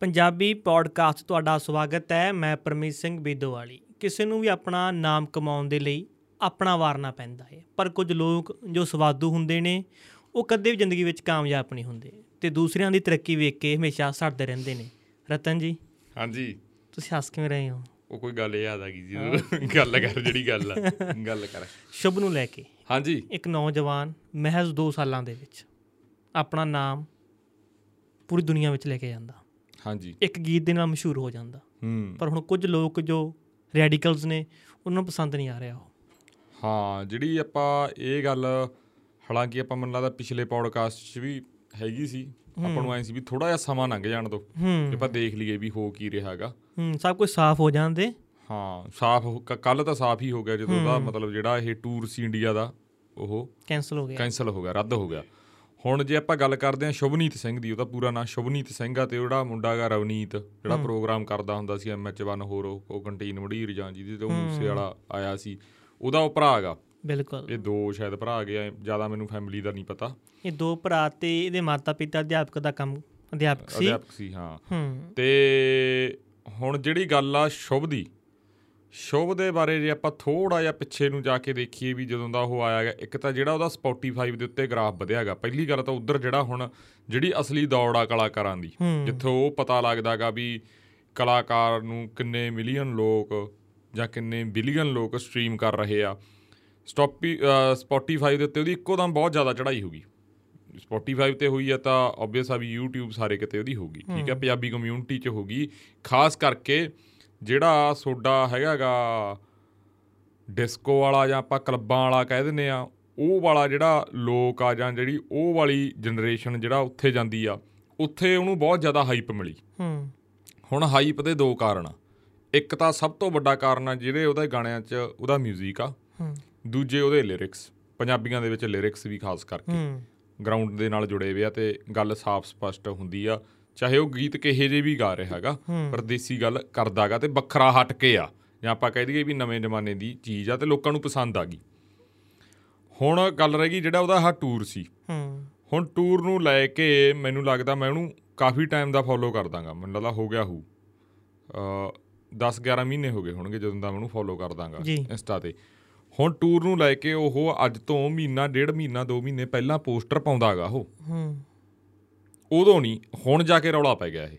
Punjabi podcast ਤੁਹਾਡਾ ਸਵਾਗਤ ਹੈ। ਮੈਂ ਪਰਮੀਤ ਸਿੰਘ ਬੇਦੋਵਾਲੀ। ਕਿਸੇ ਨੂੰ ਵੀ ਆਪਣਾ ਨਾਮ ਕਮਾਉਣ ਦੇ ਲਈ ਆਪਣਾ ਵਾਰਨਾ ਪੈਂਦਾ ਹੈ। ਪਰ ਕੁਝ ਲੋਕ ਜੋ ਸਵਾਦੂ ਹੁੰਦੇ ਨੇ ਉਹ ਕਦੇ ਵੀ ਜ਼ਿੰਦਗੀ ਵਿੱਚ ਕਾਮਯਾਬ ਨਹੀਂ ਹੁੰਦੇ। ਤੇ ਦੂਸਰਿਆਂ ਦੀ ਤਰੱਕੀ ਵੇਖ ਕੇ ਹਮੇਸ਼ਾ ਸੜਦੇ ਰਹਿੰਦੇ ਨੇ। ਰਤਨ ਜੀ। ਹਾਂਜੀ। ਤੁਸੀਂ ਹੱਸ ਕਿਵੇਂ ਰਹੇ ਹੋ? ਉਹ ਕੋਈ ਗੱਲ ਯਾਦ ਆ ਗਈ ਜੀ। ਗੱਲ ਕਰ ਜਿਹੜੀ ਗੱਲ ਆ। ਗੱਲ ਕਰ। ਸ਼ੁਭ ਨੂੰ ਲੈ ਕੇ। ਹਾਂਜੀ। ਇੱਕ ਨੌਜਵਾਨ ਮਹਿਜ਼ 2 ਸਾਲਾਂ ਦੇ ਵਿੱਚ ਆਪਣਾ ਨਾਮ ਪੂਰੀ ਦੁਨੀਆ ਵਿੱਚ ਲੈ ਕੇ ਜਾਂਦਾ। ਹਾਂਜੀ। ਇੱਕ ਗੀਤ ਦੇ ਨਾਲ ਮਸ਼ਹੂਰ ਹੋ ਜਾਂਦਾ। ਹੂੰ। ਪਰ ਹੁਣ ਕੁਝ ਲੋਕ ਜੋ ਰੈਡੀਕਲਸ ਨੇ ਉਹਨਾਂ ਨੂੰ ਪਸੰਦ ਨਹੀਂ ਆ ਰਿਹਾ ਉਹ। ਹਾਂ ਜਿਹੜੀ ਆਪਾਂ ਇਹ ਗੱਲ ਹਾਲਾਂਕਿ ਆਪਾਂ ਮੈਨੂੰ ਲੱਗਦਾ ਪਿਛਲੇ ਪੌਡਕਾਸਟ 'ਚ ਵੀ ਹੈਗੀ ਸੀ। ਆਪਾਂ ਨੂੰ ਐ ਸੀ ਵੀ ਥੋੜਾ ਜਿਹਾ ਸਮਾਂ ਲੰਘ ਜਾਣ ਦੋ। ਹੂੰ। ਆਪਾਂ ਦੇਖ ਲਈਏ ਵੀ ਹੋ ਕੀ ਰਿਹਾਗਾ ਹੂੰ ਸਭ ਕੁਝ ਸਾਫ਼ ਹੋ ਜਾਂਦੇ ਹਾਂ ਸਾਫ਼ ਕੱਲ ਤਾਂ ਸਾਫ਼ ਹੀ ਹੋ ਗਿਆ ਜਦੋਂ ਦਾ ਮਤਲਬ ਜਿਹੜਾ ਇਹ ਟੂਰ ਸੀ ਇੰਡੀਆ ਦਾ ਉਹ ਕੈਨਸਲ ਹੋ ਗਿਆ। ਕੈਨਸਲ ਹੋ ਗਿਆ ਰੱਦ ਹੋ ਗਿਆ। ਹੁਣ ਜੇ ਆਪਾਂ ਗੱਲ ਕਰਦੇ ਹਾਂ ਸ਼ੁਭਨੀਤ ਸਿੰਘ ਦੀ ਉਹਦਾ ਪੂਰਾ ਨਾਮ ਸ਼ੁਭਨੀਤ ਸਿੰਘ ਆ ਤੇ ਉਹਦਾ ਮੁੰਡਾ ਗਾ ਰਵਨੀਤ ਜਿਹੜਾ ਪ੍ਰੋਗਰਾਮ ਕਰਦਾ ਹੁੰਦਾ ਸੀ ਐਮਐਚ1 ਹੋਰ ਉਹ ਕੰਟੀਨ ਮੜੀਰ ਜਾਂ ਜਿਹਦੇ ਤੇ ਮੂਸੇ ਵਾਲਾ ਆਇਆ ਸੀ। ਉਹਦਾ ਉਹ ਭਰਾ ਗਾ ਬਿਲਕੁਲ। ਇਹ ਦੋ ਸ਼ਾਇਦ ਭਰਾ ਗਏ ਜ਼ਿਆਦਾ ਮੈਨੂੰ ਫੈਮਿਲੀ ਦਾ ਨਹੀਂ ਪਤਾ। ਇਹ ਦੋ ਭਰਾ ਤੇ ਇਹਦੇ ਮਾਤਾ ਪਿਤਾ ਅਧਿਆਪਕ ਦਾ ਕੰਮ ਅਧਿਆਪਕ ਸੀ। ਅਧਿਆਪਕ ਸੀ ਹਾਂ। ਹੂੰ। ਤੇ ਹੁਣ ਜਿਹੜੀ ਗੱਲ ਆ ਸ਼ੁਭ ਦੀ ਸ਼ੁਭ ਦੇ ਬਾਰੇ ਜੇ ਆਪਾਂ ਥੋੜਾ ਜਿਹਾ ਪਿੱਛੇ ਨੂੰ ਜਾ ਕੇ ਦੇਖੀਏ ਵੀ ਜਦੋਂ ਦਾ ਉਹ ਆਇਆ ਗਿਆ ਇੱਕ ਤਾਂ ਜਿਹੜਾ ਉਹਦਾ ਸਪੋਟੀਫਾਈ ਦੇ ਉੱਤੇ ਗ੍ਰਾਫ ਵਧਿਆਗਾ ਪਹਿਲੀ ਗੱਲ ਤਾਂ ਉਧਰ ਜਿਹੜਾ ਹੁਣ ਜਿਹੜੀ ਅਸਲੀ ਦੌੜ ਆ ਕਲਾਕਾਰਾਂ ਦੀ ਜਿੱਥੋਂ ਉਹ ਪਤਾ ਲੱਗਦਾਗਾ ਵੀ ਕਲਾਕਾਰ ਨੂੰ ਕਿੰਨੇ ਮਿਲੀਅਨ ਲੋਕ ਜਾਂ ਕਿੰਨੇ ਬਿਲੀਅਨ ਲੋਕ ਸਟ੍ਰੀਮ ਕਰ ਰਹੇ ਆ। ਸਟੋਪੀ ਸਪੋਟੀਫਾਈ ਦੇ ਉੱਤੇ ਉਹਦੀ ਇੱਕੋ ਦਮ ਬਹੁਤ ਜ਼ਿਆਦਾ ਚੜ੍ਹਾਈ ਹੋ ਗਈ। ਸਪੋਟੀਫਾਈ ਤੇ ਹੋਈ ਆ ਤਾਂ ਆਬਵੀਅਸ ਆ ਵੀ YouTube ਸਾਰੇ ਕਿਤੇ ਉਹਦੀ ਹੋਗੀ ਠੀਕ ਹੈ। ਪੰਜਾਬੀ ਕਮਿਊਨਿਟੀ 'ਚ ਹੋਗੀ ਖਾਸ ਕਰਕੇ ਜਿਹੜਾ ਸੋਡਾ ਹੈਗਾਗਾ ਡਿਸਕੋ ਵਾਲਾ ਜਾਂ ਆਪਾਂ ਕਲੱਬਾਂ ਵਾਲਾ ਕਹਿ ਦਿੰਨੇ ਆ ਉਹ ਵਾਲਾ ਜਿਹੜਾ ਲੋਕ ਆ ਜਾਂ ਜਿਹੜੀ ਉਹ ਵਾਲੀ ਜਨਰੇਸ਼ਨ ਜਿਹੜਾ ਉੱਥੇ ਜਾਂਦੀ ਆ ਉੱਥੇ ਉਹਨੂੰ ਬਹੁਤ ਜ਼ਿਆਦਾ ਹਾਈਪ ਮਿਲੀ। ਹੂੰ। ਹੁਣ ਹਾਈਪ ਦੇ ਦੋ ਕਾਰਨ ਇੱਕ ਤਾਂ ਸਭ ਤੋਂ ਵੱਡਾ ਕਾਰਨ ਆ ਜਿਹੜੇ ਉਹਦੇ ਗਾਣਿਆਂ 'ਚ ਉਹਦਾ 뮤직 ਆ ਹੂੰ। ਦੂਜੇ ਉਹਦੇ ਲਿਰਿਕਸ ਪੰਜਾਬੀਆਂ ਦੇ ਵਿੱਚ ਲਿਰਿਕਸ ਵੀ ਖਾਸ ਕਰਕੇ। ਗਰਾਊਂਡ ਦੇ ਨਾਲ ਜੁੜੇ ਹੋਏ ਆ ਤੇ ਗੱਲ ਸਾਫ਼ ਸਪਸ਼ਟ ਹੁੰਦੀ ਆ। ਚਾਹੇ ਉਹ ਗੀਤ ਕਿਹੇ ਜੇ ਵੀ ਗਾ ਰਿਹਾ ਹੈਗਾ ਪਰ ਦੇਸੀ ਗੱਲ ਕਰਦਾਗਾ ਤੇ ਵੱਖਰਾ ਹਟ ਕੇ ਆ। ਜਾਂ ਆਪਾਂ ਕਹਿ ਦਈਏ ਵੀ ਨਵੇਂ ਜ਼ਮਾਨੇ ਦੀ ਚੀਜ਼ ਆ ਤੇ ਲੋਕਾਂ ਨੂੰ ਪਸੰਦ ਆ ਗਈ। ਹੁਣ ਗੱਲ ਰਹਿ ਗਈ ਜਿਹੜਾ ਉਹਦਾ ਆਹ ਟੂਰ ਸੀ। ਹੂੰ। ਹੁਣ ਟੂਰ ਨੂੰ ਲੈ ਕੇ ਮੈਨੂੰ ਲੱਗਦਾ ਮੈਂ ਉਹਨੂੰ ਕਾਫੀ ਟਾਈਮ ਦਾ ਫੋਲੋ ਕਰਦਾਗਾ। ਮੈਨੂੰ ਲੱਗਦਾ ਹੋ ਗਿਆ ਹੂ ਅ 10 11 ਮਹੀਨੇ ਹੋ ਗਏ ਹੋਣਗੇ ਜਦੋਂ ਦਾ ਮੈਂ ਉਹਨੂੰ ਫੋਲੋ ਕਰਦਾਗਾ। ਇੰਸਟਾ ਤੇ। ਹੁਣ ਟੂਰ ਨੂੰ ਲੈ ਕੇ ਉਹ ਅੱਜ ਤੋਂ ਮਹੀਨਾ ਡੇਢ ਮਹੀਨਾ 2 ਮਹੀਨੇ ਪਹਿਲਾਂ ਪੋਸਟਰ ਪਾਉਂਦਾਗਾ ਉਹ। ਹੂੰ। ਉਦੋਂ ਨਹੀਂ ਹੁਣ ਜਾ ਕੇ ਰੌਲਾ ਪੈ ਗਿਆ ਇਹ।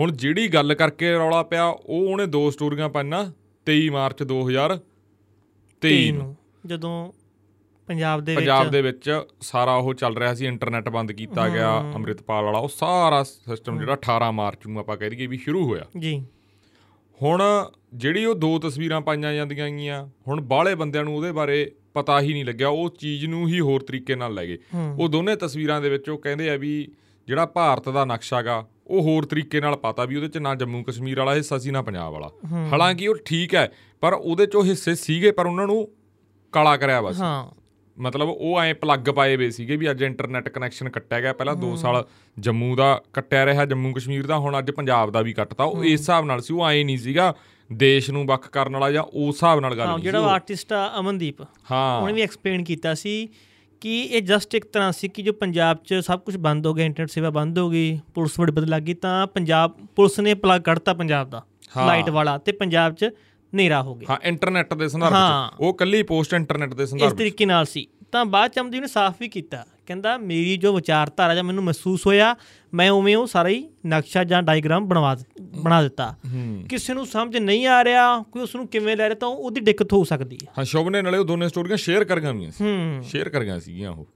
ਹੁਣ ਜਿਹੜੀ ਗੱਲ ਕਰਕੇ ਰੌਲਾ ਪਿਆ ਉਹ ਉਹਨੇ ਦੋ ਸਟੋਰੀਆਂ ਪਾਈਆਂ 23 ਮਾਰਚ 2023 ਨੂੰ। ਜਦੋਂ ਪੰਜਾਬ ਦੇ ਪੰਜਾਬ ਵਿੱਚ ਦੇ ਵਿੱਚ ਸਾਰਾ ਉਹ ਚੱਲ ਰਿਹਾ ਸੀ ਇੰਟਰਨੈਟ ਬੰਦ ਕੀਤਾ ਗਿਆ ਅੰਮ੍ਰਿਤਪਾਲ ਵਾਲਾ ਉਹ ਸਾਰਾ ਸਿਸਟਮ ਜਿਹੜਾ 18 ਮਾਰਚ ਨੂੰ ਆਪਾਂ ਕਹਿ ਦਈਏ ਵੀ ਸ਼ੁਰੂ ਹੋਇਆ। ਜੀ। ਹੁਣ ਜਿਹੜੀ ਉਹ ਦੋ ਤਸਵੀਰਾਂ ਪਾਈਆਂ ਜਾਂਦੀਆਂ ਗਈਆਂ ਹੁਣ ਬਾਹਲੇ ਬੰਦਿਆਂ ਨੂੰ ਉਹਦੇ ਬਾਰੇ ਪਤਾ ਹੀ ਨਹੀਂ ਲੱਗਿਆ ਉਹ ਚੀਜ਼ ਨੂੰ ਹੀ ਹੋਰ ਤਰੀਕੇ ਨਾਲ ਲੈ ਗਏ। ਉਹ ਦੋਨੇ ਤਸਵੀਰਾਂ ਦੇ ਵਿੱਚ ਉਹ ਕਹਿੰਦੇ ਆ ਵੀ ਜਿਹੜਾ ਭਾਰਤ ਦਾ ਨਕਸ਼ਾਗਾ ਉਹ ਹੋਰ ਤਰੀਕੇ ਨਾਲ ਪਤਾ ਵੀ ਉਹਦੇ ਚ ਨਾ ਜੰਮੂ ਕਸ਼ਮੀਰ ਵਾਲਾ ਹਿੱਸਾ ਸੀ ਨਾ ਪੰਜਾਬ ਵਾਲਾ। ਹਾਲਾਂਕਿ ਉਹ ਠੀਕ ਹੈ ਪਰ ਉਹਦੇ ਚੋਂ ਹਿੱਸੇ ਸੀਗੇ ਪਰ ਉਹਨਾਂ ਨੂੰ ਕਾਲਾ ਕਰਿਆ ਵਾ ਸੀ ਹਾਂ। ਮਤਲਬ ਉਹ ਐ ਪਲੱਗ ਪਾਏ ਵੇ ਸੀਗੇ ਵੀ ਅੱਜ ਇੰਟਰਨੈਟ ਕਨੈਕਸ਼ਨ ਕੱਟਿਆ ਗਿਆ ਪਹਿਲਾਂ 2 ਸਾਲ ਜੰਮੂ ਦਾ ਕੱਟਿਆ ਰਿਹਾ ਜੰਮੂ ਕਸ਼ਮੀਰ ਦਾ ਹੁਣ ਅੱਜ ਪੰਜਾਬ ਦਾ ਵੀ ਕੱਟਤਾ। ਉਹ ਇਸ ਹਿਸਾਬ ਨਾਲ ਸੀ ਉਹ ਐ ਨਹੀਂ ਸੀਗਾ ਦੇਸ਼ ਨੂੰ ਵੱਖ ਕਰਨ ਵਾਲਾ ਜਾਂ ਉਸ ਹਿਸਾਬ ਨਾਲ ਗੱਲ ਨਹੀਂ ਜਿਹੜਾ। ਆਰਟਿਸਟ ਆ ਅਮਨਦੀਪ ਹਾਂ ਉਹਨੇ ਵੀ ਐਕਸਪਲੇਨ ਕੀਤਾ ਸੀ ਕਿ ਇਹ ਜਸਟ ਇੱਕ ਤਰ੍ਹਾਂ ਸੀ ਕਿ ਜੋ ਪੰਜਾਬ 'ਚ ਸਭ ਕੁਝ ਬੰਦ ਹੋ ਗਿਆ ਇੰਟਰਨੈਟ ਸੇਵਾ ਬੰਦ ਹੋ ਗਈ ਪੁਲਿਸ ਬੜੀ ਬਦਲ ਲੱਗ ਗਈ ਤਾਂ ਪੰਜਾਬ ਪੁਲਿਸ ਨੇ ਪਲੱਗ ਕੱਢਤਾ ਪੰਜਾਬ ਦਾ। ਲਾਈਟ ਵਾਲਾ ਤੇ ਪੰਜਾਬ 'ਚ ਹਨੇਰਾ ਹੋ ਗਿਆ ਹਾਂ ਇੰਟਰਨੈਟ ਦੇ ਸੰਦਰਭ। ਵਿੱਚ ਉਹ ਕੱਲੀ ਪੋਸਟ ਇੰਟਰਨੈਟ ਦੇ ਇਸ ਸੰਦਰਭ ਵਿੱਚ ਤਰੀਕੇ ਨਾਲ ਸੀ ਤਾਂ ਬਾਅਦ ਚ ਅਮਨਦੀਪ ਨੇ ਸਾਫ਼ ਵੀ ਕੀਤਾ ਕਹਿੰਦਾ ਮੇਰੀ ਜੋ ਵਿਚਾਰਧਾਰਾ ਜਾਂ ਮੈਨੂੰ ਮਹਿਸੂਸ ਹੋਇਆ ਮੈਂ ਉਵੇਂ ਉਹ ਸਾਰਾ ਹੀ ਨਕਸ਼ਾ ਜਾਂ ਡਾਇਗਰਾਮ ਬਣਵਾ ਬਣਾ ਦਿੱਤਾ। ਕਿਸੇ ਨੂੰ ਸਮਝ ਨਹੀਂ ਆ ਰਿਹਾ ਕੋਈ ਉਸ ਨੂੰ ਕਿਵੇਂ ਲੈ ਰਿਹਾ ਤਾਂ ਉਹਦੀ ਦਿੱਕਤ ਹੋ ਸਕਦੀ ਹੈ। ਹਾਂ ਸ਼ੁਭ ਨੇ ਨਾਲੇ ਉਹ ਦੋਨੇ ਸਟੋਰੀਆਂ ਸ਼ੇਅਰ ਕਰ ਗਈਆਂ ਸੀ। ਸ਼ੇਅਰ ਕਰ ਗਈਆਂ ਸੀਗੀਆਂ ਉਹ।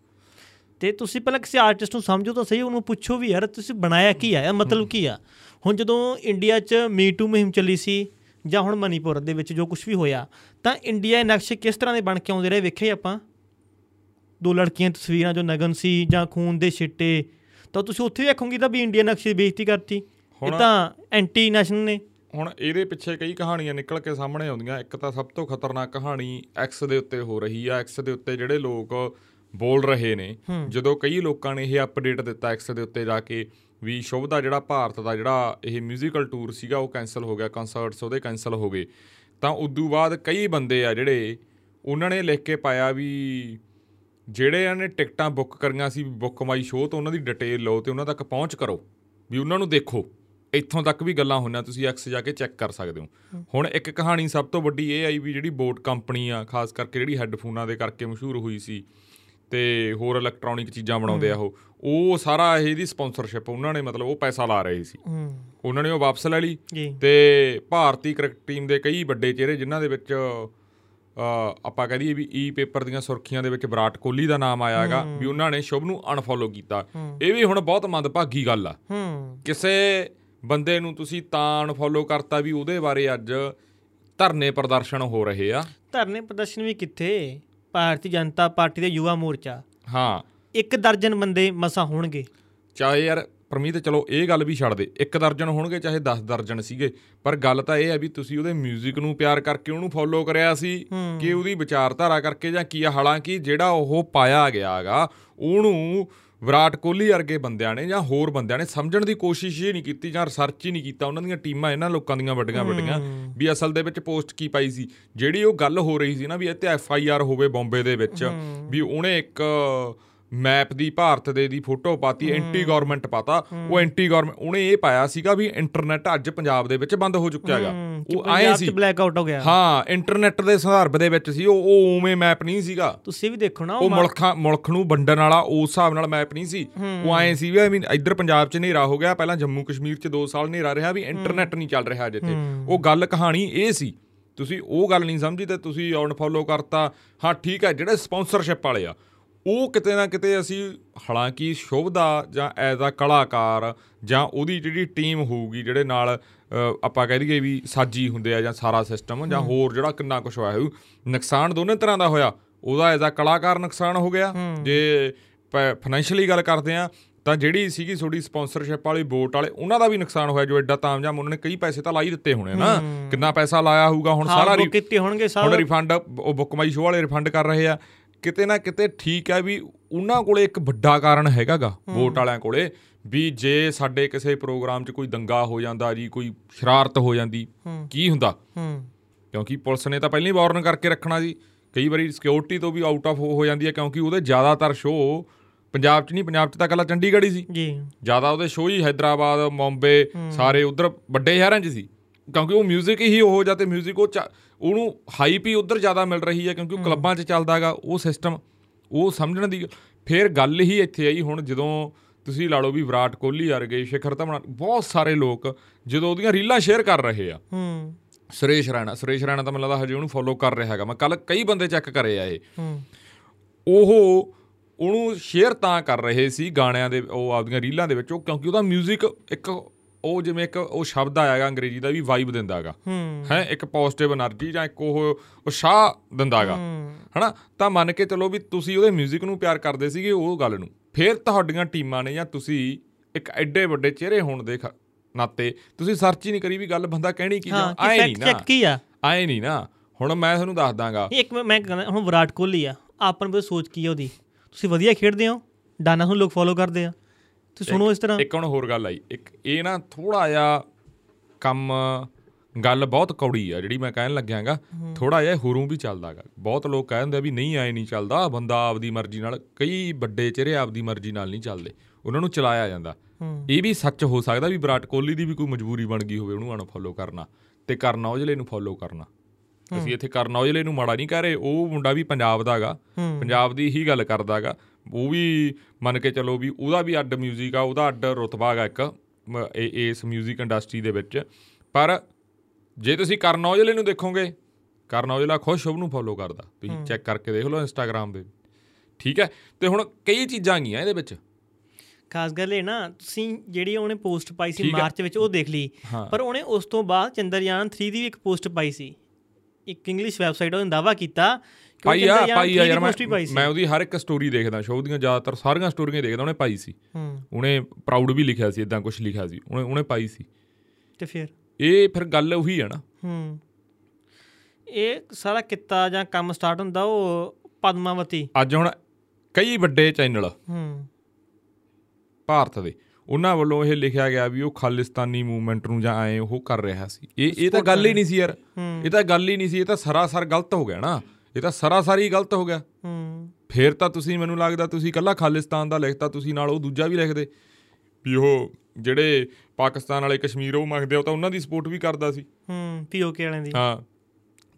ਤੇ ਤੁਸੀਂ ਪਹਿਲਾਂ ਕਿਸੇ ਆਰਟਿਸਟ ਨੂੰ ਸਮਝੋ ਤਾਂ ਸਹੀ ਉਹਨੂੰ ਪੁੱਛੋ ਵੀ ਯਾਰ ਤੁਸੀਂ ਬਣਾਇਆ ਕੀ ਆ ਮਤਲਬ ਕੀ ਆ? ਹੁਣ ਜਦੋਂ ਇੰਡੀਆ 'ਚ ਮੀ ਟੂ ਮੁਹਿੰਮ ਚੱਲੀ ਸੀ ਜਾਂ ਹੁਣ ਮਨੀਪੁਰ ਦੇ ਵਿੱਚ ਜੋ ਕੁਝ ਵੀ ਹੋਇਆ ਤਾਂ ਇੰਡੀਆ ਨਕਸ਼ੇ ਕਿਸ ਤਰ੍ਹਾਂ ਦੇ ਬਣ ਕੇ ਆਉਂਦੇ ਰਹੇ ਵੇਖੇ ਆਪਾਂ? ਦੋ ਲੜਕੀਆਂ ਦੀਆਂ ਤਸਵੀਰਾਂ ਜੋ ਨਗਨ ਸੀ ਜਾਂ ਖੂਨ ਦੇ ਛਿੱਟੇ ਤਾਂ ਤੁਸੀਂ ਉੱਥੇ ਵੇਖੋਗੇ ਤਾਂ ਵੀ ਇੰਡੀਆ ਨਕਸ਼ੇ ਦੀ ਬੇਇੱਜ਼ਤੀ ਕਰਤੀ ਇਹ ਹੁਣ- ਤਾਂ ਐਂਟੀ ਨੈਸ਼ਨਲ ਨੇ ਹੁਣ ਇਹਦੇ ਪਿੱਛੇ ਕਈ ਕਹਾਣੀਆਂ ਨਿਕਲ ਕੇ ਸਾਹਮਣੇ ਆਉਂਦੀਆਂ ਇੱਕ ਤਾਂ ਸਭ ਤੋਂ ਖਤਰਨਾਕ ਕਹਾਣੀ ਐਕਸ ਦੇ ਉੱਤੇ ਹੋ ਰਹੀ ਆ ਐਕਸ ਦੇ ਉੱਤੇ ਜਿਹੜੇ ਲੋਕ ਬੋਲ ਰਹੇ ਨੇ ਜਦੋਂ ਕਈ ਲੋਕਾਂ ਨੇ ਇਹ ਅਪਡੇਟ ਦਿੱਤਾ ਐਕਸ ਦੇ ਉੱਤੇ ਜਾ ਕੇ ਵੀ ਸ਼ੁਭ ਦਾ ਜਿਹੜਾ ਭਾਰਤ ਦਾ ਜਿਹੜਾ ਇਹ 뮤지컬 ਟੂਰ ਸੀਗਾ ਉਹ ਕੈਨਸਲ ਹੋ ਗਿਆ ਕਨਸਰਟਸ ਉਹਦੇ ਕੈਨਸਲ ਹੋ ਗਏ ਤਾਂ ਉਦੋਂ ਬਾਅਦ ਕਈ ਬੰਦੇ ਆ ਜਿਹੜੇ ਉਹਨਾਂ ਨੇ ਲਿਖ ਕੇ ਪਾਇਆ ਵੀ ਜਿਹੜੇ ਇਹਨਾਂ ਨੇ ਟਿਕਟਾਂ ਬੁੱਕ ਕਰੀਆਂ ਸੀ ਬੁੱਕ ਮਾਈ ਸ਼ੋਅ ਤੋਂ ਉਹਨਾਂ ਦੀ ਡਿਟੇਲ ਲਓ ਤੇ ਉਹਨਾਂ ਤੱਕ ਪਹੁੰਚ ਕਰੋ ਵੀ ਉਹਨਾਂ ਨੂੰ ਦੇਖੋ। ਇੱਥੋਂ ਤੱਕ ਵੀ ਗੱਲਾਂ ਹੋਈਆਂ ਤੁਸੀਂ ਐਕਸ ਜਾ ਕੇ ਚੈੱਕ ਕਰ ਸਕਦੇ ਹੋ। ਹੁਣ ਇੱਕ ਕਹਾਣੀ ਸਭ ਤੋਂ ਵੱਡੀ ਇਹ ਆਈ ਵੀ ਜਿਹੜੀ ਬੋਟ ਕੰਪਨੀ ਆ ਖਾਸ ਕਰਕੇ ਜਿਹੜੀ ਹੈੱਡਫੋਨਾਂ ਦੇ ਕਰਕੇ ਮਸ਼ਹੂਰ ਹੋਈ ਸੀ ਤੇ ਹੋਰ ਇਲੈਕਟ੍ਰੋਨਿਕ ਚੀਜ਼ਾਂ ਬਣਾਉਂਦੇ ਆ ਉਹ ਉਹ ਸਾਰਾ ਇਹਦੀ ਸਪਾਂਸਰਸ਼ਿਪ ਉਹਨਾਂ ਨੇ ਮਤਲਬ ਉਹ ਪੈਸਾ ਲਾ ਰਹੇ ਸੀ। ਉਹਨਾਂ ਨੇ ਉਹ ਵਾਪਸ ਲੈ ਲਈ ਤੇ ਭਾਰਤੀ ਕ੍ਰਿਕਟ ਟੀਮ ਦੇ ਕਈ ਵੱਡੇ ਚਿਹਰੇ ਜਿਨ੍ਹਾਂ ਦੇ ਵਿੱਚ ਆਪਾਂ ਕਹਿ ਦਈਏ ਵੀ ਈ ਪੇਪਰ ਦੀਆਂ ਸੁਰਖੀਆਂ ਦੇ ਵਿੱਚ ਵਿਰਾਟ ਕੋਹਲੀ ਦਾ ਨਾਮ ਆਇਆ ਹੈਗਾ ਵੀ ਉਹਨਾਂ ਨੇ ਸ਼ੁਭ ਨੂੰ ਅਨਫੋਲੋ ਕੀਤਾ। ਇਹ ਵੀ ਹੁਣ ਬਹੁਤ ਮੰਦਭਾਗੀ ਗੱਲ ਆ। ਕਿਸੇ ਬੰਦੇ ਨੂੰ ਤੁਸੀਂ ਤਾਂ ਅਨਫੋਲੋ ਕਰਤਾ ਵੀ ਉਹਦੇ ਬਾਰੇ ਅੱਜ ਧਰਨੇ ਪ੍ਰਦਰਸ਼ਨ ਹੋ ਰਹੇ ਆ। ਧਰਨੇ ਪ੍ਰਦਰਸ਼ਨ ਵੀ ਕਿੱਥੇ? ਭਾਰਤੀ ਜਨਤਾ ਪਾਰਟੀ ਦੇ ਯੁਵਾ ਮੋਰਚਾ। ਹਾਂ। ਇੱਕ ਦਰਜਨ ਬੰਦੇ ਮਸਾ ਹੋਣਗੇ। ਚਾਹੇ ਯਾਰ ਪਰਮੀਤ ਚਲੋ ਇਹ ਗੱਲ ਵੀ ਛੱਡ ਦੇ। ਇੱਕ ਦਰਜਨ ਹੋਣਗੇ ਚਾਹੇ 10 ਦਰਜਨ ਸੀਗੇ। ਪਰ ਗੱਲ ਤਾਂ ਇਹ ਹੈ ਵੀ ਤੁਸੀਂ ਉਹਦੇ 뮤직 ਨੂੰ ਪਿਆਰ ਕਰਕੇ ਉਹਨੂੰ ਫੋਲੋ ਕਰਿਆ ਸੀ ਕਿ ਉਹਦੀ ਵਿਚਾਰਧਾਰਾ ਕਰਕੇ ਜਾਂ ਕੀ ਆ? ਹਾਲਾਂਕਿ ਜਿਹੜਾ ਉਹ ਪਾਇਆ ਗਿਆ ਹੈਗਾ ਉਹਨੂੰ ਵਿਰਾਟ ਕੋਹਲੀ ਵਰਗੇ ਬੰਦਿਆਂ ਨੇ ਜਾਂ ਹੋਰ ਬੰਦਿਆਂ ਨੇ ਸਮਝਣ ਦੀ ਕੋਸ਼ਿਸ਼ ਹੀ ਨਹੀਂ ਕੀਤੀ ਜਾਂ ਰਿਸਰਚ ਹੀ ਨਹੀਂ ਕੀਤਾ। ਉਹਨਾਂ ਦੀਆਂ ਟੀਮਾਂ ਇਹਨਾਂ ਲੋਕਾਂ ਦੀਆਂ ਵੱਡੀਆਂ ਵੱਡੀਆਂ ਵੀ ਅਸਲ ਦੇ ਵਿੱਚ ਪੋਸਟ ਕੀ ਪਾਈ ਸੀ। ਜਿਹੜੀ ਉਹ ਗੱਲ ਹੋ ਰਹੀ ਸੀ ਨਾ ਵੀ ਇੱਥੇ ਐਫ ਆਈ ਆਰ ਹੋਵੇ ਬੰਬੇ ਦੇ ਵਿੱਚ ਵੀ ਉਹਨੇ ਇੱਕ ਮੈਪ ਦੀ ਭਾਰਤ ਦੇ ਦੀ ਫੋਟੋ ਪਾਤੀ ਐਂਟੀ ਗਵਰਨਮੈਂਟ ਪਾਤਾ। ਉਹ ਐਂਟੀ ਗਵਰਨਮੈਂਟ ਉਹਨੇ ਇਹ ਪਾਇਆ ਸੀਗਾ ਵੀ ਇੰਟਰਨੈਟ ਅੱਜ ਪੰਜਾਬ ਦੇ ਵਿੱਚ ਬੰਦ ਹੋ ਚੁੱਕਿਆ ਹੈਗਾ। ਉਹ ਆਏ ਸੀ। ਬਲੈਕ ਆਊਟ ਹੋ ਗਿਆ। ਹਾਂ ਇੰਟਰਨੈਟ ਦੇ ਸੰਦਰਭ ਦੇ ਵਿੱਚ ਸੀ ਉਹ ਉਹ ਉਵੇਂ ਮੈਪ ਨਹੀਂ ਸੀਗਾ। ਤੁਸੀਂ ਵੀ ਦੇਖੋ ਨਾ ਉਹ ਮੁਲਕਾਂ ਮੁਲਕ ਨੂੰ ਵੰਡਣ ਵਾਲਾ ਉਸ ਹਿਸਾਬ ਨਾਲ ਮੈਪ ਨਹੀਂ ਸੀ। ਉਹ ਆਏ ਸੀ ਵੀ I mean ਇੱਧਰ ਪੰਜਾਬ 'ਚ ਹਨੇਰਾ ਹੋ ਗਿਆ ਪਹਿਲਾਂ ਜੰਮੂ ਕਸ਼ਮੀਰ 'ਚ 2 ਸਾਲ ਹਨੇਰਾ ਰਿਹਾ ਵੀ ਇੰਟਰਨੈਟ ਨਹੀਂ ਚੱਲ ਰਿਹਾ ਜਿੱਥੇ ਉਹ ਗੱਲ ਕਹਾਣੀ ਇਹ ਸੀ। ਤੁਸੀਂ ਉਹ ਗੱਲ ਨਹੀਂ ਸਮਝੀ ਤੇ ਤੁਸੀਂ ਅਨਫੋਲੋ ਕਰਤਾ। ਹਾਂ ਠੀਕ ਹੈ ਜਿਹੜੇ ਸਪਾਂਸਰਸ਼ਿਪ ਵਾਲੇ ਆ ਉਹ ਕਿਤੇ ਨਾ ਕਿਤੇ ਅਸੀਂ ਹਾਲਾਂਕਿ ਸ਼ੁਭ ਦਾ ਜਾਂ ਐਜ਼ ਅ ਕਲਾਕਾਰ ਜਾਂ ਉਹਦੀ ਜਿਹੜੀ ਟੀਮ ਹੋਊਗੀ ਜਿਹੜੇ ਨਾਲ ਆਪਾਂ ਕਹਿ ਦਈਏ ਵੀ ਸਾਜੀ ਹੁੰਦੇ ਆ ਜਾਂ ਸਾਰਾ ਸਿਸਟਮ ਜਾਂ ਹੋਰ ਜਿਹੜਾ ਕਿੰਨਾ ਕੁਝ ਹੋਇਆ ਹੋਊ ਨੁਕਸਾਨ ਦੋਨੇ ਤਰ੍ਹਾਂ ਦਾ ਹੋਇਆ। ਉਹਦਾ ਐਜ਼ ਅ ਕਲਾਕਾਰ ਨੁਕਸਾਨ ਹੋ ਗਿਆ। ਜੇ ਫਾਈਨੈਂਸ਼ੀਅਲੀ ਗੱਲ ਕਰਦੇ ਆ ਤਾਂ ਜਿਹੜੀ ਸੀਗੀ ਤੁਹਾਡੀ ਸਪਾਂਸਰਸ਼ਿਪ ਵਾਲੀ ਵੋਟ ਵਾਲੇ ਉਹਨਾਂ ਦਾ ਵੀ ਨੁਕਸਾਨ ਹੋਇਆ ਜੋ ਐਡਾ ਤਾਮਜਾਮ ਉਹਨਾਂ ਨੇ ਕਈ ਪੈਸੇ ਤਾਂ ਲਾਈ ਦਿੱਤੇ ਹੋਣੇ ਨਾ। ਕਿੰਨਾ ਪੈਸਾ ਲਾਇਆ ਹੋਊਗਾ ਹੁਣ ਸਾਰਾ ਰੀ- ਕੀਤੇ ਹੋਣਗੇ ਹੁਣ ਸਾਰਾ। ਰਿਫੰਡ ਉਹ ਬੁੱਕ ਮਾਈ ਸ਼ੋਅ ਵਾਲੇ ਰਿਫੰਡ ਕਰ ਰਹੇ ਆ। ਕਿਤੇ ਨਾ ਕਿਤੇ ਠੀਕ ਹੈ ਵੀ ਉਹਨਾਂ ਕੋਲੇ ਇੱਕ ਵੱਡਾ ਕਾਰਨ ਹੈਗਾਗਾ ਵੋਟ ਵਾਲਿਆਂ ਕੋਲੇ ਵੀ ਜੇ ਸਾਡੇ ਕਿਸੇ ਪ੍ਰੋਗਰਾਮ 'ਚ ਕੋਈ ਦੰਗਾ ਹੋ ਜਾਂਦਾ ਜੀ ਕੋਈ ਸ਼ਰਾਰਤ ਹੋ ਜਾਂਦੀ ਕੀ ਹੁੰਦਾ? ਕਿਉਂਕਿ ਪੁਲਿਸ ਨੇ ਤਾਂ ਪਹਿਲਾਂ ਹੀ ਵਾਰਨ ਕਰਕੇ ਰੱਖਣਾ ਜੀ। ਕਈ ਵਾਰੀ ਸਿਕਿਉਰਿਟੀ ਤੋਂ ਵੀ ਆਊਟ ਆਫ ਹੋ ਜਾਂਦੀ ਹੈ ਕਿਉਂਕਿ ਉਹਦੇ ਜ਼ਿਆਦਾਤਰ ਸ਼ੋਅ ਪੰਜਾਬ 'ਚ ਨਹੀਂ ਪੰਜਾਬ 'ਚ ਤਾਂ ਕੱਲਾ ਚੰਡੀਗੜ੍ਹ ਹੀ ਸੀ। ਜੀ। ਜ਼ਿਆਦਾ ਉਹਦੇ ਸ਼ੋਅ ਹੀ ਹైదరాబాద్ ਮੁੰਬਈ ਸਾਰੇ ਉਧਰ ਵੱਡੇ ਸ਼ਹਿਰਾਂ 'ਚ ਸੀ। ਕਿਉਂਕਿ ਉਹ 뮤직 ਹੀ ਉਹ ਜਾਂ ਤੇ 뮤직 ਉਹ ਚ- ਉਹਨੂੰ ਹਾਈਪ ਹੀ ਉਧਰ ਜ਼ਿਆਦਾ ਮਿਲ ਰਹੀ ਹੈ ਕਿਉਂਕਿ ਉਹ ਕਲੱਬਾਂ 'ਚ ਚੱਲਦਾਗਾ ਉਹ ਸਿਸਟਮ ਉਹ ਸਮਝਣ ਦੀ ਫਿਰ ਗੱਲ ਹੀ ਇੱਥੇ ਆਈ ਹੁਣ ਜਦੋਂ ਤੁਸੀਂ ਲਾ ਲਓ ਵੀ ਵਿਰਾਟ ਕੋਹਲੀ ਵਰਗੇ ਸ਼ਿਖਰ ਧਵਨ ਬਹੁਤ ਸਾਰੇ ਲੋਕ ਜਦੋਂ ਉਹਦੀਆਂ ਰੀਲਾਂ ਸ਼ੇਅਰ ਕਰ ਰਹੇ ਆ ਹੂੰ ਸੁਰੇਸ਼ ਰੈਣਾ ਸੁਰੇਸ਼ ਰੈਣਾ ਤਾਂ ਮੈਨੂੰ ਲੱਗਦਾ ਹਜੇ ਉਹਨੂੰ ਫੋਲੋ ਕਰ ਰਿਹਾ ਹੈਗਾ ਮੈਂ ਕੱਲ ਕਈ ਬੰਦੇ ਚੈੱਕ ਕਰੇ ਆ ਇਹ ਹੂੰ ਉਹ ਉਹਨੂੰ ਸ਼ੇਅਰ ਤਾਂ ਕਰ ਰਹੇ ਸੀ ਗਾਣਿਆਂ ਦੇ ਉਹ ਆਪਦੀਆਂ ਰੀਲਾਂ ਦੇ ਵਿੱਚ ਉਹ ਕਿਉਂਕਿ ਉਹਦਾ 뮤직 ਇੱਕ ਉਹ ਜਿਵੇਂ ਇੱਕ ਉਹ ਸ਼ਬਦ ਆਇਆਗਾ ਅੰਗਰੇਜ਼ੀ ਦਾ ਵੀ ਵਾਈਬ ਦਿੰਦਾਗਾ। ਹੈ। ਇੱਕ ਪੋਜ਼ਿਟਿਵ એનર્ਜੀ ਜਾਂ ਇੱਕ ਉਹ ਉਸ਼ਾਹ ਦਿੰਦਾਗਾ। ਹਨਾ? ਤਾਂ ਮੰਨ ਕੇ ਚਲੋ ਵੀ ਤੁਸੀਂ ਉਹਦੇ 뮤직 ਨੂੰ ਪਿਆਰ ਕਰਦੇ ਸੀਗੇ ਉਹ ਗੱਲ ਨੂੰ। ਫਿਰ ਤੁਹਾਡੀਆਂ ਟੀਮਾਂ ਨੇ ਜਾਂ ਤੁਸੀਂ ਇੱਕ ਐਡੇ ਵੱਡੇ ਚਿਹਰੇ ਹੋਣ ਦੇ ਨਾਤੇ ਤੁਸੀਂ ਸਰਚ ਹੀ ਨਹੀਂ ਕਰੀ ਵੀ ਗੱਲ ਬੰਦਾ ਕਹਿਣੀ ਕੀ ਜਾਂ ਆਏ ਨਹੀਂ ਨਾ। ਕੀ ਆ? ਆਏ ਨਹੀਂ ਨਾ। ਹੁਣ ਮੈਂ ਤੁਹਾਨੂੰ ਦੱਸ ਦਾਂਗਾ ਇੱਕ ਮੈਂ ਕਹਿੰਦਾ ਹੁਣ ਵਿਰਾਟ ਕੋਹਲੀ ਆ। ਆਪਨ ਬਸ ਸੋਚ ਕੀ ਆ ਉਹਦੀ? ਤੁਸੀਂ ਵਧੀਆ ਖੇਡਦੇ ਹੋ? ਡਾਨਾ ਨੂੰ ਲੋਕ ਫੋਲੋ ਕਰਦੇ ਆ। ਤੁਸੀਂ ਸੁਣੋ ਇਸ ਤਰ੍ਹਾਂ। ਇੱਕ ਹੁਣ ਹੋਰ ਗੱਲ ਆਈ। ਇੱਕ ਇਹ ਨਾ ਥੋੜਾ ਜਿਹਾ ਕੰਮ ਗੱਲ ਬਹੁਤ ਕੌੜੀ ਆ ਜਿਹੜੀ ਮੈਂ ਕਹਿਣ ਲੱਗਿਆਗਾ ਥੋੜਾ ਜਿਹਾ ਹੁਰੂ ਵੀ ਚੱਲਦਾਗਾ ਬਹੁਤ ਲੋਕ ਕਹਿੰਦੇ ਆ ਵੀ ਨਹੀਂ ਆਏ ਨਹੀਂ ਚੱਲਦਾ। ਬੰਦਾ ਆਪਦੀ ਮਰਜ਼ੀ ਨਾਲ ਕਈ ਵੱਡੇ ਚਿਹਰੇ ਆਪਦੀ ਮਰਜ਼ੀ ਨਾਲ ਨਹੀਂ ਚੱਲਦੇ। ਉਹਨਾਂ ਨੂੰ ਚਲਾਇਆ ਜਾਂਦਾ। ਇਹ ਵੀ ਸੱਚ ਹੋ ਸਕਦਾ ਵੀ ਵਿਰਾਟ ਕੋਹਲੀ ਦੀ ਵੀ ਕੋਈ ਮਜਬੂਰੀ ਬਣ ਗਈ ਹੋਵੇ ਉਹਨੂੰ ਅਨਫੋਲੋ ਕਰਨਾ ਤੇ ਕਰਨ ਔਜਲੇ ਨੂੰ ਫੋਲੋ ਕਰਨਾ। ਅਸੀਂ ਇੱਥੇ ਕਰਨ ਔਜਲੇ ਨੂੰ ਮਾੜਾ ਨਹੀਂ ਕਹਿ ਰਹੇ ਉਹ ਮੁੰਡਾ ਵੀ ਪੰਜਾਬ ਦਾਗਾ। ਪੰਜਾਬ ਦੀ ਹੀ ਗੱਲ ਕਰਦਾਗਾ ਉਹ ਵੀ ਮੰਨ ਕੇ ਚੱਲੋ ਵੀ ਉਹਦਾ ਵੀ ਅੱਡ 뮤직 ਆ ਉਹਦਾ ਅੱਡ ਰੁਤਬਾ ਹੈਗਾ ਇੱਕ ਮ- ਇਹ- ਇਸ 뮤직 ਇੰਡਸਟਰੀ ਦੇ ਵਿੱਚ ਪਰ ਜੇ ਤੁਸੀਂ ਕਰਨ ਔਜਲੇ ਨੂੰ ਦੇਖੋਗੇ ਕਰਨ ਔਜਲਾ ਖੁਦ ਸ਼ੁਭ ਨੂੰ ਫੋਲੋ ਕਰਦਾ ਤੁਸੀਂ ਚੈੱਕ ਕਰਕੇ ਦੇਖ ਲਓ ਇੰਸਟਾਗ੍ਰam ਦੇ ਠੀਕ ਹੈ ਤੇ ਹੁਣ ਕਈ ਚੀਜ਼ਾਂ ਗਈਆਂ ਇਹਦੇ ਵਿੱਚ ਖਾਸ ਗੱਲ ਇਹ ਨਾ ਤੁਸੀਂ ਜਿਹੜੀ ਉਹਨੇ ਪੋਸਟ ਪਾਈ ਸੀ ਠੀਕ ਆ। ਮਾਰਚ ਵਿੱਚ ਉਹ ਦੇਖ ਲਈ ਹਾਂ। ਪਰ ਉਹਨੇ ਉਸ ਤੋਂ ਬਾਅਦ ਚੰਦਰਯਾਨ 3 ਦੀ ਵੀ ਇੱਕ ਪੋਸਟ ਪਾਈ ਸੀ ਇੱਕ ਇੰਗਲਿਸ਼ ਵੈਬਸਾਈਟ ਉਹਨੇ ਦਾਵਾ ਕੀਤਾ ਕਿ ਉਹ ਪਾਈ ਆ ਪਾਈ ਆ 3 ਦੀ ਯਾਰ ਮੈਂ ਮੈਂ ਉਹਦੀ ਹਰ ਇੱਕ ਸਟੋਰੀ ਦੇਖਦਾ ਸ਼ੋਅ ਦੀਆਂ ਜ਼ਿਆਦਾਤਰ ਸਾਰੀਆਂ ਸਟੋਰੀਆਂ ਦੇਖਦਾ ਉਹਨੇ ਪਾਈ ਸੀ। ਹੂੰ। ਉਹਨੇ ਪ੍ਰਾਊਡ ਵੀ ਲਿਖਿਆ ਸੀ ਇਦਾਂ ਕੁਝ ਲਿਖਿਆ ਸੀ। ਉਹਨੇ ਉਹਨੇ ਪਾਈ ਸੀ। ਤੇ ਫਿਰ? ਇਹ ਫਿਰ ਗੱਲ ਉਹੀ ਹੈ ਨਾ। ਹੂੰ। ਇਹ ਸਾਰਾ ਕਿੱਤਾ ਜਾਂ ਕੰਮ ਸਟਾਰਟ ਹੁੰਦਾ ਉਹ ਪਦਮਾਵਤੀ। ਅੱਜ ਹੁਣ ਕਈ ਵੱਡੇ ਚੈਨਲ ਹੂੰ। ਭਾਰਤ ਦੇ। ਉਹਨਾਂ ਵੱਲੋਂ ਇਹ ਲਿਖਿਆ ਗਿਆ ਵੀ ਉਹ ਖਾਲਿਸਤਾਨੀ ਮੂਵਮੈਂਟ ਨੂੰ ਜਾਂ ਆਏ ਉਹ ਕਰ ਰਿਹਾ ਸੀ। ਇਹ ਇਹ ਤਾਂ ਗੱਲ ਹੀ ਨਹੀਂ ਸੀ ਯਾਰ। ਇਹ ਤਾਂ ਗੱਲ ਹੀ ਨਹੀਂ ਸੀ। ਇਹ ਤਾਂ ਸਰਾਸਰ ਗਲਤ ਹੋ ਗਿਆ ਨਾ। ਇਹ ਤਾਂ ਸਰਾਸਰ ਗਲਤ ਹੋ ਗਿਆ। ਹੂੰ। ਫੇਰ ਤਾਂ ਤੁਸੀਂ ਮੈਨੂੰ ਲੱਗਦਾ ਤੁਸੀਂ ਇਕੱਲਾ ਖਾਲਿਸਤਾਨ ਦਾ ਲਿਖਤਾ ਤੁਸੀਂ ਨਾਲ ਉਹ ਦੂਜਾ ਵੀ ਲਿਖਦੇ। ਵੀ ਉਹ ਜਿਹੜੇ ਪਾਕਿਸਤਾਨ ਵਾਲੇ ਕਸ਼ਮੀਰ ਉਹ ਮੰਗਦੇ ਆ ਉਹ ਤਾਂ ਉਹਨਾਂ ਦੀ ਸਪੋਰਟ ਵੀ ਕਰਦਾ ਸੀ। ਹੂੰ ਪੀਓਕੇ ਵਾਲਿਆਂ ਦੀ। ਹਾਂ।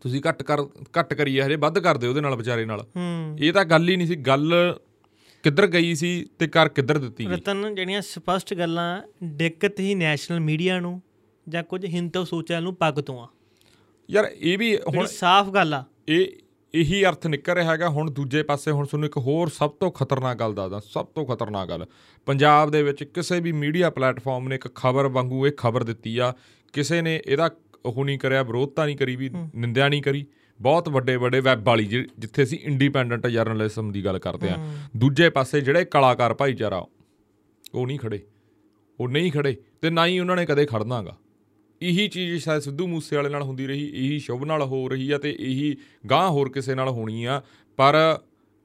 ਤੁਸੀਂ ਘੱਟ ਕਰ ਘੱਟ ਕਰੀਏ ਹਜੇ ਵੱਧ ਕਰਦੇ ਉਹਦੇ ਨਾਲ ਵਿਚਾਰੇ ਨਾਲ। ਹੂੰ। ਇਹ ਤਾਂ ਗੱਲ ਹੀ ਨਹੀਂ ਸੀ ਗੱਲ ਕਿੱਧਰ ਗਈ ਸੀ ਤੇ ਕਰ ਕਿੱਧਰ ਦਿੱਤੀ ਗਈ। ਰਤਨ ਜਿਹੜੀਆਂ ਸਪਸ਼ਟ ਗੱਲਾਂ ਦਿੱਕਤ ਹੀ ਨੈਸ਼ਨਲ ਮੀਡੀਆ ਨੂੰ ਜਾਂ ਕੁਝ ਹਿੰਦੂ ਸੋਚਾਂ ਨੂੰ ਪੱਗ ਤੋਂ ਆ। ਯਾਰ ਇਹ ਵੀ ਹੁਣ ਹੁਣ ਸਾਫ਼ ਗੱਲ ਆ। ਇਹ ਇਹੀ ਅਰਥ ਨਿਕਲ ਰਿਹਾ ਹੈਗਾ। ਹੁਣ ਦੂਜੇ ਪਾਸੇ ਹੁਣ ਤੁਹਾਨੂੰ ਇੱਕ ਹੋਰ ਸਭ ਤੋਂ ਖਤਰਨਾਕ ਗੱਲ ਦੱਸਦਾ ਸਭ ਤੋਂ ਖਤਰਨਾਕ ਗੱਲ। ਪੰਜਾਬ ਦੇ ਵਿੱਚ ਕਿਸੇ ਵੀ ਮੀਡੀਆ ਪਲੇਟਫਾਰਮ ਨੇ ਇੱਕ ਖਬਰ ਵਾਂਗੂ ਇਹ ਖਬਰ ਦਿੱਤੀ ਆ ਕਿਸੇ ਨੇ ਇਹਦਾ ਉਹ ਨਹੀਂ ਕਰਿਆ ਵਿਰੋਧਤਾ ਨਹੀਂ ਕਰੀ ਵੀ ਨਿੰਦਿਆ ਨਹੀਂ ਕਰੀ। ਬਹੁਤ ਵੱਡੇ ਵੱਡੇ ਵੈਬ ਵਾਲੀ ਜਿੱਥੇ ਅਸੀਂ ਇੰਡੀਪੈਂਡੈਂਟ ਜਰਨਲਿਜ਼ਮ ਦੀ ਗੱਲ ਕਰਦੇ ਆ। ਦੂਜੇ ਪਾਸੇ ਜਿਹੜੇ ਕਲਾਕਾਰ ਭਾਈਚਾਰਾ ਉਹ ਨਹੀਂ ਖੜੇ। ਉਹ ਨਹੀਂ ਖੜੇ ਤੇ ਨਾ ਹੀ ਉਹਨਾਂ ਨੇ ਕਦੇ ਖੜਨਾਗਾ ਇਹੀ ਚੀਜ਼ ਸ਼ਾਇਦ ਸਿੱਧੂ ਮੂਸੇ ਵਾਲੇ ਨਾਲ ਹੁੰਦੀ ਰਹੀ ਇਹੀ ਸ਼ੁਭ ਨਾਲ ਹੋ ਰਹੀ ਆ ਤੇ ਇਹੀ ਗਾਂ ਹੋਰ ਕਿਸੇ ਨਾਲ ਹੋਣੀ ਆ ਪਰ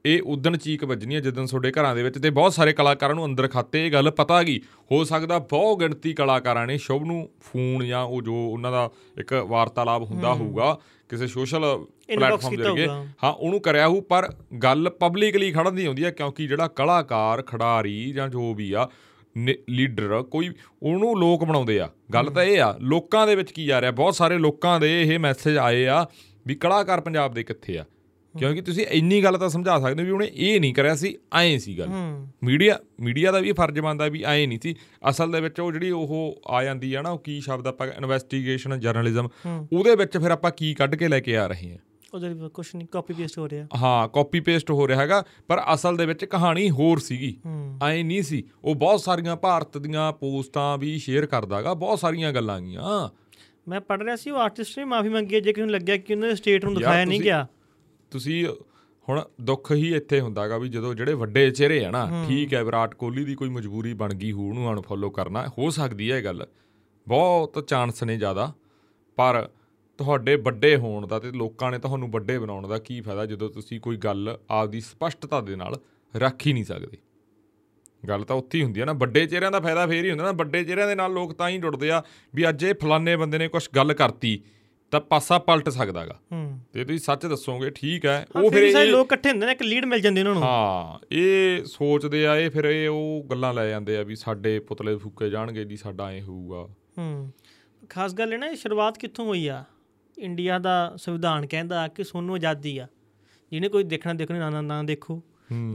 ਇਹ ਉਦਣ ਚੀਕ ਵੱਜਣੀ ਆ ਜਦੋਂ ਤੁਹਾਡੇ ਘਰਾਂ ਦੇ ਵਿੱਚ ਤੇ ਬਹੁਤ ਸਾਰੇ ਕਲਾਕਾਰਾਂ ਨੂੰ ਅੰਦਰ ਖਾਤੇ ਇਹ ਗੱਲ ਪਤਾ ਗਈ ਹੋ ਸਕਦਾ ਬਹੁਤ ਗਿਣਤੀ ਕਲਾਕਾਰਾਂ ਨੇ ਸ਼ੁਭ ਨੂੰ ਫੋਨ ਜਾਂ ਉਹ ਜੋ ਉਹਨਾਂ ਦਾ ਇੱਕ ਵਾਰਤਾਲਾਪ ਹੁੰਦਾ ਹੋਊਗਾ ਕਿਸੇ ਸੋਸ਼ਲ ਪਲੇਟਫਾਰਮ ਜਰੀਏ। ਹਾਂ ਉਹਨੂੰ ਕਰਿਆ ਹੋਊ ਪਰ ਗੱਲ ਪਬਲਿਕਲੀ ਖੜਨ ਦੀ ਹੁੰਦੀ ਆ ਕਿਉਂਕਿ ਜਿਹੜਾ ਕਲਾਕਾਰ ਖਿਡਾਰੀ ਜਾਂ ਜੋ ਵੀ ਆ ਲੀਡਰ ਕੋਈ ਉਹਨੂੰ ਲੋਕ ਬਣਾਉਂਦੇ ਆ। ਗੱਲ ਤਾਂ ਇਹ ਆ ਲੋਕਾਂ ਦੇ ਵਿੱਚ ਕੀ ਆ ਰਿਹਾ? ਬਹੁਤ ਸਾਰੇ ਲੋਕਾਂ ਦੇ ਇਹ ਮੈਸੇਜ ਆਏ ਆ ਵੀ ਕਲਾਕਾਰ ਪੰਜਾਬ ਦੇ ਕਿੱਥੇ ਆ? ਕਿਉਂਕਿ ਤੁਸੀਂ ਇੰਨੀ ਗੱਲ ਤਾਂ ਸਮਝਾ ਸਕਦੇ ਵੀ ਉਹਨੇ ਇਹ ਨਹੀਂ ਕਰਿਆ ਸੀ ਐਂ ਸੀ ਗੱਲ। ਮੀਡੀਆ ਮੀਡੀਆ ਦਾ ਵੀ ਫਰਜ਼ ਬਣਦਾ ਵੀ ਐਂ ਨਹੀਂ ਸੀ। ਅਸਲ ਦੇ ਵਿੱਚ ਉਹ ਜਿਹੜੀ ਉਹ ਆ ਜਾਂਦੀ ਆ ਨਾ ਉਹ ਕੀ ਸ਼ਬਦ ਆਪਾਂ ਇਨਵੈਸਟੀਗੇਸ਼ਨ ਜਰਨਲਿਜ਼ਮ। ਉਹਦੇ ਵਿੱਚ ਫਿਰ ਆਪਾਂ ਕੀ ਕੱਢ ਕੇ ਲੈ ਕੇ ਆ ਰਹੇ ਹਾਂ ਉਹਦੇ ਕੁਝ ਨਹੀਂ ਕਾਪੀ ਪੇਸਟ ਹੋ ਰਿਹਾ। ਹਾਂ ਕਾਪੀ ਪੇਸਟ ਹੋ ਰਿਹਾ ਹੈਗਾ ਪਰ ਅਸਲ ਦੇ ਵਿੱਚ ਕਹਾਣੀ ਹੋਰ ਸੀਗੀ। ਐ ਨਹੀਂ ਸੀ। ਉਹ ਬਹੁਤ ਸਾਰੀਆਂ ਭਾਰਤ ਦੀਆਂ ਪੋਸਟਾਂ ਵੀ ਸ਼ੇਅਰ ਕਰਦਾਗਾ ਬਹੁਤ ਸਾਰੀਆਂ ਗੱਲਾਂ ਗੀਆਂ ਮੈਂ ਪੜ ਰਿਹਾ ਸੀ ਉਹ ਆਰਟਿਸਟ ਨੇ ਮਾਫੀ ਮੰਗੀ ਹੈ ਜੇ ਕਿਸੇ ਨੂੰ ਲੱਗਿਆ ਕਿ ਉਹਨੇ ਸਟੇਟ ਨੂੰ ਦਿਖਾਇਆ ਨਹੀਂ ਗਿਆ। ਤੁਸੀਂ ਹੁਣ ਦੁੱਖ ਹੀ ਇੱਥੇ ਹੁੰਦਾਗਾ ਵੀ ਜਦੋਂ ਜਿਹੜੇ ਵੱਡੇ ਚਿਹਰੇ ਆ ਨਾ ਠੀਕ ਹੈ ਵਿਰਾਟ ਕੋਹਲੀ ਦੀ ਕੋਈ ਮਜਬੂਰੀ ਬਣ ਗਈ ਹੋ ਉਹਨੂੰ ਅਨਫੋਲੋ ਕਰਨਾ ਹੋ ਸਕਦੀ ਹੈ ਇਹ ਗੱਲ। ਬਹੁਤ ਚਾਂਸ ਨੇ ਜ਼ਿਆਦਾ ਪਰ ਤੁਹਾਡੇ ਵੱਡੇ ਹੋਣ ਦਾ ਤੇ ਲੋਕਾਂ ਨੇ ਤੁਹਾਨੂੰ ਵੱਡੇ ਬਣਾਉਣ ਦਾ ਕੀ ਫਾਇਦਾ ਜਦੋਂ ਤੁਸੀਂ ਕੋਈ ਗੱਲ ਆਪਦੀ ਸਪਸ਼ਟਤਾ ਦੇ ਨਾਲ ਰੱਖ ਹੀ ਨਹੀਂ ਸਕਦੇ? ਗੱਲ ਤਾਂ ਉੱਥੇ ਹੀ ਹੁੰਦੀ ਹੈ ਨਾ ਵੱਡੇ ਚਿਹਰਿਆਂ ਦਾ ਫਾਇਦਾ ਫੇਰ ਹੀ ਹੁੰਦਾ ਨਾ ਵੱਡੇ ਚਿਹਰਿਆਂ ਦੇ ਨਾਲ ਲੋਕ ਤਾਂ ਹੀ ਜੁੜਦੇ ਆ ਵੀ ਅੱਜ ਇਹ ਫਲਾਣੇ ਬੰਦੇ ਨੇ ਕੁਝ ਗੱਲ ਕਰਤੀ ਤਾਂ ਪਾਸਾ ਪਲਟ ਸਕਦਾਗਾ ਤੇ ਤੁਸੀਂ ਸੱਚ ਦੱਸੋਗੇ ਠੀਕ ਹੈ ਉਹ ਫਿਰ ਇਹ ਲੋਕ ਇਕੱਠੇ ਹੁੰਦੇ ਨੇ ਇੱਕ ਲੀਡ ਮਿਲ ਜਾਂਦੀ ਉਹਨਾਂ ਨੂੰ। ਹਾਂ ਇਹ ਸੋਚਦੇ ਆ ਇਹ ਫਿਰ ਇਹ ਉਹ ਗੱਲਾਂ ਲੈ ਜਾਂਦੇ ਆ ਵੀ ਸਾਡੇ ਪੁਤਲੇ ਫੂਕੇ ਜਾਣਗੇ ਜੀ ਸਾਡਾ ਐ ਹੋਊਗਾ। ਹੂੰ। ਖਾਸ ਗੱਲ ਇਹ ਨਾ ਸ਼ੁਰੂਆਤ ਕਿੱਥੋਂ ਹੋਈ ਆ? ਇੰਡੀਆ ਦਾ ਸੰਵਿਧਾਨ ਕਹਿੰਦਾ ਕਿ ਸੋਨੂੰ ਆਜ਼ਾਦੀ ਆ। ਜਿਹਨੇ ਕੋਈ ਦੇਖਣਾ ਦੇਖਣਾ ਨਾ ਨਾ ਦੇਖੋ।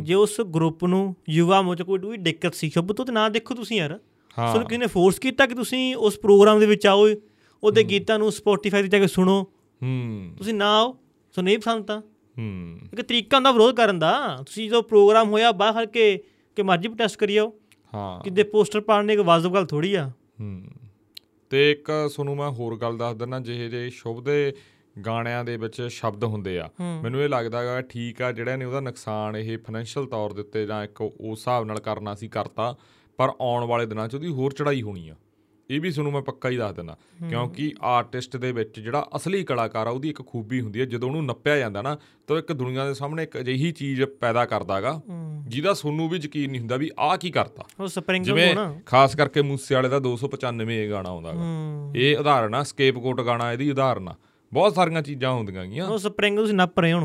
ਜੇ ਉਸ ਗਰੁੱਪ ਨੂੰ ਯੁਵਾ ਮੋਚ ਕੋਈ ਵੀ ਦਿੱਕਤ ਸੀ ਸ਼ੁਭ ਤੋਂ ਤੇ ਨਾ ਦੇਖੋ ਤੁਸੀਂ ਯਾਰ। ਸੋ ਕਿਸੇ ਨੇ ਫੋਰਸ ਕੀਤਾ ਕਿ ਤੁਸੀਂ ਉਸ ਪ੍ਰੋਗਰਾਮ ਦੇ ਵਿੱਚ ਆਓ ਉਹਦੇ ਗੀਤਾਂ ਨੂੰ ਸਪੋਟੀਫਾਈ ਤੇ ਜਾ ਕੇ ਸੁਣੋ। ਹੂੰ। ਤੁਸੀਂ ਨਾ ਆਓ ਸੋ ਨਹੀਂ ਪਸੰਦ ਤਾਂ। ਹੂੰ। ਇੱਕ ਤਰੀਕਾ ਹੁੰਦਾ ਵਿਰੋਧ ਕਰਨ ਦਾ। ਤੁਸੀਂ ਜਦੋਂ ਪ੍ਰੋਗਰਾਮ ਹੋਇਆ ਬਾਹਰ ਕੇ ਕਿ ਮਰਜ਼ੀ ਪ੍ਰੋਟੈਸਟ ਕਰੀਓ ਹਾਂ। ਕਿਤੇ ਪੋਸਟਰ ਪਾੜਨੇ ਇੱਕ ਵਾਜਬ ਗੱਲ ਥੋੜੀ ਆ। ਹੂੰ। ਤੇ ਇੱਕ ਤੁਹਾਨੂੰ ਮੈਂ ਹੋਰ ਗੱਲ ਦੱਸ ਦਿੰਦਾ ਜਿਹੇ ਜੇ ਸ਼ੁਭ ਦੇ ਗਾਣਿਆਂ ਦੇ ਵਿੱਚ ਸ਼ਬਦ ਹੁੰਦੇ ਆ। ਮੈਨੂੰ ਇਹ ਲੱਗਦਾ ਗਾ ਠੀਕ ਆ ਜਿਹੜਾ ਨੇ ਉਹਦਾ ਨੁਕਸਾਨ ਇਹ ਫਾਈਨੈਂਸ਼ੀਅਲ ਤੌਰ ਦੇ ਉੱਤੇ ਜਾਂ ਇੱਕ ਉਸ ਹਿਸਾਬ ਨਾਲ ਕਰਨਾ ਸੀ ਕਰਤਾ ਪਰ ਆਉਣ ਵਾਲੇ ਦਿਨਾਂ 'ਚ ਉਹਦੀ ਹੋਰ ਚੜਾਈ ਹੋਣੀ ਆ ਇਹ ਵੀ ਤੁਹਾਨੂੰ ਮੈਂ ਪੱਕਾ ਹੀ ਦੱਸ ਦਿੰਦਾ। ਕਿਉਂਕਿ ਆਰਟਿਸਟ ਦੇ ਵਿੱਚ ਜਿਹੜਾ ਅਸਲੀ ਕਲਾਕਾਰ ਆ ਉਹਦੀ ਇੱਕ ਖੂਬੀ ਹੁੰਦੀ ਹੈ ਜਦੋਂ ਉਹਨੂੰ ਨੱਪਿਆ ਜਾਂਦਾ ਨਾ ਤਾਂ ਇੱਕ ਦੁਨੀਆ ਦੇ ਸਾਹਮਣੇ ਇੱਕ ਅਜਿਹੀ ਚੀਜ਼ ਪੈਦਾ ਕਰਦਾਗਾ ਜਿਹਦਾ ਤੁਹਾਨੂੰ ਵੀ ਯਕੀਨ ਨਹੀਂ ਹੁੰਦਾ ਵੀ ਆਹ ਕੀ ਕਰਤਾ। ਉਹ ਸਪਰਿੰਗ ਜਿਵੇਂ ਨਾ। ਖਾਸ ਕਰਕੇ ਮੂਸੇ ਵਾਲੇ ਦਾ 295 ਇਹ ਗਾਣਾ ਆਉਂਦਾ ਗਾ। ਹੂੰ। ਇਹ ਉਦਾਹਰਨ ਆ ਸਕੇਪਕੋਟ ਗਾਣਾ ਇਹਦੀ ਉਦਾਹਰਨ ਆ। ਬਹੁਤ ਸਾਰੀਆਂ ਚੀਜ਼ਾਂ ਹੁੰਦੀਆਂ ਗੀਆਂ। ਉਹ ਸਪਰਿੰਗ ਤੁਸੀਂ ਨੱਪ ਰਹੇ ਹੋ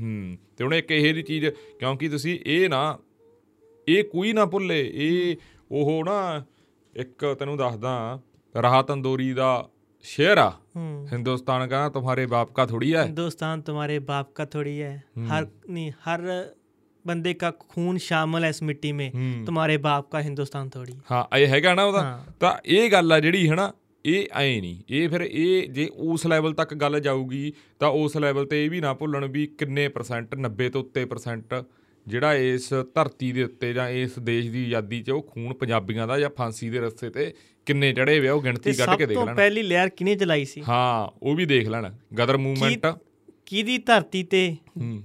ਹੂੰ ਤੇ ਹੁਣ ਇੱਕ ਇਹ ਦੀ ਚੀਜ਼ ਕਿਉਂਕਿ ਤੁਸੀਂ ਇਹ ਨਾ ਇਹ ਕੋਈ ਨਾ ਭੁੱਲੇ ਇਹ ਉਹ ਨਾ ਇੱਕ ਤੈਨੂੰ ਦੱਸਦਾ ਰਾਹਤ ਅੰਦੋਰੀ ਦਾ ਸ਼ੇਰ ਆ। ਹਿੰਦੁਸਤਾਨ ਕਹਿੰਦਾ ਤੁਹਾਰੇ ਬਾਪ ਕਾ ਥੋੜੀ ਹੈ ਹਿੰਦੁਸਤਾਨ ਤੁਹਾਰੇ ਬਾਪ ਕਾ ਥੋੜੀ ਹੈ। ਹਰ ਨਹੀਂ ਹਰ ਬੰਦੇ ਦਾ ਖੂਨ ਸ਼ਾਮਲ ਹੈ ਇਸ ਮਿੱਟੀ ਮੇ। ਤੁਹਾਰੇ ਬਾਪ ਦਾ ਹਿੰਦੁਸਤਾਨ ਥੋੜੀ ਹਾਂ ਇਹ ਹੈਗਾ ਨਾ ਉਹਦਾ। ਤਾਂ ਇਹ ਗੱਲ ਆ ਜਿਹੜੀ ਹੈ ਨਾ ਇਹ ਐ ਨਹੀਂ। ਇਹ ਫਿਰ ਇਹ ਜੇ ਉਸ ਲੈਵਲ ਤੱਕ ਗੱਲ ਜਾਊਗੀ ਤਾਂ ਉਸ ਲੈਵਲ ਤੇ ਇਹ ਵੀ ਨਾ ਭੁੱਲਣ ਵੀ ਕਿੰਨੇ ਪਰਸੈਂਟ 90 ਤੋਂ ਉੱਤੇ ਪਰਸੈਂਟ ਜਿਹੜਾ ਇਸ ਧਰਤੀ ਦੇ ਉੱਤੇ ਜਾਂ ਇਸ ਦੇਸ਼ ਦੀ ਆਜ਼ਾਦੀ 'ਚ ਉਹ ਖੂਨ ਪੰਜਾਬੀਆਂ ਦਾ ਜਾਂ ਫਾਂਸੀ ਦੇ ਰਸਤੇ ਤੇ ਕਿੰਨੇ ਚੜੇ ਹੋਏ ਆ ਉਹ ਤੇ ਗਿਣਤੀ ਕੱਢ ਸਭ ਕੇ ਦੇਖ ਤੋਂ ਲੈਣ। ਪਹਿਲੀ ਲਹਿਰ ਕਿਨੇ ਚਲਾਈ ਸੀ? ਹਾਂ ਉਹ ਵੀ ਦੇਖ ਲੈਣ। ਗਦਰ ਮੂਵਮੈਂਟ। ਕਿਹਦੀ ਧਰਤੀ ਤੇ ਹੂੰ।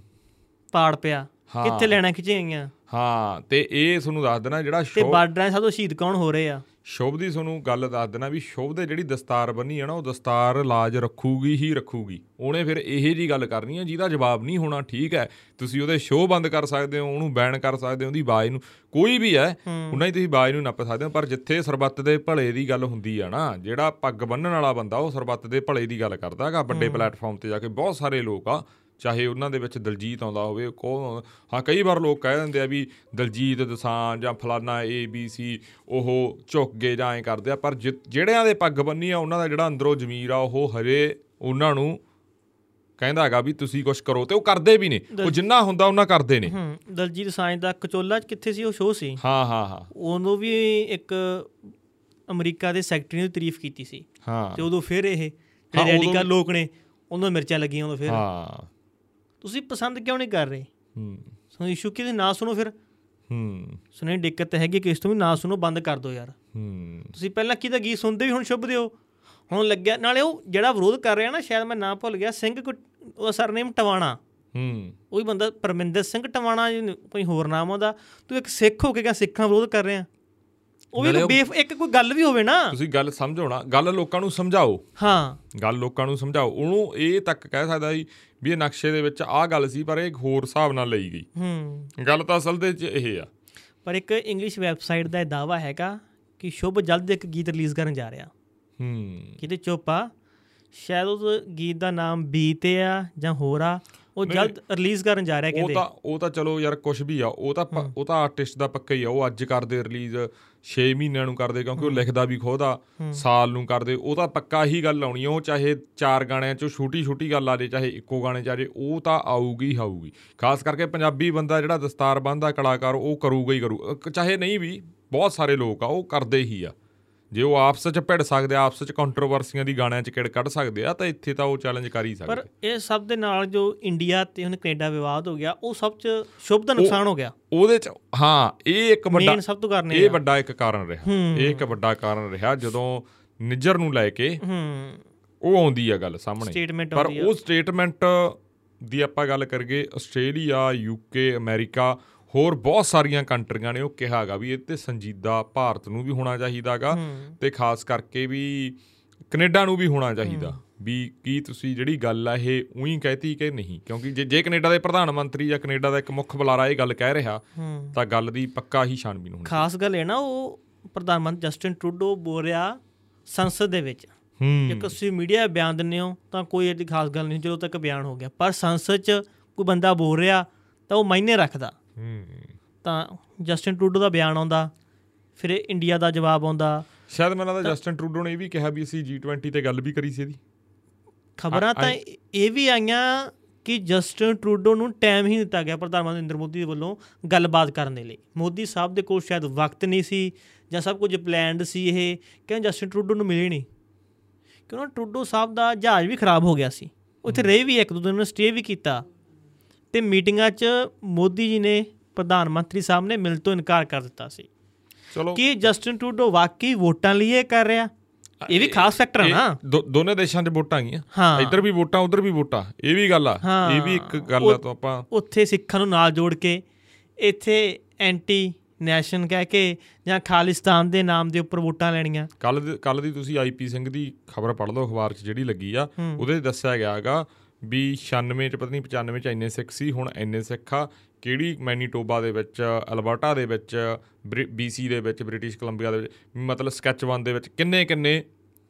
ਪਾੜ ਪਿਆ। ਕਿੱਥੇ ਲੈਣਾ ਖਿਚੇ ਗਈਆਂ ਹਾਂ ਤੇ ਇਹ ਤੁਹਾਨੂੰ ਦੱਸ ਦੇਣਾ ਜਿਹੜਾ ਤੇ ਸ਼ੋਅ ਬਾਰਡਰਾਂ 'ਚ ਸਭ ਤੋਂ ਸ਼ਹੀਦ ਕੌਣ ਹੋ ਰਹੇ ਆ? ਸ਼ੁਭ ਦੀ ਤੁਹਾਨੂੰ ਗੱਲ ਦੱਸ ਦੇਣਾ ਵੀ ਸ਼ੁਭ ਦੇ ਜਿਹੜੀ ਦਸਤਾਰ ਬੰਨੀ ਆ ਨਾ ਉਹ ਦਸਤਾਰ ਲਾਜ ਰੱਖੂਗੀ ਹੀ ਰੱਖੂਗੀ। ਉਹਨੇ ਫਿਰ ਇਹੇ ਜੀ ਗੱਲ ਕਰਨੀ ਆ ਜਿਹਦਾ ਜਵਾਬ ਨਹੀਂ ਹੋਣਾ ਠੀਕ ਹੈ ਤੁਸੀਂ ਉਹਦੇ ਸ਼ੋਅ ਬੰਦ ਕਰ ਸਕਦੇ ਹੋ ਉਹਨੂੰ ਬੈਨ ਕਰ ਸਕਦੇ ਹੋ ਉਹਦੀ ਆਵਾਜ਼ ਨੂੰ ਕੋਈ ਵੀ ਹੈ ਉਹਨਾਂ ਹੀ ਤੁਸੀਂ ਆਵਾਜ਼ ਨੂੰ ਨੱਪ ਸਕਦੇ ਹੋ ਪਰ ਜਿੱਥੇ ਸਰਬੱਤ ਦੇ ਭਲੇ ਦੀ ਗੱਲ ਹੁੰਦੀ ਆ ਨਾ ਜਿਹੜਾ ਪੱਗ ਬੰਨਣ ਵਾਲਾ ਬੰਦਾ ਉਹ ਸਰਬੱਤ ਦੇ ਭਲੇ ਦੀ ਗੱਲ ਕਰਦਾ ਹੈਗਾ ਵੱਡੇ ਪਲੇਟਫਾਰਮ ਤੇ ਜਾ ਕੇ ਬਹੁਤ ਸਾਰੇ ਲੋਕ ਆ ਚਾਹੇ ਉਹਨਾਂ ਦੇ ਵਿੱਚ ਦਲਜੀਤ ਆਉਂਦਾ ਹੋਵੇ ਕੋ ਹਾਂ ਕਈ ਵਾਰ ਲੋਕ ਕਹਿ ਦਿੰਦੇ ਆ ਵੀ ਦਲਜੀਤ ਦਸਾਂਝ ਜਾਂ ਫਲਾਨਾ ਏ ਬੀ ਸੀ ਉਹ ਝੁੱਕ ਗਏ ਜਾਂ ਐਂ ਕਰਦੇ ਆ ਪਰ ਜਿਹੜਿਆਂ ਦੇ ਪੱਗ ਬੰਨੀ ਆ ਉਹਨਾਂ ਦਾ ਜਿਹੜਾ ਅੰਦਰੋਂ ਜ਼ਮੀਰ ਆ ਉਹ ਹਰੇ ਉਹਨਾਂ ਨੂੰ ਕਹਿੰਦਾ ਹੈਗਾ ਵੀ ਤੁਸੀਂ ਕੁਝ ਕਰੋ ਤੇ ਉਹ ਕਰਦੇ ਵੀ ਨੇ। ਉਹ ਜਿੰਨਾ ਹੁੰਦਾ ਉਹਨਾਂ ਕਰਦੇ ਨੇ। ਹੂੰ ਦਲਜੀਤ ਸਾਂਝ ਦਾ ਕਚੋਲਾ ਕਿੱਥੇ ਸੀ ਉਹ ਸ਼ੋਅ ਸੀ? ਹਾਂ ਹਾਂ ਹਾਂ। ਉਹਨੂੰ ਵੀ ਇੱਕ ਅਮਰੀਕਾ ਦੇ ਸੈਕਟਰੀ ਨੇ ਤਾਰੀਫ ਕੀਤੀ ਸੀ। ਹਾਂ। ਤੇ ਉਦੋਂ ਫਿਰ ਇਹ ਜਿਹੜੇ ਰੈਡੀਕਲ ਲੋਕ ਨੇ ਉਹਨਾਂ ਮਿਰਚਾਂ ਲੱਗੀਆਂ ਉਦੋਂ ਫਿਰ। ਹਾਂ। ਤੁਸੀਂ ਪਸੰਦ ਕਿਉਂ ਨਹੀਂ ਕਰ ਰਹੇ? ਹੂੰ। ਸੋ ਇਸ਼ੂ ਕਿਤੇ ਨਾ ਸੁਣੋ ਫਿਰ। ਹੂੰ। ਸੁਣੇ ਦਿੱਕਤ ਹੈਗੀ ਕਿ ਇਸ ਤੋਂ ਵੀ ਨਾ ਸੁਣੋ ਬੰਦ ਕਰ ਦਿਓ ਯਾਰ। ਹੂੰ। ਤੁਸੀਂ ਪਹਿਲਾਂ ਕਿਹਦਾ ਗੀਤ ਸੁਣਦੇ ਵੀ ਹੁਣ ਸ਼ੁਭ ਦਿਓ? ਹੁਣ ਲੱਗਿਆ ਨਾਲੇ ਉਹ ਜਿਹੜਾ ਵਿਰੋਧ ਕਰ ਰਿਹਾ ਨਾ ਸ਼ਾਇਦ ਮੈਂ ਨਾਂ ਭੁੱਲ ਗਿਆ ਸਿੰਘ ਕੁ- ਉਹਦਾ ਸਰਨੇਮ ਟਵਾਣਾ। ਹੂੰ। ਉਹ ਬੰਦਾ ਪਰਮਿੰਦਰ ਸਿੰਘ ਟਵਾਣਾ ਜੀ ਕੋਈ ਹੋਰ ਨਾਮ ਉਹਦਾ। ਤੂੰ ਇੱਕ ਸਿੱਖ ਹੋ ਕੇ ਕਿਆ ਸਿੱਖਾਂ ਵਿਰੋਧ ਕਰ ਰਿਹਾ? ਉਹ ਵੀ ਉਹ- ਬੇਫ ਇੱਕ ਕੋਈ ਗੱਲ ਵੀ ਹੋਵੇ ਨਾ। ਤੁਸੀਂ ਗੱਲ ਸਮਝੋ ਨਾ ਗੱਲ ਲੋਕਾਂ ਨੂੰ ਸਮਝਾਓ। ਹਾਂ। ਗੱਲ ਲੋਕਾਂ ਨੂੰ ਸਮਝਾਓ। ਉਹਨੂੰ ਇਹ ਤੱਕ ਕਹਿ ਸਕਦਾ ਸੀ ਵੀ ਇਹ ਨਕਸ਼ੇ ਦੇ ਵਿੱਚ ਆਹ ਗੱਲ ਸੀ ਪਰ ਇਹ ਹੋਰ ਹਿਸਾਬ ਨਾਲ ਲਈ ਗਈ। ਹੂੰ। ਗੱਲ ਤਾਂ ਅਸਲ ਦੇ ਵਿੱਚ ਇਹ ਆ। ਪਰ ਇੱਕ ਇੰਗਲਿਸ਼ ਵੈਬਸਾਈਟ ਦਾ ਇਹ ਦਾਵਾ ਹੈਗਾ ਕਿ ਸ਼ੁਭ ਜਲਦ ਇੱਕ ਗੀਤ ਰਿਲੀਜ਼ ਕਰਨ ਜਾ ਰਿਹਾ। ਹੂੰ। ਕਿਤੇ ਚੁੱਪ ਸ਼ਾਇਦ ਉਸ ਗੀਤ ਦਾ ਨਾਮ ਬੀ ਤੇ ਆ ਜਾਂ ਹੋਰ ਆ ਉਹ ਜਲਦ ਰਿਲੀਜ਼ ਕਰਨ ਜਾ ਰਿਹਾ ਉਹ ਕਹਿੰਦੇ। ਤਾਂ ਉਹ ਤਾਂ ਚਲੋ ਯਾਰ ਕੁਝ ਵੀ ਆ ਉਹ ਤਾਂ ਉਹ ਤਾਂ ਆਰਟਿਸਟ ਦਾ ਪੱਕਾ ਹੀ ਆ ਉਹ ਅੱਜ ਕਰਦੇ ਰਿਲੀਜ਼ 6 ਮਹੀਨਿਆਂ ਨੂੰ ਕਰਦੇ ਕਿਉਂਕਿ ਉਹ ਲਿਖਦਾ ਵੀ ਖੁਦ ਆ ਸਾਲ ਨੂੰ ਕਰਦੇ ਉਹ ਤਾਂ ਪੱਕਾ ਹੀ ਗੱਲ ਆਉਣੀ ਆ ਉਹ ਚਾਹੇ ਚਾਰ ਗਾਣਿਆਂ ਚੋਂ ਛੋਟੀ ਛੋਟੀ ਗੱਲ ਆ ਜੇ ਚਾਹੇ ਇੱਕੋ ਗਾਣੇ ਚ ਆ ਜੇ ਉਹ ਤਾਂ ਆਊਗੀ ਆਊਗੀ। ਖਾਸ ਕਰਕੇ ਪੰਜਾਬੀ ਬੰਦਾ ਜਿਹੜਾ ਦਸਤਾਰ ਬੰਨ੍ਹਦਾ ਕਲਾਕਾਰ ਉਹ ਕਰੂਗਾ ਹੀ ਕਰੂ ਚਾਹੇ ਨਹੀਂ ਵੀ ਬਹੁਤ ਸਾਰੇ ਲੋਕ ਆ ਉਹ ਕਰਦੇ ਹੀ ਆ। ਜੇ ਉਹ ਆਪਸ ਚ ਭਿੜ ਸਕਦੇ ਆ ਆਪਸ ਚ ਕੰਟਰੋਵਰਸੀਆਂ ਦੀ ਗਾਣਿਆਂ ਚ ਕਿੜ ਕੱਢ ਸਕਦੇ ਆ ਤਾਂ ਇੱਥੇ ਤਾਂ ਉਹ ਚੈਲੰਜ ਕਰ ਹੀ ਪਰ ਸਕਦੇ ਇਹ ਸਭ ਦੇ ਨਾਲ ਜੋ ਇੰਡੀਆ ਤੇ ਹੁਣ ਕੈਨੇਡਾ ਵਿਵਾਦ ਹੋ ਗਿਆ ਉਹ ਸਭ ਚ ਸ਼ੁਭ ਦਾ ਨੁਕਸਾਨ ਹੋ ਗਿਆ। ਉਹਦੇ ਚ ਹਾਂ ਇਹ ਇੱਕ ਵੱਡਾ ਮੇਨ ਸਭ ਤੋਂ ਕਰਨੇ ਇਹ ਵੱਡਾ ਇੱਕ ਕਾਰਨ ਰਿਹਾ। ਇਹ ਇੱਕ ਵੱਡਾ ਕਾਰਨ ਰਿਹਾ ਜਦੋਂ ਨਿੱਜਰ ਨੂੰ ਲੈ ਕੇ ਹੂੰ। ਉਹ ਆਉਂਦੀ ਆ ਗੱਲ ਸਾਹਮਣੇ। ਪਰ ਉਹ ਸਟੇਟਮੈਂਟ ਦੀ ਆਪਾਂ ਗੱਲ ਕਰੀਏ ਆਸਟ੍ਰੇਲੀਆ ਯੂਕੇ ਅਮਰੀਕਾ ਹੋਰ ਬਹੁਤ ਸਾਰੀਆਂ ਕੰਟਰੀਆਂ ਨੇ ਉਹ ਕਿਹਾਗਾ ਵੀ ਇਹ ਤੇ ਸੰਜੀਦਾ ਭਾਰਤ ਨੂੰ ਵੀ ਹੋਣਾ ਚਾਹੀਦਾਗਾ ਤੇ ਖਾਸ ਕਰਕੇ ਵੀ ਕੈਨੇਡਾ ਨੂੰ ਵੀ ਹੋਣਾ ਚਾਹੀਦਾ ਵੀ ਕੀ ਤੁਸੀਂ ਜਿਹੜੀ ਗੱਲ ਆ ਇਹ ਉਹੀ ਕਹਿਤੀ ਕਿ ਨਹੀਂ? ਕਿਉਂਕਿ ਜੇ ਜੇ ਕੈਨੇਡਾ ਦੇ ਪ੍ਰਧਾਨ ਮੰਤਰੀ ਜਾਂ ਕੈਨੇਡਾ ਦਾ ਇੱਕ ਮੁੱਖ ਬੁਲਾਰਾ ਇਹ ਗੱਲ ਕਹਿ ਰਿਹਾ ਹੂੰ। ਤਾਂ ਗੱਲ ਦੀ ਪੱਕਾ ਹੀ ਛਾਣਬੀਨ ਹੋਣੀ ਖਾਸ ਗੱਲ ਇਹ ਨਾ ਉਹ ਪ੍ਰਧਾਨ ਮੰਤਰੀ ਜਸਟਿਨ ਟਰੂਡੋ ਬੋਲ ਰਿਹਾ ਸੰਸਦ ਦੇ ਵਿੱਚ। ਹੂੰ। ਜੇ ਤੁਸੀਂ ਮੀਡੀਆ ਬਿਆਨ ਦਿੰਦੇ ਹੋ ਤਾਂ ਕੋਈ ਇਹਦੀ ਖਾਸ ਗੱਲ ਨਹੀਂ ਜਦੋਂ ਤੱਕ ਬਿਆਨ ਹੋ ਗਿਆ ਪਰ ਸੰਸਦ 'ਚ ਕੋਈ ਬੰਦਾ ਬੋਲ ਰਿਹਾ ਤਾਂ ਉਹ ਮਾਇਨੇ ਰੱਖਦਾ। ਹੂੰ ਤਾਂ ਜਸਟਿਨ ਟਰੂਡੋ ਦਾ ਬਿਆਨ ਆਉਂਦਾ ਫਿਰ ਇਹ ਇੰਡੀਆ ਦਾ ਜਵਾਬ ਆਉਂਦਾ। ਸ਼ਾਇਦ ਮੈਨੂੰ ਲੱਗਦਾ ਜਸਟਨ ਟਰੂਡੋ ਨੇ ਇਹ ਵੀ ਕਿਹਾ ਵੀ ਅਸੀਂ G20 ਤੇ ਗੱਲ ਵੀ ਕਰੀ ਸੀ ਇਹਦੀ। ਖਬਰਾਂ ਤਾਂ ਇਹ ਵੀ ਆਈਆਂ ਕਿ ਜਸਟਿਨ ਟਰੂਡੋ ਨੂੰ ਟਾਈਮ ਹੀ ਦਿੱਤਾ ਗਿਆ ਪ੍ਰਧਾਨ ਮੰਤਰੀ ਨਰਿੰਦਰ ਮੋਦੀ ਦੇ ਵੱਲੋਂ ਗੱਲਬਾਤ ਕਰਨ ਦੇ ਲਈ। ਮੋਦੀ ਸਾਹਿਬ ਦੇ ਕੋਲ ਸ਼ਾਇਦ ਵਕਤ ਨਹੀਂ ਸੀ ਜਾਂ ਸਭ ਕੁਝ ਪਲਾਨਡ ਸੀ ਇਹ ਕਿ ਜਸਟਿਨ ਟਰੂਡੋ ਨੂੰ ਮਿਲੇ ਨਹੀਂ? ਕਿਉਂ ਟਰੂਡੋ ਸਾਹਿਬ ਦਾ ਜਹਾਜ਼ ਵੀ ਖਰਾਬ ਹੋ ਗਿਆ ਸੀ। ਉੱਥੇ ਰਹੇ ਵੀ ਇੱਕ ਦੋ ਦਿਨ ਸਟੇ ਵੀ ਕੀਤਾ। ਤੇ ਮੀਟਿੰਗਾਂ 'ਚ ਮੋਦੀ ਜੀ ਨੇ ਪ੍ਰਧਾਨ ਮੰਤਰੀ ਸਾਹਿਬ ਨੇ ਮਿਲ ਤੋਂ ਇਨਕਾਰ ਕਰ ਦਿੱਤਾ ਸੀ। ਚਲੋ। ਕਿ ਜਸਟਿਨ ਟਰੂਡੋ ਵਾਕਈ ਵੋਟਾਂ ਲਈ ਇਹ ਕਰ ਰਿਹਾ? ਇਹ ਵੀ ਖਾਸ ਫੈਕਟਰ ਇਹ ਨਾ। ਦੋਨੇ ਦੇਸ਼ਾਂ 'ਚ ਵੋਟਾਂ ਗਈਆਂ ਹਾਂ। ਇੱਧਰ ਵੀ ਵੋਟਾਂ ਉਧਰ ਵੀ ਵੋਟਾਂ। ਇਹ ਵੀ ਗੱਲ ਆ। ਹਾਂ। ਇਹ ਵੀ ਇੱਕ ਗੱਲ ਆ ਤੋਂ ਆਪਾਂ ਉੱਥੇ ਸਿੱਖਾਂ ਨੂੰ ਨਾਲ ਜੋੜ ਕੇ ਇੱਥੇ ਐਂਟੀ ਨੈਸ਼ਨ ਕਹਿ ਕੇ ਜਾਂ ਖਾਲਿਸਤਾਨ ਦੇ ਨਾਮ ਦੇ ਉੱਪਰ ਵੋਟਾਂ ਲੈਣੀਆਂ। ਕੱਲ ਕੱਲ ਦੀ ਤੁਸੀਂ ਆਈਪੀ ਸਿੰਘ ਦੀ ਖਬਰ ਪੜ੍ਹ ਲਓ ਅਖਬਾਰ 'ਚ ਜਿਹੜੀ ਲੱਗੀ ਆ ਉਹਦੇ ਦੱਸਿਆ ਗਿਆ ਹੈਗਾ ਵੀ 96 'ਚ ਪਤਾ ਨਹੀਂ 95 'ਚ ਇੰਨੇ ਸਿੱਖ ਸੀ ਹੁਣ ਇੰਨੇ ਸਿੱਖ ਆ। ਕਿਹੜੀ ਮੈਨੀਟੋਬਾ ਦੇ ਵਿੱਚ ਅਲਬਰਟਾ ਦੇ ਵਿੱਚ ਬੀਸੀ ਦੇ ਵਿੱਚ ਬ੍ਰਿਟਿਸ਼ ਕੋਲੰਬੀਆ ਦੇ ਵਿੱਚ ਮਤਲਬ ਸਕੈਚਵਾਨ ਦੇ ਵਿੱਚ ਕਿੰਨੇ ਕਿੰਨੇ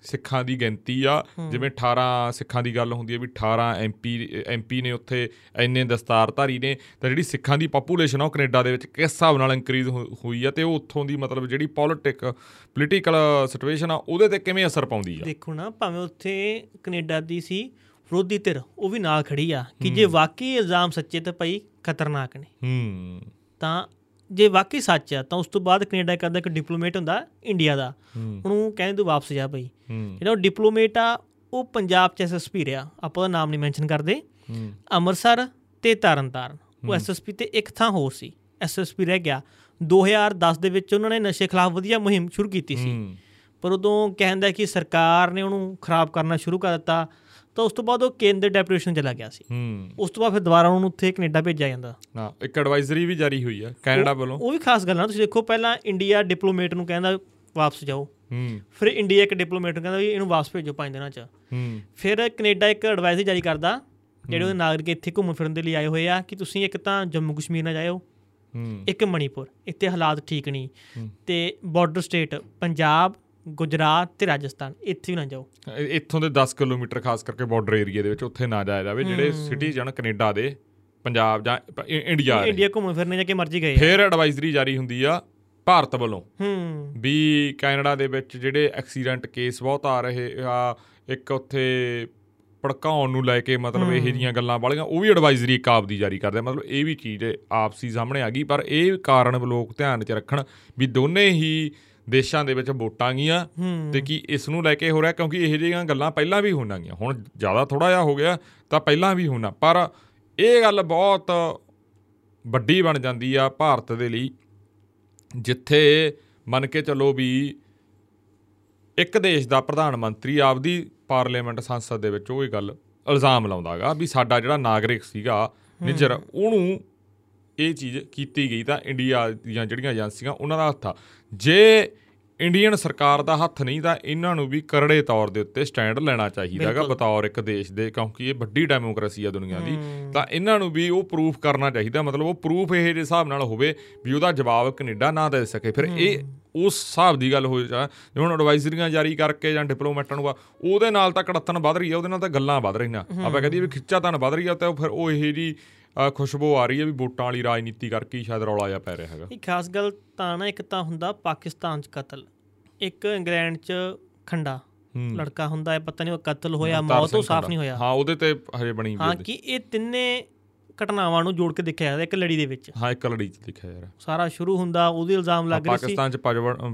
ਸਿੱਖਾਂ ਦੀ ਗਿਣਤੀ ਆ। ਜਿਵੇਂ 18 ਸਿੱਖਾਂ ਦੀ ਗੱਲ ਹੁੰਦੀ ਹੈ ਵੀ 18 ਐਮਪੀ ਐਮਪੀ ਨੇ ਉੱਥੇ ਇੰਨੇ ਦਸਤਾਰਧਾਰੀ ਨੇ। ਤਾਂ ਜਿਹੜੀ ਸਿੱਖਾਂ ਦੀ ਪੋਪੂਲੇਸ਼ਨ ਆ ਉਹ ਕੈਨੇਡਾ ਦੇ ਵਿੱਚ ਕਿਸ ਹਿਸਾਬ ਨਾਲ ਇਨਕਰੀਜ਼ ਹੋਈ ਆ ਤੇ ਉਹ ਉੱਥੋਂ ਦੀ ਮਤਲਬ ਜਿਹੜੀ ਪੋਲਿਟਿਕ ਪੋਲੀਟੀਕਲ ਸਿਚੁਏਸ਼ਨ ਆ ਉਹਦੇ ਤੇ ਕਿਵੇਂ ਅਸਰ ਪਾਉਂਦੀ ਆ? ਦੇਖੋ ਨਾ ਭਾਵੇਂ ਉੱਥੇ ਕੈਨੇਡਾ ਦੀ ਸੀ ਵਿਰੋਧੀ ਧਿਰ ਉਹ ਵੀ ਨਾਲ ਖੜੀ ਆ ਕਿ ਜੇ ਵਾਕਈ ਇਲਜ਼ਾਮ ਸੱਚੇ ਤਾਂ ਭਾਈ ਖਤਰਨਾਕ ਨੇ। ਹੂੰ। ਤਾਂ ਜੇ ਵਾਕਈ ਸੱਚ ਆ ਤਾਂ ਉਸ ਤੋਂ ਬਾਅਦ ਕੈਨੇਡਾ ਕਹਿੰਦਾ ਇੱਕ ਡਿਪਲੋਮੇਟ ਹੁੰਦਾ ਇੰਡੀਆ ਦਾ। ਉਹਨੂੰ ਕਹਿੰਦੇ ਤੂੰ ਵਾਪਸ ਜਾ ਭਾਈ ਜਿਹੜਾ ਉਹ ਡਿਪਲੋਮੇਟ ਆ ਉਹ ਪੰਜਾਬ ਚ ਐਸਐਸਪੀ ਰਿਹਾ। ਆਪਾਂ ਉਹਦਾ ਨਾਮ ਨਹੀਂ ਮੈਂਸ਼ਨ ਕਰਦੇ। ਅੰਮ੍ਰਿਤਸਰ ਤੇ ਤਰਨਤਾਰਨ। ਉਹ ਐਸਐਸਪੀ ਤੇ ਇੱਕ ਥਾਂ ਹੋਰ ਸੀ। ਐਸਐਸਪੀ ਰਹਿ ਗਿਆ। 2010 ਦੇ ਵਿੱਚ ਉਹਨਾਂ ਨੇ ਨਸ਼ੇ ਖਿਲਾਫ ਵਧੀਆ ਮੁਹਿੰਮ ਸ਼ੁਰੂ ਕੀਤੀ ਸੀ। ਪਰ ਉਦੋਂ ਕਹਿੰਦਾ ਕਿ ਸਰਕਾਰ ਨੇ ਉਹਨੂੰ ਖਰਾਬ ਕਰਨਾ ਸ਼ੁਰੂ ਕਰ ਦਿੱਤਾ। ਤਾਂ ਉਸ ਤੋਂ ਬਾਅਦ ਉਹ ਕੇਂਦਰ ਡੈਪੂਟੇਸ਼ਨ ਚਲਾ ਗਿਆ ਸੀ। ਹੂੰ। ਉਸ ਤੋਂ ਬਾਅਦ ਫਿਰ ਦੁਬਾਰਾ ਉਹਨੂੰ ਉੱਥੇ ਕੈਨੇਡਾ ਭੇਜਿਆ ਜਾਂਦਾ। ਹਾਂ ਇੱਕ ਐਡਵਾਈਜ਼ਰੀ ਵੀ ਜਾਰੀ ਹੋਈ ਆ ਕੈਨੇਡਾ ਵੱਲੋਂ। ਉਹ ਵੀ ਖਾਸ ਗੱਲ ਆ ਤੁਸੀਂ ਦੇਖੋ ਪਹਿਲਾਂ ਇੰਡੀਆ ਡਿਪਲੋਮੇਟ ਨੂੰ ਕਹਿੰਦਾ ਵਾਪਸ ਜਾਓ। ਹੂੰ। ਫਿਰ ਇੰਡੀਆ ਇੱਕ ਡਿਪਲੋਮੇਟ ਨੂੰ ਕਹਿੰਦਾ ਵੀ ਇਹਨੂੰ ਵਾਪਸ ਭੇਜੋ 5 ਦਿਨਾਂ 'ਚ। ਹੂੰ। ਫਿਰ ਕੈਨੇਡਾ ਇੱਕ ਐਡਵਾਈਜ਼ਰੀ ਜਾਰੀ ਕਰਦਾ ਜਿਹੜੇ ਉਹਦੇ ਨਾਗਰਿਕ ਇੱਥੇ ਘੁੰਮਣ ਫਿਰਨ ਦੇ ਲਈ ਆਏ ਹੋਏ ਆ ਕਿ ਤੁਸੀਂ ਇੱਕ ਤਾਂ ਜੰਮੂ ਕਸ਼ਮੀਰ ਨਾ ਜਾਇਓ ਹੂੰ। ਇੱਕ ਮਣੀਪੁਰ ਇੱਥੇ ਹਾਲਾਤ ਠੀਕ ਨਹੀਂ ਤੇ ਬਾਰਡਰ ਸਟੇਟ ਪੰਜਾਬ ਗੁਜਰਾਤ ਤੇ ਰਾਜਸਥਾਨ ਇੱਥੇ ਨਾ ਜਾਓ। ਇੱਥੋਂ ਦੇ 10 ਕਿਲੋਮੀਟਰ ਖਾਸ ਕਰਕੇ ਬਾਰਡਰ ਏਰੀਆ ਦੇ ਵਿੱਚ ਉੱਥੇ ਨਾ ਜਾਇਆ ਜਾਵੇ ਜਿਹੜੇ ਸਿਟੀਜ਼ਨ ਕੈਨੇਡਾ ਦੇ ਪੰਜਾਬ ਜਾਂ ਇੰਡੀਆ ਇੰਡੀਆ ਘੁੰਮਣ ਫਿਰਨੇ ਜਾ ਕੇ ਮਰਜ਼ੀ ਗਏ। ਫਿਰ ਐਡਵਾਈਜ਼ਰੀ ਜਾਰੀ ਹੁੰਦੀ ਆ ਭਾਰਤ ਵੱਲੋਂ। ਹੂੰ। ਵੀ ਕੈਨੇਡਾ ਦੇ ਵਿੱਚ ਜਿਹੜੇ ਐਕਸੀਡੈਂਟ ਕੇਸ ਬਹੁਤ ਆ ਰਹੇ ਆ ਇੱਕ ਉੱਥੇ ਭੜਕਾਉਣ ਨੂੰ ਲੈ ਕੇ ਮਤਲਬ ਇਹ ਜੀਆਂ ਗੱਲਾਂ ਵਾਲੀਆਂ ਉਹ ਵੀ ਐਡਵਾਈਜ਼ਰੀ ਇੱਕ ਆਪ ਦੀ ਜਾਰੀ ਕਰਦੇ। ਮਤਲਬ ਇਹ ਵੀ ਚੀਜ਼ ਆਪਸੀ ਸਾਹਮਣੇ ਆ ਗਈ ਪਰ ਇਹ ਕਾਰਨ ਲੋਕ ਧਿਆਨ 'ਚ ਰੱਖਣ ਵੀ ਦੋਨੇ ਹੀ ਦੇਸ਼ਾਂ ਦੇ ਵਿੱਚ ਵੋਟਾਂ ਗਈਆਂ ਹੂੰ। ਤੇ ਕੀ ਇਸ ਨੂੰ ਲੈ ਕੇ ਹੋ ਰਿਹਾ ਕਿਉਂਕਿ ਇਹ ਜਿਹੀਆਂ ਗੱਲਾਂ ਪਹਿਲਾਂ ਵੀ ਹੋਣਾਂ ਗਈਆਂ। ਹੁਣ ਜ਼ਿਆਦਾ ਥੋੜਾ ਜਿਹਾ ਹੋ ਗਿਆ ਤਾਂ ਪਹਿਲਾਂ ਵੀ ਹੋਣਾ। ਪਰ ਇਹ ਗੱਲ ਬਹੁਤ ਵੱਡੀ ਬਣ ਜਾਂਦੀ ਆ ਭਾਰਤ ਦੇ ਲਈ ਜਿੱਥੇ ਮੰਨ ਕੇ ਚੱਲੋ ਵੀ ਇੱਕ ਦੇਸ਼ ਦਾ ਪ੍ਰਧਾਨ ਮੰਤਰੀ ਆਪਦੀ ਪਾਰਲੀਮੈਂਟ ਸੰਸਦ ਦੇ ਵਿੱਚ ਉਹ ਇਹ ਗੱਲ ਇਲਜ਼ਾਮ ਲਾਉਂਦਾਗਾ ਵੀ ਸਾਡਾ ਜਿਹੜਾ ਨਾਗਰਿਕ ਸੀਗਾ ਨਿਜਰ ਉਹਨੂੰ ਇਹ ਚੀਜ਼ ਕੀਤੀ ਗਈ ਤਾਂ ਇੰਡੀਆ ਦੀਆਂ ਜਿਹੜੀਆਂ ਏਜੰਸੀਆਂ ਉਹਨਾਂ ਦਾ ਹੱਥ ਆ। ਜੇ ਇੰਡੀਅਨ ਸਰਕਾਰ ਦਾ ਹੱਥ ਨਹੀਂ ਤਾਂ ਇਹਨਾਂ ਨੂੰ ਵੀ ਕਰੜੇ ਤੌਰ ਦੇ ਉੱਤੇ ਸਟੈਂਡ ਲੈਣਾ ਚਾਹੀਦਾਗਾ ਬਿਲਕੁਲ। ਬਤੌਰ ਇੱਕ ਦੇਸ਼ ਦੇ ਕਿਉਂਕਿ ਇਹ ਵੱਡੀ ਡੈਮੋਕ੍ਰੇਸੀ ਆ ਦੁਨੀਆ ਦੀ। ਤਾਂ ਇਹਨਾਂ ਨੂੰ ਵੀ ਉਹ ਪ੍ਰੂਫ ਕਰਨਾ ਚਾਹੀਦਾ ਮਤਲਬ ਉਹ ਪ੍ਰੂਫ ਇਹ ਜਿਹੇ ਹਿਸਾਬ ਨਾਲ ਹੋਵੇ ਵੀ ਉਹਦਾ ਜਵਾਬ ਕੈਨੇਡਾ ਨਾ ਦੇ ਸਕੇ। ਫਿਰ ਇਹ ਉਸ ਹਿਸਾਬ ਦੀ ਗੱਲ ਹੋ ਜਾ ਜਿਵੇਂ ਹੁਣ ਐਡਵਾਈਜ਼ਰੀਆਂ ਜਾਰੀ ਕਰਕੇ ਜਾਂ ਡਿਪਲੋਮੈਟਾਂ ਨੂੰ ਉਹਦੇ ਨਾਲ ਤਾਂ ਕੜੱਤਨ ਵੱਧ ਰਹੀ ਆ ਉਹਦੇ ਨਾਲ ਤਾਂ ਗੱਲਾਂ ਵੱਧ ਰਹੀਆਂ। ਆਪਾਂ ਕਹਦੇ ਵੀ ਖਿੱਚਾ ਤਾਂ ਵੱਧ ਰਹੀ ਆ ਤਾਂ ਫਿਰ ਉਹ ਇਹ ਜੀ ਖੁਸ਼ਬੂ ਆ ਰਹੀ ਹੈ ਵੀ ਵੋਟਾਂ ਵਾਲੀ ਰਾਜਨੀਤੀ ਕਰਕੇ ਹੀ ਸ਼ਾਇਦ ਰੌਲਾ ਜਿਹਾ ਪੈ ਰਿਹਾ ਹੈਗਾ ਇਹ ਖਾਸ ਗੱਲ ਤਾਂ ਨਾ ਇੱਕ ਤਾਂ ਹੁੰਦਾ ਪਾਕਿਸਤਾਨ 'ਚ ਕਤਲ ਇੱਕ ਇੰਗਲੈਂਡ 'ਚ ਖੰਡਾ। ਲੜਕਾ ਹੁੰਦਾ ਹੈ ਪਤਾ ਨਹੀਂ ਉਹ ਕਤਲ ਹੋਇਆ ਮੌਤ ਸਿੰਘ ਸਾਫ਼। ਨਹੀਂ ਹੋਇਆ ਹਾਂ ਉਹਦੇ ਤੇ ਹਜੇ ਬਣੀ ਹਾਂ। ਕਿ ਇਹ ਤਿੰਨੇ ਘਟਨਾਵਾਂ ਨੂੰ ਜੋੜ ਕੇ ਦੇਖਿਆ ਜਾਂਦਾ ਇੱਕ ਲੜੀ ਦੇ ਵਿੱਚ। ਹਾਂ ਇੱਕ ਲੜੀ ਚ ਦਿਖਿਆ ਯਾਰ। ਸਾਰਾ ਸ਼ੁਰੂ ਹੁੰਦਾ ਉਹਦੇ ਇਲਜ਼ਾਮ ਲੱਗ ਰਹੇ ਸੀ। ਪਾਕਿਸਤਾਨ ਚ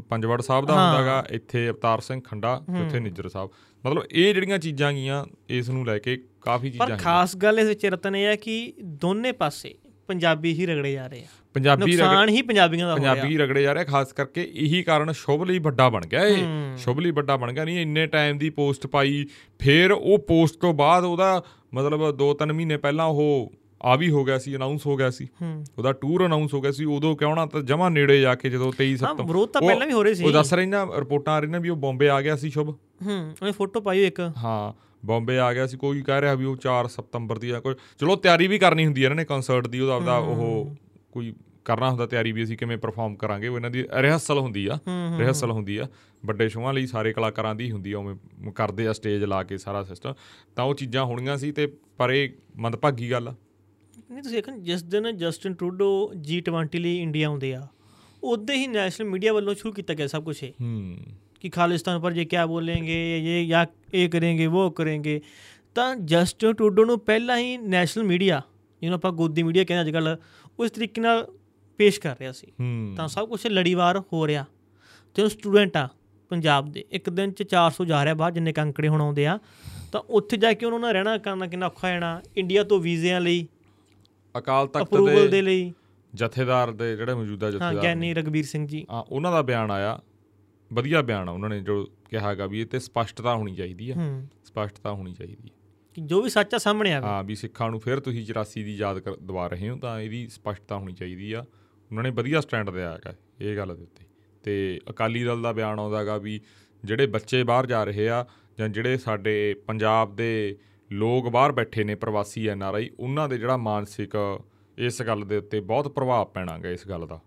ਪੰਜਵੜ ਸਾਹਿਬ ਦਾ। ਹੁੰਦਾਗਾ ਇੱਥੇ ਅਵਤਾਰ ਸਿੰਘ ਖੰਡਾ ਉੱਥੇ ਨਿੱਜਰ ਸਾਹਿਬ। ਮਤਲਬ ਇਹ ਜਿਹੜੀਆਂ ਚੀਜ਼ਾਂ ਗੀਆਂ ਇਸ ਨੂੰ ਲੈ ਕੇ ਕਾਫੀ ਚੀਜ਼ਾਂ ਪਰ। ਖਾਸ ਗੱਲ ਇਸ ਵਿੱਚ ਰਤਨ ਇਹ ਹੈ ਕਿ ਦੋਨੇ ਪਾਸੇ ਪੰਜਾਬੀ ਹੀ ਰਗੜੇ ਜਾ ਰਹੇ ਆ। ਪੰਜਾਬੀ ਨੁਕਸਾਨ ਹੀ ਪੰਜਾਬੀਆਂ ਦਾ ਹੋ ਰਿਹਾ। ਪੰਜਾਬੀ ਰਗੜੇ ਜਾ ਰਿਹਾ ਖਾਸ ਕਰਕੇ ਇਹੀ ਕਾਰਨ ਸ਼ੁਭ ਲਈ ਵੱਡਾ ਬਣ ਗਿਆ ਇਹ। ਸ਼ੁਭ ਲਈ ਵੱਡਾ ਬਣ ਗਿਆ ਨਹੀਂ ਇੰਨੇ ਟਾਈਮ ਦੀ ਪੋਸਟ ਪਾਈ ਫਿਰ ਉਹ ਪੋਸਟ ਤੋਂ ਬਾਅਦ ਉਹਦਾ ਮਤਲਬ 2-3 ਮਹੀਨੇ ਪਹਿਲਾਂ ਉਹ ਆ ਵੀ ਹੋ ਗਿਆ ਸੀ ਅਨਾਉਂਸ ਹੋ ਗਿਆ ਸੀ। ਹੂੰ। ਉਹਦਾ ਟੂਰ ਅਨਾਉਂਸ ਹੋ ਗਿਆ ਸੀ ਉਦੋਂ ਕਿਉਂ ਤਾਂ ਜਮਾ ਨੇੜੇ ਜਾ ਕੇ ਜਦੋਂ 23 ਹਾਂ ਸਤੰਬਰ ਵਿਰੋਧ ਤਾਂ ਪਹਿਲਾਂ ਵੀ ਹੋ ਰਹੇ ਸੀ। ਉਹ ਦੱਸ ਰਹੀ ਨਾ ਰਿਪੋਰਟਾਂ ਆ ਰਹੀਆਂ ਵੀ ਉਹ ਬੰਬੇ ਆ ਗਿਆ ਸੀ ਸ਼ੁਭ। ਹੂੰ ਉਹਨੇ ਫੋਟੋ ਪਾਈ ਇੱਕ। ਹਾਂ ਬੰਬੇ ਆ ਗਿਆ ਸੀ ਕੋਈ ਕਹਿ ਰਿਹਾ ਵੀ ਉਹ 4 ਸਤੰਬਰ ਦੀ ਆ ਕੋਈ ਚਲੋ ਤਿਆਰੀ ਵੀ ਕਰਨੀ ਹੁੰਦੀ ਹੈ ਇਹਨਾਂ ਨੇ ਕਨਸਰਟ ਦੀ ਉਹਦਾ ਆਪਦਾ ਉਹ ਕੋਈ ਕਰਨਾ ਹੁੰਦਾ ਤਿਆਰੀ ਵੀ ਅਸੀਂ ਕਿਵੇਂ ਪਰਫਾਰਮ ਕਰਾਂਗੇ ਉਹ ਇਹਨਾਂ ਦੀ ਰਿਹਰਸਲ ਹੁੰਦੀ ਆ ਹੂੰ, ਰਿਹਰਸਲ ਹੁੰਦੀ ਆ। ਵੱਡੇ ਸ਼ੋਆਂ ਲਈ ਸਾਰੇ ਕਲਾਕਾਰਾਂ ਦੀ ਹੁੰਦੀ ਆ ਉਵੇਂ ਕਰਦੇ ਆ ਸਟੇਜ ਲਾ ਕੇ ਸਾਰਾ ਸਿਸਟਮ ਤਾਂ ਉਹ ਚੀਜ਼ਾਂ ਹੋਣੀਆਂ ਸੀ ਤੇ ਪਰ ਇਹ ਮੰਦਭਾਗੀ ਗੱਲ ਆ। ਨਹੀਂ ਤੁਸੀਂ ਦੇਖੋ ਜਿਸ ਦਿਨ ਜਸਟਿਨ ਟਰੂਡੋ G20 ਲਈ ਇੰਡੀਆ ਆਉਂਦੇ ਆ ਉਦੋਂ ਹੀ ਨੈਸ਼ਨਲ ਮੀਡੀਆ ਵੱਲੋਂ ਸ਼ੁਰੂ ਕੀਤਾ ਗਿਆ ਸਭ ਕੁਝ ਇਹ ਹੂੰ कि खालिस्तान पर ये क्या बोलेंगे ये या ये करेंगे वो करेंगे ਤਾਂ ਜਸਟਿਨ ਟਰੂਡੋ ਨੂੰ ਪਹਿਲਾਂ ਹੀ ਨੈਸ਼ਨਲ ਮੀਡੀਆ ਜਿਹਨੂੰ ਆਪਾਂ ਗੋਦੀ ਮੀਡੀਆ ਕਹਿੰਦੇ ਅੱਜ ਕੱਲ ਉਸ ਤਰੀਕੇ ਨਾਲ ਪੇਸ਼ ਕਰ ਰਿਹਾ ਸੀ ਹੂੰ ਤਾਂ ਸਭ ਕੁਝ ਲੜੀਵਾਰ ਹੋ ਰਿਹਾ ਤੇ ਉਹ ਸਟੂਡੈਂਟ ਆ ਪੰਜਾਬ ਦੇ ਇੱਕ ਦਿਨ ਚ 400 ਜਾ ਰਿਹਾ ਬਾਹਰ ਜਿੰਨੇ ਕੰਕੜੇ ਹੁਣ ਆਉਂਦੇ ਆ ਤਾਂ ਉੱਥੇ ਜਾ ਕੇ ਉਹਨਾਂ ਨਾਲ ਰਹਿਣਾ ਕਰਨਾ ਕਿੰਨਾ ਔਖਾ ਜਾਣਾ ਇੰਡੀਆ ਤੋਂ ਵੀਜ਼ਿਆਂ ਲਈ ਅਕਾਲ ਤਖਤ ਦੇ ਦੇ ਲਈ। ਜਥੇਦਾਰ ਦੇ ਜਿਹੜੇ ਮੌਜੂਦਾ ਹਾਂ ਜਥੇਦਾਰ ਗਿਆਨੀ ਰਗਵੀਰ ਸਿੰਘ ਜੀ। ਆ ਉਹਨਾਂ ਦਾ ਬਿਆਨ ਆਇਆ। ਵਧੀਆ ਬਿਆਨ ਆ ਉਹਨਾਂ ਨੇ ਜੋ ਕਿਹਾ ਹੈਗਾ ਵੀ ਇਹ ਤੇ ਸਪਸ਼ਟਤਾ ਹੋਣੀ ਚਾਹੀਦੀ ਆ। ਹੂੰ। ਸਪਸ਼ਟਤਾ ਹੋਣੀ ਚਾਹੀਦੀ ਹੈ ਕਿ ਜੋ ਵੀ ਸੱਚ ਆ ਸਾਹਮਣੇ ਆਵੇ। ਹਾਂ ਵੀ ਸਿੱਖਾਂ ਨੂੰ ਫਿਰ ਤੁਸੀਂ 84 ਦੀ ਯਾਦ ਦਵਾ ਰਹੇ ਹੋ ਤਾਂ ਇਹਦੀ ਸਪਸ਼ਟਤਾ ਹੋਣੀ ਚਾਹੀਦੀ ਆ। ਉਹਨਾਂ ਨੇ ਵਧੀਆ ਸਟੈਂਡ ਲਿਆ ਹੈਗਾ ਇਹ ਗੱਲ ਦੇ ਉੱਤੇ। ਤੇ ਅਕਾਲੀ ਦਲ ਦਾ ਬਿਆਨ ਆਉਂਦਾ ਹੈਗਾ ਵੀ ਜਿਹੜੇ ਬੱਚੇ ਬਾਹਰ ਜਾ ਰਹੇ ਆ ਜਾਂ ਜਿਹੜੇ ਸਾਡੇ ਪੰਜਾਬ ਦੇ ਲੋਕ ਬਾਹਰ ਬੈਠੇ ਨੇ ਪ੍ਰਵਾਸੀ ਐਨ ਆਰ ਆਈ ਉਹਨਾਂ ਦੇ ਜਿਹੜਾ ਮਾਨਸਿਕ ਇਸ ਗੱਲ ਦੇ ਉੱਤੇ ਬਹੁਤ ਪ੍ਰਭਾਵ ਪੈਣਾਗਾ ਇਸ ਗੱਲ ਦਾ।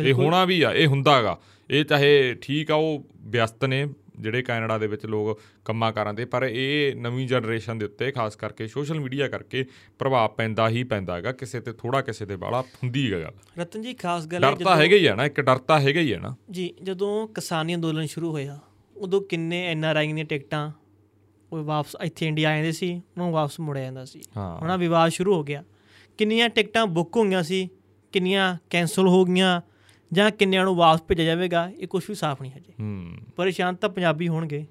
ਇਹ। ਹੋਣਾ ਵੀ ਆ ਇਹ ਹੁੰਦਾਗਾ। ਇਹ ਚਾਹੇ ਠੀਕ ਆ ਉਹ ਵਿਅਸਤ ਨੇ ਜਿਹੜੇ ਕੈਨੇਡਾ ਦੇ ਵਿੱਚ ਲੋਕ ਕੰਮਾਂ ਕਾਰਾਂ ਦੇ ਪਰ ਇਹ ਨਵੀਂ ਜਨਰੇਸ਼ਨ ਦੇ ਉੱਤੇ ਖਾਸ ਕਰਕੇ ਸੋਸ਼ਲ ਮੀਡੀਆ ਕਰਕੇ ਪ੍ਰਭਾਵ ਪੈਂਦਾ ਹੀ ਪੈਂਦਾ ਹੈਗਾ ਕਿਸੇ ਤੇ ਥੋੜਾ ਕਿਸੇ ਤੇ ਬਾਲਾ ਹੁੰਦੀ ਹੈਗਾ ਰਤਨ ਜੀ ਖਾਸ ਗੱਲ ਹੈ ਡਰ ਤਾਂ ਹੈਗਾ ਹੀ ਆ ਨਾ ਇੱਕ ਡਰ ਤਾਂ ਹੈਗਾ ਹੀ ਆ ਨਾ। ਜੀ ਜਦੋਂ ਕਿਸਾਨੀ ਅੰਦੋਲਨ ਸ਼ੁਰੂ ਹੋਇਆ ਉਦੋਂ ਕਿੰਨੇ ਐਨ ਆਰ ਆਈ ਦੀਆਂ ਟਿਕਟਾਂ ਉਹ ਵਾਪਸ ਇੱਥੇ ਇੰਡੀਆ ਆਉਂਦੇ ਸੀ ਉਹਨੂੰ ਵਾਪਸ ਮੁੜਿਆ ਜਾਂਦਾ ਸੀ। ਆਹ ਵਿਵਾਦ ਸ਼ੁਰੂ ਹੋ ਗਿਆ। ਕਿੰਨੀਆਂ ਟਿਕਟਾਂ ਬੁੱਕ ਹੋਈਆਂ ਸੀ ਕਿੰਨੀਆਂ ਕੈਨਸਲ ਹੋ ਗਈਆਂ ਜਾਂ ਕਿੰਨਿਆਂ ਨੂੰ ਵਾਪਸ ਭੇਜਿਆ ਜਾਵੇਗਾ ਇਹ ਕੁਝ ਵੀ ਸਾਫ਼ ਨਹੀਂ ਹਜੇ। ਹੂੰ। ਪਰੇਸ਼ਾਨ ਤਾਂ ਪੰਜਾਬੀ ਹੋਣਗੇ।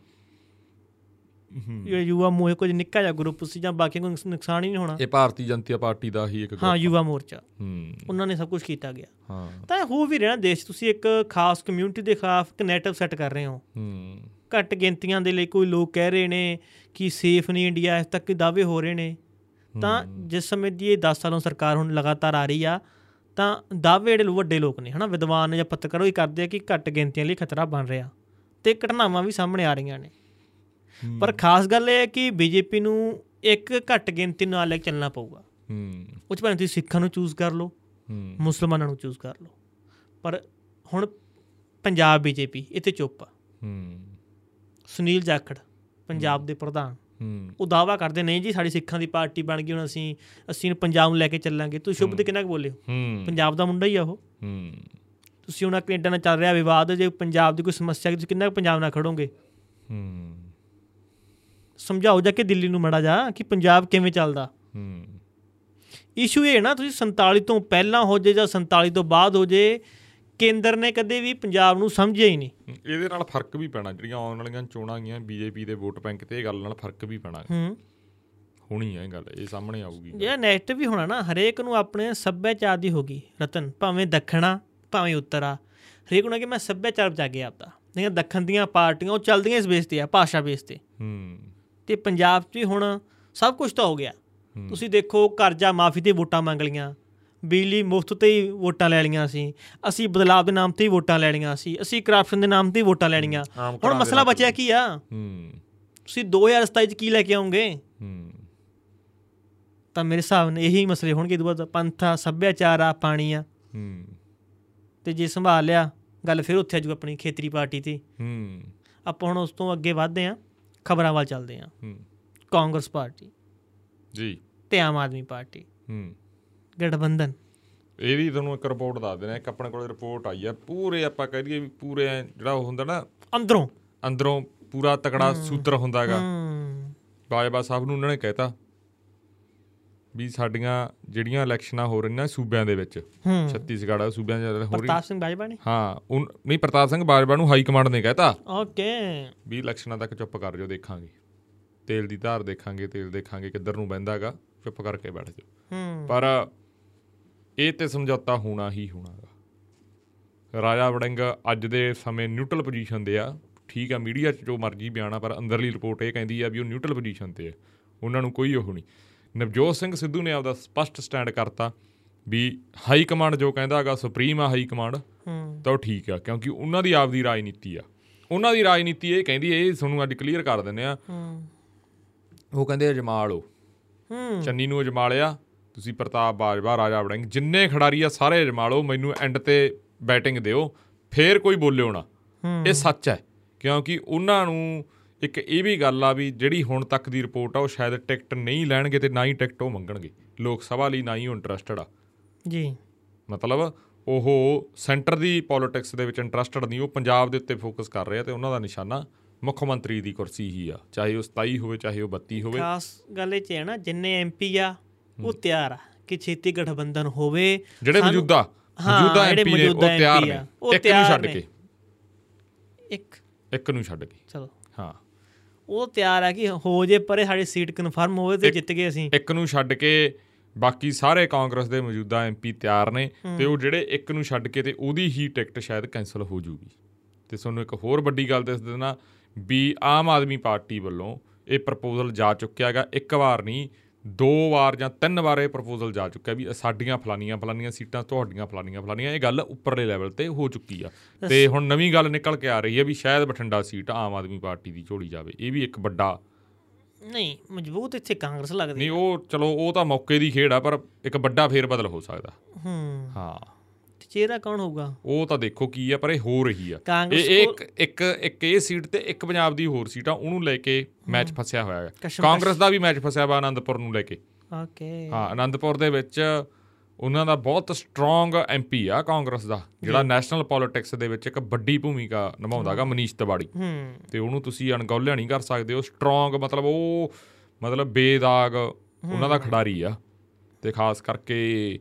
ਇਹ ਯੁਵਾ ਮੋਹ ਕੁਝ ਨਿੱਕਾ ਜਿਹਾ ਗਰੁੱਪ ਸੀ ਜਾਂ ਬਾਕੀ ਕੋਈ ਨੁਕਸਾਨ ਹੀ ਨਹੀਂ ਹੋਣਾ। ਇਹ ਭਾਰਤੀ ਜਨਤਾ ਪਾਰਟੀ ਦਾ ਹੀ ਇੱਕ ਹਾਂ ਯੁਵਾ ਮੋਰਚਾ। ਹੂੰ। ਉਹਨਾਂ ਨੇ ਸਭ ਕੁਝ ਕੀਤਾ ਗਿਆ। ਹਾਂ। ਤਾਂ ਹੋ ਵੀ ਰਿਹਾ ਦੇਸ਼ ਤੁਸੀਂ ਇੱਕ ਖਾਸ ਕਮਿਊਨਿਟੀ ਦੇ ਖਿਲਾਫ ਇੱਕ ਨੈਟਵਰਕ ਸੈੱਟ ਕਰ ਰਹੇ ਹੋ। ਹੂੰ। ਘੱਟ ਗਿਣਤੀਆਂ ਦੇ ਲਈ ਕੋਈ ਲੋਕ ਕਹਿ ਰਹੇ ਨੇ ਕਿ ਸੇਫ ਨਹੀਂ ਇੰਡੀਆ ਇਸ ਤੱਕ ਦਾਅਵੇ ਹੋ ਰਹੇ ਨੇ। ਤਾਂ ਜਿਸ ਸਮੇਂ ਦੀ ਇਹ 10 ਸਾਲੋਂ ਸਰਕਾਰ ਹੁਣ ਲਗਾਤਾਰ ਆ ਰਹੀ ਆ ਤਾਂ ਦਾਅਵੇ ਜਿਹੜੇ ਵੱਡੇ ਲੋਕ ਨੇ ਹਨਾ ਵਿਦਵਾਨ ਜਾਂ ਪੱਤਰਕਾਰ ਉਹ ਹੀ ਕਰਦੇ ਆ ਕਿ ਘੱਟ ਗਿਣਤੀਆਂ ਲਈ ਖਤਰਾ ਬਣ ਰਿਹਾ ਤੇ ਘਟਨਾਵਾਂ ਵੀ ਸਾਹਮਣੇ ਆ ਰਹੀਆਂ ਨੇ। ਪਰ ਖਾਸ ਗੱਲ ਇਹ ਹੈ ਕਿ ਬੀਜੇਪੀ ਨੂੰ ਇੱਕ ਘੱਟ ਗਿਣਤੀ ਨਾਲ ਲੈ ਕੇ ਚੱਲਣਾ ਪਊਗਾ। ਹੂੰ। ਉਹ 'ਚ ਭਾਵੇਂ ਤੁਸੀਂ ਸਿੱਖਾਂ ਨੂੰ ਚੂਜ਼ ਕਰ ਲਓ ਹੂੰ। ਮੁਸਲਮਾਨਾਂ ਨੂੰ ਚੂਜ਼ ਕਰ ਲਓ ਪਰ ਹੁਣ ਪੰਜਾਬ ਬੀਜੇਪੀ ਇੱਥੇ ਚੁੱਪ ਆ। ਹੂੰ। ਸੁਨੀਲ ਜਾਖੜ ਪੰਜਾਬ ਦੇ ਪ੍ਰਧਾਨ। ਹੂੰ। ਉਹ ਦਾਵਾ ਕਰਦੇ ਨਹੀਂ ਜੀ ਸਾਡੀ ਸਿੱਖਾਂ ਦੀ ਪਾਰਟੀ ਬਣ ਗਈ ਹੁਣ ਅਸੀਂ ਅਸੀਂ ਪੰਜਾਬ ਨੂੰ ਲੈ ਕੇ ਚੱਲਾਂਗੇ। ਤੁਸੀਂ ਸ਼ੁਭ ਦੇ ਕਿੰਨਾ ਕੁ ਬੋਲੇ ਪੰਜਾਬ ਦਾ ਮੁੰਡਾ ਹੀ ਆ ਉਹ। ਹੂੰ। ਤੁਸੀਂ ਹੁਣ ਕੈਨੇਡਾ ਨਾਲ ਚੱਲ ਰਿਹਾ ਵਿਵਾਦ ਜੇ ਪੰਜਾਬ ਦੀ ਕੋਈ ਸਮੱਸਿਆ ਤੁਸੀਂ ਕਿੰਨਾ ਕੁ ਪੰਜਾਬ ਨਾਲ ਖੜੋਗੇ? ਹੂੰ। ਸਮਝਾਓ ਜਾ ਕੇ ਦਿੱਲੀ ਨੂੰ ਮੜਾ ਜਾ ਕਿ ਪੰਜਾਬ ਕਿਵੇਂ ਚੱਲਦਾ? ਹੂੰ। ਇਸ਼ੂ ਇਹ ਹੈ ਨਾ ਤੁਸੀਂ 47 ਤੋਂ ਪਹਿਲਾਂ ਹੋ ਜੇ ਜਾਂ 47 ਤੋਂ ਬਾਅਦ ਹੋ ਜੇ ਕੇਂਦਰ ਨੇ ਕਦੇ ਵੀ ਪੰਜਾਬ ਨੂੰ ਸਮਝਿਆ ਹੀ ਨਹੀਂ। ਇਹਦੇ ਨਾਲ ਫ਼ਰਕ ਵੀ ਪੈਣਾ ਜਿਹੜੀਆਂ ਆਉਣ ਵਾਲੀਆਂ ਚੋਣਾਂ ਗਈਆਂ ਬੀਜੇਪੀ ਦੇ ਵੋਟ ਬੈਂਕ ਤੇ ਇਹ ਗੱਲ ਨਾਲ ਫ਼ਰਕ ਵੀ ਪੈਣਾ। ਹੂੰ। ਹੋਣੀ ਹੈ ਇਹ ਗੱਲ ਇਹ ਸਾਹਮਣੇ ਆਊਗੀ। ਜਿਹੜਾ ਨੈਗੇਟਿਵ ਵੀ ਹੋਣਾ ਨਾ ਹਰੇਕ ਨੂੰ ਆਪਣੇ ਸੱਭਿਆਚਾਰ ਦੀ ਹੋਗੀ ਰਤਨ ਭਾਵੇਂ ਦੱਖਣਾ ਭਾਵੇਂ ਉੱਤਰਾ। ਹਰੇਕ ਨੂੰ ਕਿ ਮੈਂ ਸੱਭਿਆਚਾਰ ਬਚਾ ਗਿਆ ਆਪਦਾ। ਜਿਹੜੀਆਂ ਦੱਖਣ ਦੀਆਂ ਪਾਰਟੀਆਂ ਉਹ ਚੱਲਦੀਆਂ ਇਸ ਬੇਸ ਤੇ ਆ ਭਾਸ਼ਾ ਬੇਸ ਤੇ। ਹੂੰ। ਤੇ ਪੰਜਾਬ 'ਚ ਵੀ ਹੁਣ ਸਭ ਕੁਝ ਤਾਂ ਹੋ ਗਿਆ। ਤੁਸੀਂ ਦੇਖੋ ਕਰਜ਼ਾ ਮਾਫੀ ਤੇ ਵੋਟਾਂ ਮੰਗ ਲੀਆਂ ਬਿਜਲੀ ਮੁਫਤ ਤੇ ਹੀ ਵੋਟਾਂ ਲੈ ਲਈਆਂ ਸੀ। ਅਸੀਂ ਬਦਲਾਵ ਦੇ ਨਾਮ ਤੇ ਹੀ ਵੋਟਾਂ ਲੈਣੀਆਂ ਸੀ। ਅਸੀਂ ਕਰਪਸ਼ਨ ਦੇ ਨਾਮ ਤੇ ਹੀ ਵੋਟਾਂ ਲੈਣੀਆਂ ਆਮ ਹੁਣ ਮਸਲਾ ਬਚਿਆ ਕੀ ਆ? ਹੂੰ। ਤੁਸੀਂ 2027 ਚ ਕੀ ਲੈ ਕੇ ਆਉਂਗੇ ਹੂੰ। ਤਾਂ ਮੇਰੇ ਹਿਸਾਬ ਨਾਲ ਇਹੀ ਮਸਲੇ ਹੋਣਗੇ। ਇਹ ਤੋਂ ਬਾਅਦ ਪੰਥਾ ਸੱਭਿਆਚਾਰ ਆ ਪਾਣੀ ਆ ਹੂੰ। ਤੇ ਜੇ ਸੰਭਾਲ ਲਿਆ ਗੱਲ ਫਿਰ ਉੱਥੇ ਆਜੂ ਆਪਣੀ ਖੇਤਰੀ ਪਾਰਟੀ ਤੇ। ਹੂੰ। ਆਪਾਂ ਹੁਣ ਉਸ ਤੋਂ ਅੱਗੇ ਵਧਦੇ ਆ ਖਬਰਾਂ ਵੱਲ ਚੱਲਦੇ ਆ। ਹੂੰ। ਕਾਂਗਰਸ ਪਾਰਟੀ ਜੀ। ਤੇ ਆਮ ਆਦਮੀ ਪਾਰਟੀ। ਹੂੰ। ਗਠਬੰਧਨ। ਇਹ ਵੀ ਤੁਹਾਨੂੰ ਇੱਕ ਰਿਪੋਰਟ ਦੱਸ ਦੇਣਾ ਇੱਕ ਆਪਣੇ ਕੋਲ ਰਿਪੋਰਟ ਆਈ ਆ। ਪੂਰੇ ਆਪਾਂ ਕਹਿ ਦਈਏ ਵੀ ਪੂਰੇ ਜਿਹੜਾ ਉਹ ਹੁੰਦਾ ਨਾ ਅੰਦਰੋਂ। ਅੰਦਰੋਂ ਪੂਰਾ ਤਕੜਾ ਸੂਤਰ ਹੁੰਦਾਗਾ। ਬਾਜਵਾ ਸਾਹਿਬ ਨੂੰ ਉਹਨਾਂ ਨੇ ਕਹਿਤਾ ਵੀ ਸਾਡੀਆਂ ਜਿਹੜੀਆਂ ਇਲੈਕਸ਼ਨਾਂ ਹੋ ਰਹੀਆਂ ਸੂਬਿਆਂ ਦੇ ਵਿੱਚ ਛੱਤੀਸਗੜ੍ਹ ਆ, ਸੂਬਿਆਂ 'ਚ ਹੋ ਰਹੀ ਪ੍ਰਤਾਪ ਸਿੰਘ ਬਾਜਵਾ ਨੇ? ਹਾਂ ਨਹੀਂ ਪ੍ਰਤਾਪ ਸਿੰਘ ਬਾਜਵਾ ਨੂੰ ਹਾਈ ਕਮਾਂਡ ਨੇ ਕਹਿਤਾ। ਓਕੇ। ਵੀ ਇਲੈਕਸ਼ਨਾਂ ਤੱਕ ਚੁੱਪ ਕਰ ਜਾਓ ਦੇਖਾਂਗੇ। ਤੇਲ ਦੀ ਧਾਰ ਦੇਖਾਂਗੇ ਤੇਲ ਦੇਖਾਂਗੇ ਕਿੱਧਰ ਨੂੰ ਬਹਿੰਦਾਗਾ ਚੁੱਪ ਕਰਕੇ ਬੈਠ ਜਾਓ। ਪਰ ਇਹ ਤੇ ਸਮਝੌਤਾ ਹੋਣਾ ਹੀ ਹੋਣਾਗਾ ਰਾਜਾ ਵੜਿੰਗ ਅੱਜ ਦੇ ਸਮੇਂ ਨਿਊਟਰਲ ਪੋਜੀਸ਼ਨ ਤੇ ਆ। ਠੀਕ ਆ ਮੀਡੀਆ 'ਚ ਜੋ ਮਰਜ਼ੀ ਬਿਆਨ ਆ ਪਰ ਅੰਦਰਲੀ ਰਿਪੋਰਟ ਇਹ ਕਹਿੰਦੀ ਆ ਵੀ ਉਹ ਨਿਊਟਰਲ ਪੋਜੀਸ਼ਨ ਤੇ ਆ। ਉਹਨਾਂ ਨੂੰ ਕੋਈ ਉਹ ਨਹੀਂ। ਨਵਜੋਤ ਸਿੰਘ ਸਿੱਧੂ ਨੇ ਆਪਦਾ ਸਪਸ਼ਟ ਸਟੈਂਡ ਕਰਤਾ ਵੀ ਹਾਈ ਕਮਾਂਡ ਜੋ ਕਹਿੰਦਾ ਹੈਗਾ ਸੁਪਰੀਮ ਆ ਹਾਈ ਕਮਾਂਡ ਹੂੰ। ਤਾਂ ਉਹ ਠੀਕ ਆ ਕਿਉਂਕਿ ਉਹਨਾਂ ਦੀ ਆਪਦੀ ਰਾਜਨੀਤੀ ਆ। ਉਹਨਾਂ ਦੀ ਰਾਜਨੀਤੀ ਇਹ ਕਹਿੰਦੀ ਇਹ ਤੁਹਾਨੂੰ ਅੱਜ ਕਲੀਅਰ ਕਰ ਦਿੰਦੇ ਆ। ਹੂੰ। ਉਹ ਕਹਿੰਦੇ ਅਜਮਾ ਲਓ ਹੂੰ। ਚੰਨੀ ਨੂੰ ਅਜਮਾ ਲਿਆ ਤੁਸੀਂ ਪ੍ਰਤਾਪ ਬਾਜਵਾ ਰਾਜਾ ਵੜਿੰਗ ਜਿੰਨੇ ਖਿਡਾਰੀ ਆ ਸਾਰੇ ਅਜਮਾ ਲਓ ਮੈਨੂੰ ਐਂਡ ਤੇ ਬੈਟਿੰਗ ਦਿਓ ਫੇਰ ਕੋਈ ਬੋਲਿਓ ਨਾ। ਇਹ ਸੱਚ ਹੈ ਕਿਉਂਕਿ ਉਹਨਾਂ ਨੂੰ ਇੱਕ ਇਹ ਵੀ ਗੱਲ ਆ ਵੀ ਜਿਹੜੀ ਹੁਣ ਤੱਕ ਦੀ ਰਿਪੋਰਟ ਆ ਉਹ ਸ਼ਾਇਦ ਟਿਕਟ ਨਹੀਂ ਲੈਣਗੇ ਤੇ ਨਾ ਹੀ ਟਿਕਟ ਉਹ ਮੰਗਣਗੇ। ਲੋਕ ਸਭਾ ਲਈ ਨਾ ਹੀ ਇੰਟਰਸਟਡ ਆ। ਜੀ। ਮਤਲਬ ਉਹ ਸੈਂਟਰ ਦੀ ਪੋਲਿਟਿਕਸ ਦੇ ਵਿੱਚ ਇੰਟਰਸਟਡ ਨਹੀਂ ਉਹ ਪੰਜਾਬ ਦੇ ਉੱਤੇ ਫੋਕਸ ਕਰ ਰਹੇ ਤੇ ਉਹਨਾਂ ਦਾ ਨਿਸ਼ਾਨਾ ਮੁੱਖ ਮੰਤਰੀ ਦੀ ਕੁਰਸੀ ਹੀ ਆ। ਚਾਹੇ ਉਹ 27 ਹੋਵੇ ਚਾਹੇ ਉਹ 32 ਹੋਵੇ। ਖਾਸ ਗੱਲ ਇਹ ਚ ਹੈ ਨਾ ਜਿੰਨੇ ਐਮਪੀ ਆ ਉਹ ਤਿਆਰ ਆ ਕਿ ਛੇਤੀ ਗਠਬੰਧਨ ਹੋਵੇ। ਜਿਹੜੇ ਮੌਜੂਦਾ ਮੌਜੂਦਾ ਐਮਪੀ ਨੇ ਉਹ ਤਿਆਰ ਨੇ। ਇੱਕ ਨੂੰ ਛੱਡ। ਕੇ। ਇੱਕ। ਇੱਕ ਨੂੰ ਛੱਡ ਕੇ। ਚਲੋ। ਹਾਂ। ਉਹ ਤਿਆਰ ਆ ਕਿ ਹੋ ਜੇ ਪਰੇ ਸਾਡੀ ਸੀਟ ਕਨਫਰਮ ਹੋਵੇ ਤੇ ਜਿੱਤ ਗਏ ਅਸੀਂ। ਇੱਕ ਨੂੰ ਛੱਡ ਕੇ ਬਾਕੀ ਸਾਰੇ ਕਾਂਗਰਸ ਦੇ ਮੌਜੂਦਾ ਐਮਪੀ ਤਿਆਰ ਨੇ ਤੇ ਉਹ ਜਿਹੜੇ ਇੱਕ ਨੂੰ ਛੱਡ ਕੇ ਤੇ ਉਹਦੀ ਹੀ ਟਿਕਟ ਸ਼ਾਇਦ ਕੈਨਸਲ ਹੋ ਜੂਗੀ। ਤੇ ਤੁਹਾਨੂੰ ਇੱਕ ਹੋਰ ਵੱਡੀ ਗੱਲ ਦੱਸ ਦੇਣਾ ਵੀ ਆਮ ਆਦਮੀ ਪਾਰਟੀ ਵੱਲੋਂ ਇਹ ਪ੍ਰਪੋਜ਼ਲ ਜਾ ਚੁੱਕਿਆ ਹੈਗਾ। ਇੱਕ ਵਾਰ ਨਹੀਂ ਦੋ ਵਾਰ ਜਾਂ ਤਿੰਨ ਵਾਰ ਇਹ ਪ੍ਰਪੋਜ਼ਲ ਜਾ ਚੁੱਕਿਆ ਵੀ ਸਾਡੀਆਂ ਫਲਾਨੀਆਂ ਫਲਾਨੀਆਂ ਸੀਟਾਂ ਤੁਹਾਡੀਆਂ ਫਲਾਨੀਆਂ ਫਲਾਨੀਆਂ ਇਹ ਗੱਲ ਉੱਪਰਲੇ ਲੈਵਲ ਤੇ ਹੋ ਚੁੱਕੀ ਆ। ਤੇ ਹੁਣ ਨਵੀਂ ਗੱਲ ਨਿਕਲ ਕੇ ਆ ਰਹੀ ਹੈ ਵੀ ਸ਼ਾਇਦ ਬਠਿੰਡਾ ਸੀਟ ਆਮ ਆਦਮੀ ਪਾਰਟੀ ਦੀ ਝੋਲੀ ਜਾਵੇ ਇਹ ਵੀ ਇੱਕ ਵੱਡਾ ਨਹੀਂ ਮਜ਼ਬੂਤ ਇੱਥੇ ਕਾਂਗਰਸ ਲੱਗਦੀ ਨਹੀਂ ਉਹ ਚਲੋ ਉਹ ਤਾਂ ਮੌਕੇ ਦੀ ਖੇਡ ਆ ਪਰ ਇੱਕ ਵੱਡਾ ਫੇਰ ਬਦਲ ਹੋ ਸਕਦਾ। ਹੂੰ। ਹਾਂ। ਤੇ ਚਿਹਰਾ ਕੌਣ ਹੋਊਗਾ? ਉਹ ਤਾਂ ਦੇਖੋ ਕੀ ਆ ਪਰ ਇਹ ਹੋ ਰਹੀ ਆ। ਇਹ ਇੱਕ ਇੱਕ ਇੱਕ ਇਹ ਸੀਟ ਤੇ ਇੱਕ ਪੰਜਾਬ ਦੀ ਹੋਰ ਸੀਟ ਆ ਉਹਨੂੰ ਲੈ ਕੇ ਮੈਚ ਫਸਿਆ ਹੋਇਆ ਹੈ। ਕਾਂਗਰਸ ਦਾ ਵੀ ਮੈਚ ਫਸਿਆ ਵਾ ਆਨੰਦਪੁਰ ਨੂੰ ਲੈ ਕੇ। ਓਕੇ। ਹਾਂ ਆਨੰਦਪੁਰ ਦੇ ਵਿੱਚ ਉਹਨਾਂ ਦਾ ਬਹੁਤ ਸਟਰੋਂਗ ਐਮਪੀ ਆ ਕਾਂਗਰਸ ਦਾ ਜਿਹੜਾ ਨੈਸ਼ਨਲ ਪੋਲਿਟਿਕਸ ਦੇ ਵਿੱਚ ਇੱਕ ਵੱਡੀ ਭੂਮਿਕਾ ਨਿਭਾਉਂਦਾਗਾ ਮਨੀਸ਼ ਤਿਵਾੜੀ। ਹੂੰ। ਤੇ ਉਹਨੂੰ ਤੁਸੀਂ ਅਣਗੌਲਿਆ ਨਹੀਂ ਕਰ ਸਕਦੇ ਉਹ ਸਟਰੋਂਗ ਮਤਲਬ ਉਹ ਮਤਲਬ ਬੇਦਾਗ ਉਹਨਾਂ ਦਾ ਖਿਡਾਰੀ ਆ। ਤੇ ਖਾਸ ਕਰਕੇ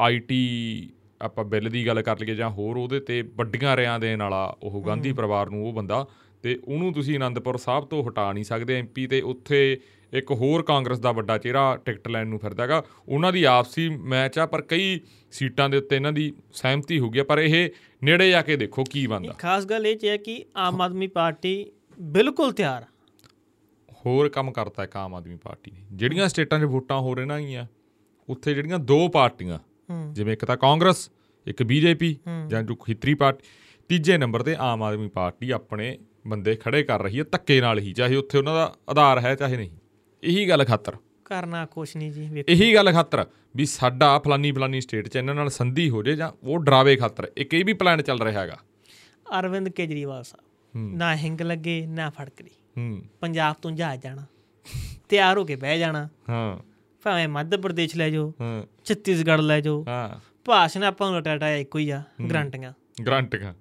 ਆਈਟੀ ਆਪਾਂ ਬਿੱਲ ਦੀ ਗੱਲ ਕਰ ਲਈਏ ਜਾਂ ਹੋਰ ਉਹਦੇ ਤੇ ਵੱਡੀਆਂ ਰਿਆਂ ਦੇਣ ਵਾਲਾ ਉਹ ਗਾਂਧੀ ਪਰਿਵਾਰ ਨੂੰ ਉਹ ਬੰਦਾ ਤੇ ਉਹਨੂੰ ਤੁਸੀਂ ਆਨੰਦਪੁਰ ਸਾਹਿਬ ਤੋਂ ਹਟਾ ਨਹੀਂ ਸਕਦੇ ਐਮਪੀ ਤੇ ਉੱਥੇ ਇੱਕ ਹੋਰ ਕਾਂਗਰਸ ਦਾ ਵੱਡਾ ਚਿਹਰਾ ਟਿਕਟ ਲੈਣ ਨੂੰ ਫਿਰਦਾਗਾ ਉਹਨਾਂ ਦੀ ਆਪਸੀ ਮੈਚ ਆ ਪਰ ਕਈ ਸੀਟਾਂ ਦੇ ਉੱਤੇ ਇਹਨਾਂ ਦੀ ਸਹਿਮਤੀ ਹੋ ਗਈ ਪਰ ਇਹ ਨੇੜੇ ਜਾ ਕੇ ਦੇਖੋ ਕੀ ਬਣਦਾ। ਖਾਸ ਗੱਲ ਇਹ ਚ ਹੈ ਕਿ ਆਮ ਆਦਮੀ ਪਾਰਟੀ ਬਿਲਕੁਲ ਤਿਆਰ। ਹੋਰ ਕੰਮ ਕਰਤਾ ਹੈ ਆਮ ਆਦਮੀ ਪਾਰਟੀ ਨੇ। ਜਿਹੜੀਆਂ ਸਟੇਟਾਂ 'ਚ ਵੋਟਾਂ ਹੋ ਰਹੀਆਂ ਗਈਆਂ ਉੱਥੇ ਜਿਹੜੀਆਂ ਦੋ ਪਾਰਟੀਆਂ ਜਿਵੇਂ ਇੱਕ ਤਾਂ ਕਾਂਗਰਸ ਇੱਕ ਬੀਜੇਪੀ ਜਾਂ ਜੋ ਖੇਤਰੀ ਪਾਰਟੀ ਤੀਜੇ ਨੰਬਰ ਤੇ ਆਮ ਆਦਮੀ ਪਾਰਟੀ ਆਪਣੇ ਬੰਦੇ ਖੜੇ ਕਰ ਰਹੀ ਹੈ ਧੱਕੇ ਨਾਲ ਹੀ ਚਾਹੇ ਉੱਥੇ ਉਹਨਾਂ ਦਾ ਆਧਾਰ ਹੈ ਚਾਹੇ ਨਹੀਂ। ਇਹੀ ਗੱਲ ਖਾਤਰ। ਕਰਨਾ ਕੁਛ ਨਹੀਂ ਜੀ ਵੇਖੋ। ਇਹੀ ਗੱਲ ਖਾਤਰ ਵੀ ਸਾਡਾ ਫਲਾਨੀ ਫਲਾਨੀ ਸਟੇਟ 'ਚ ਇਹਨਾਂ ਨਾਲ ਸੰਧੀ ਹੋ ਜੇ ਜਾਂ ਉਹ ਡਰਾਵੇ ਖਾਤਰ ਇੱਕ ਇਹ ਵੀ ਪਲਾਨ ਚੱਲ ਰਿਹਾ ਹੈਗਾ। ਅਰਵਿੰਦ ਕੇਜਰੀਵਾਲ ਸਾਹਿਬ ਨਾ ਹਿੰਗ ਲੱਗੇ ਨਾ ਫੜਕੜੀ। ਹੂੰ। ਪੰਜਾਬ ਤੋਂ ਜਾ ਜਾਣਾ ਤਿਆਰ ਹੋ ਕੇ ਬਹਿ ਜਾਣਾ। ਹਾਂ। ਭਾਵੇਂ ਮੱਧ ਪ੍ਰਦੇਸ਼ ਲੈ ਜਾਓ ਹਾਂ। ਛੱਤੀਸਗੜ੍ਹ ਲੈ ਜਾਓ ਹਾਂ। ਭਾਸ਼ਣ ਆਪਾਂ ਨੂੰ ਟਾਟਾ ਇੱਕੋ ਹੀ ਆ ਗਰੰਟੀਆਂ। ਗਰੰਟ ਕਾ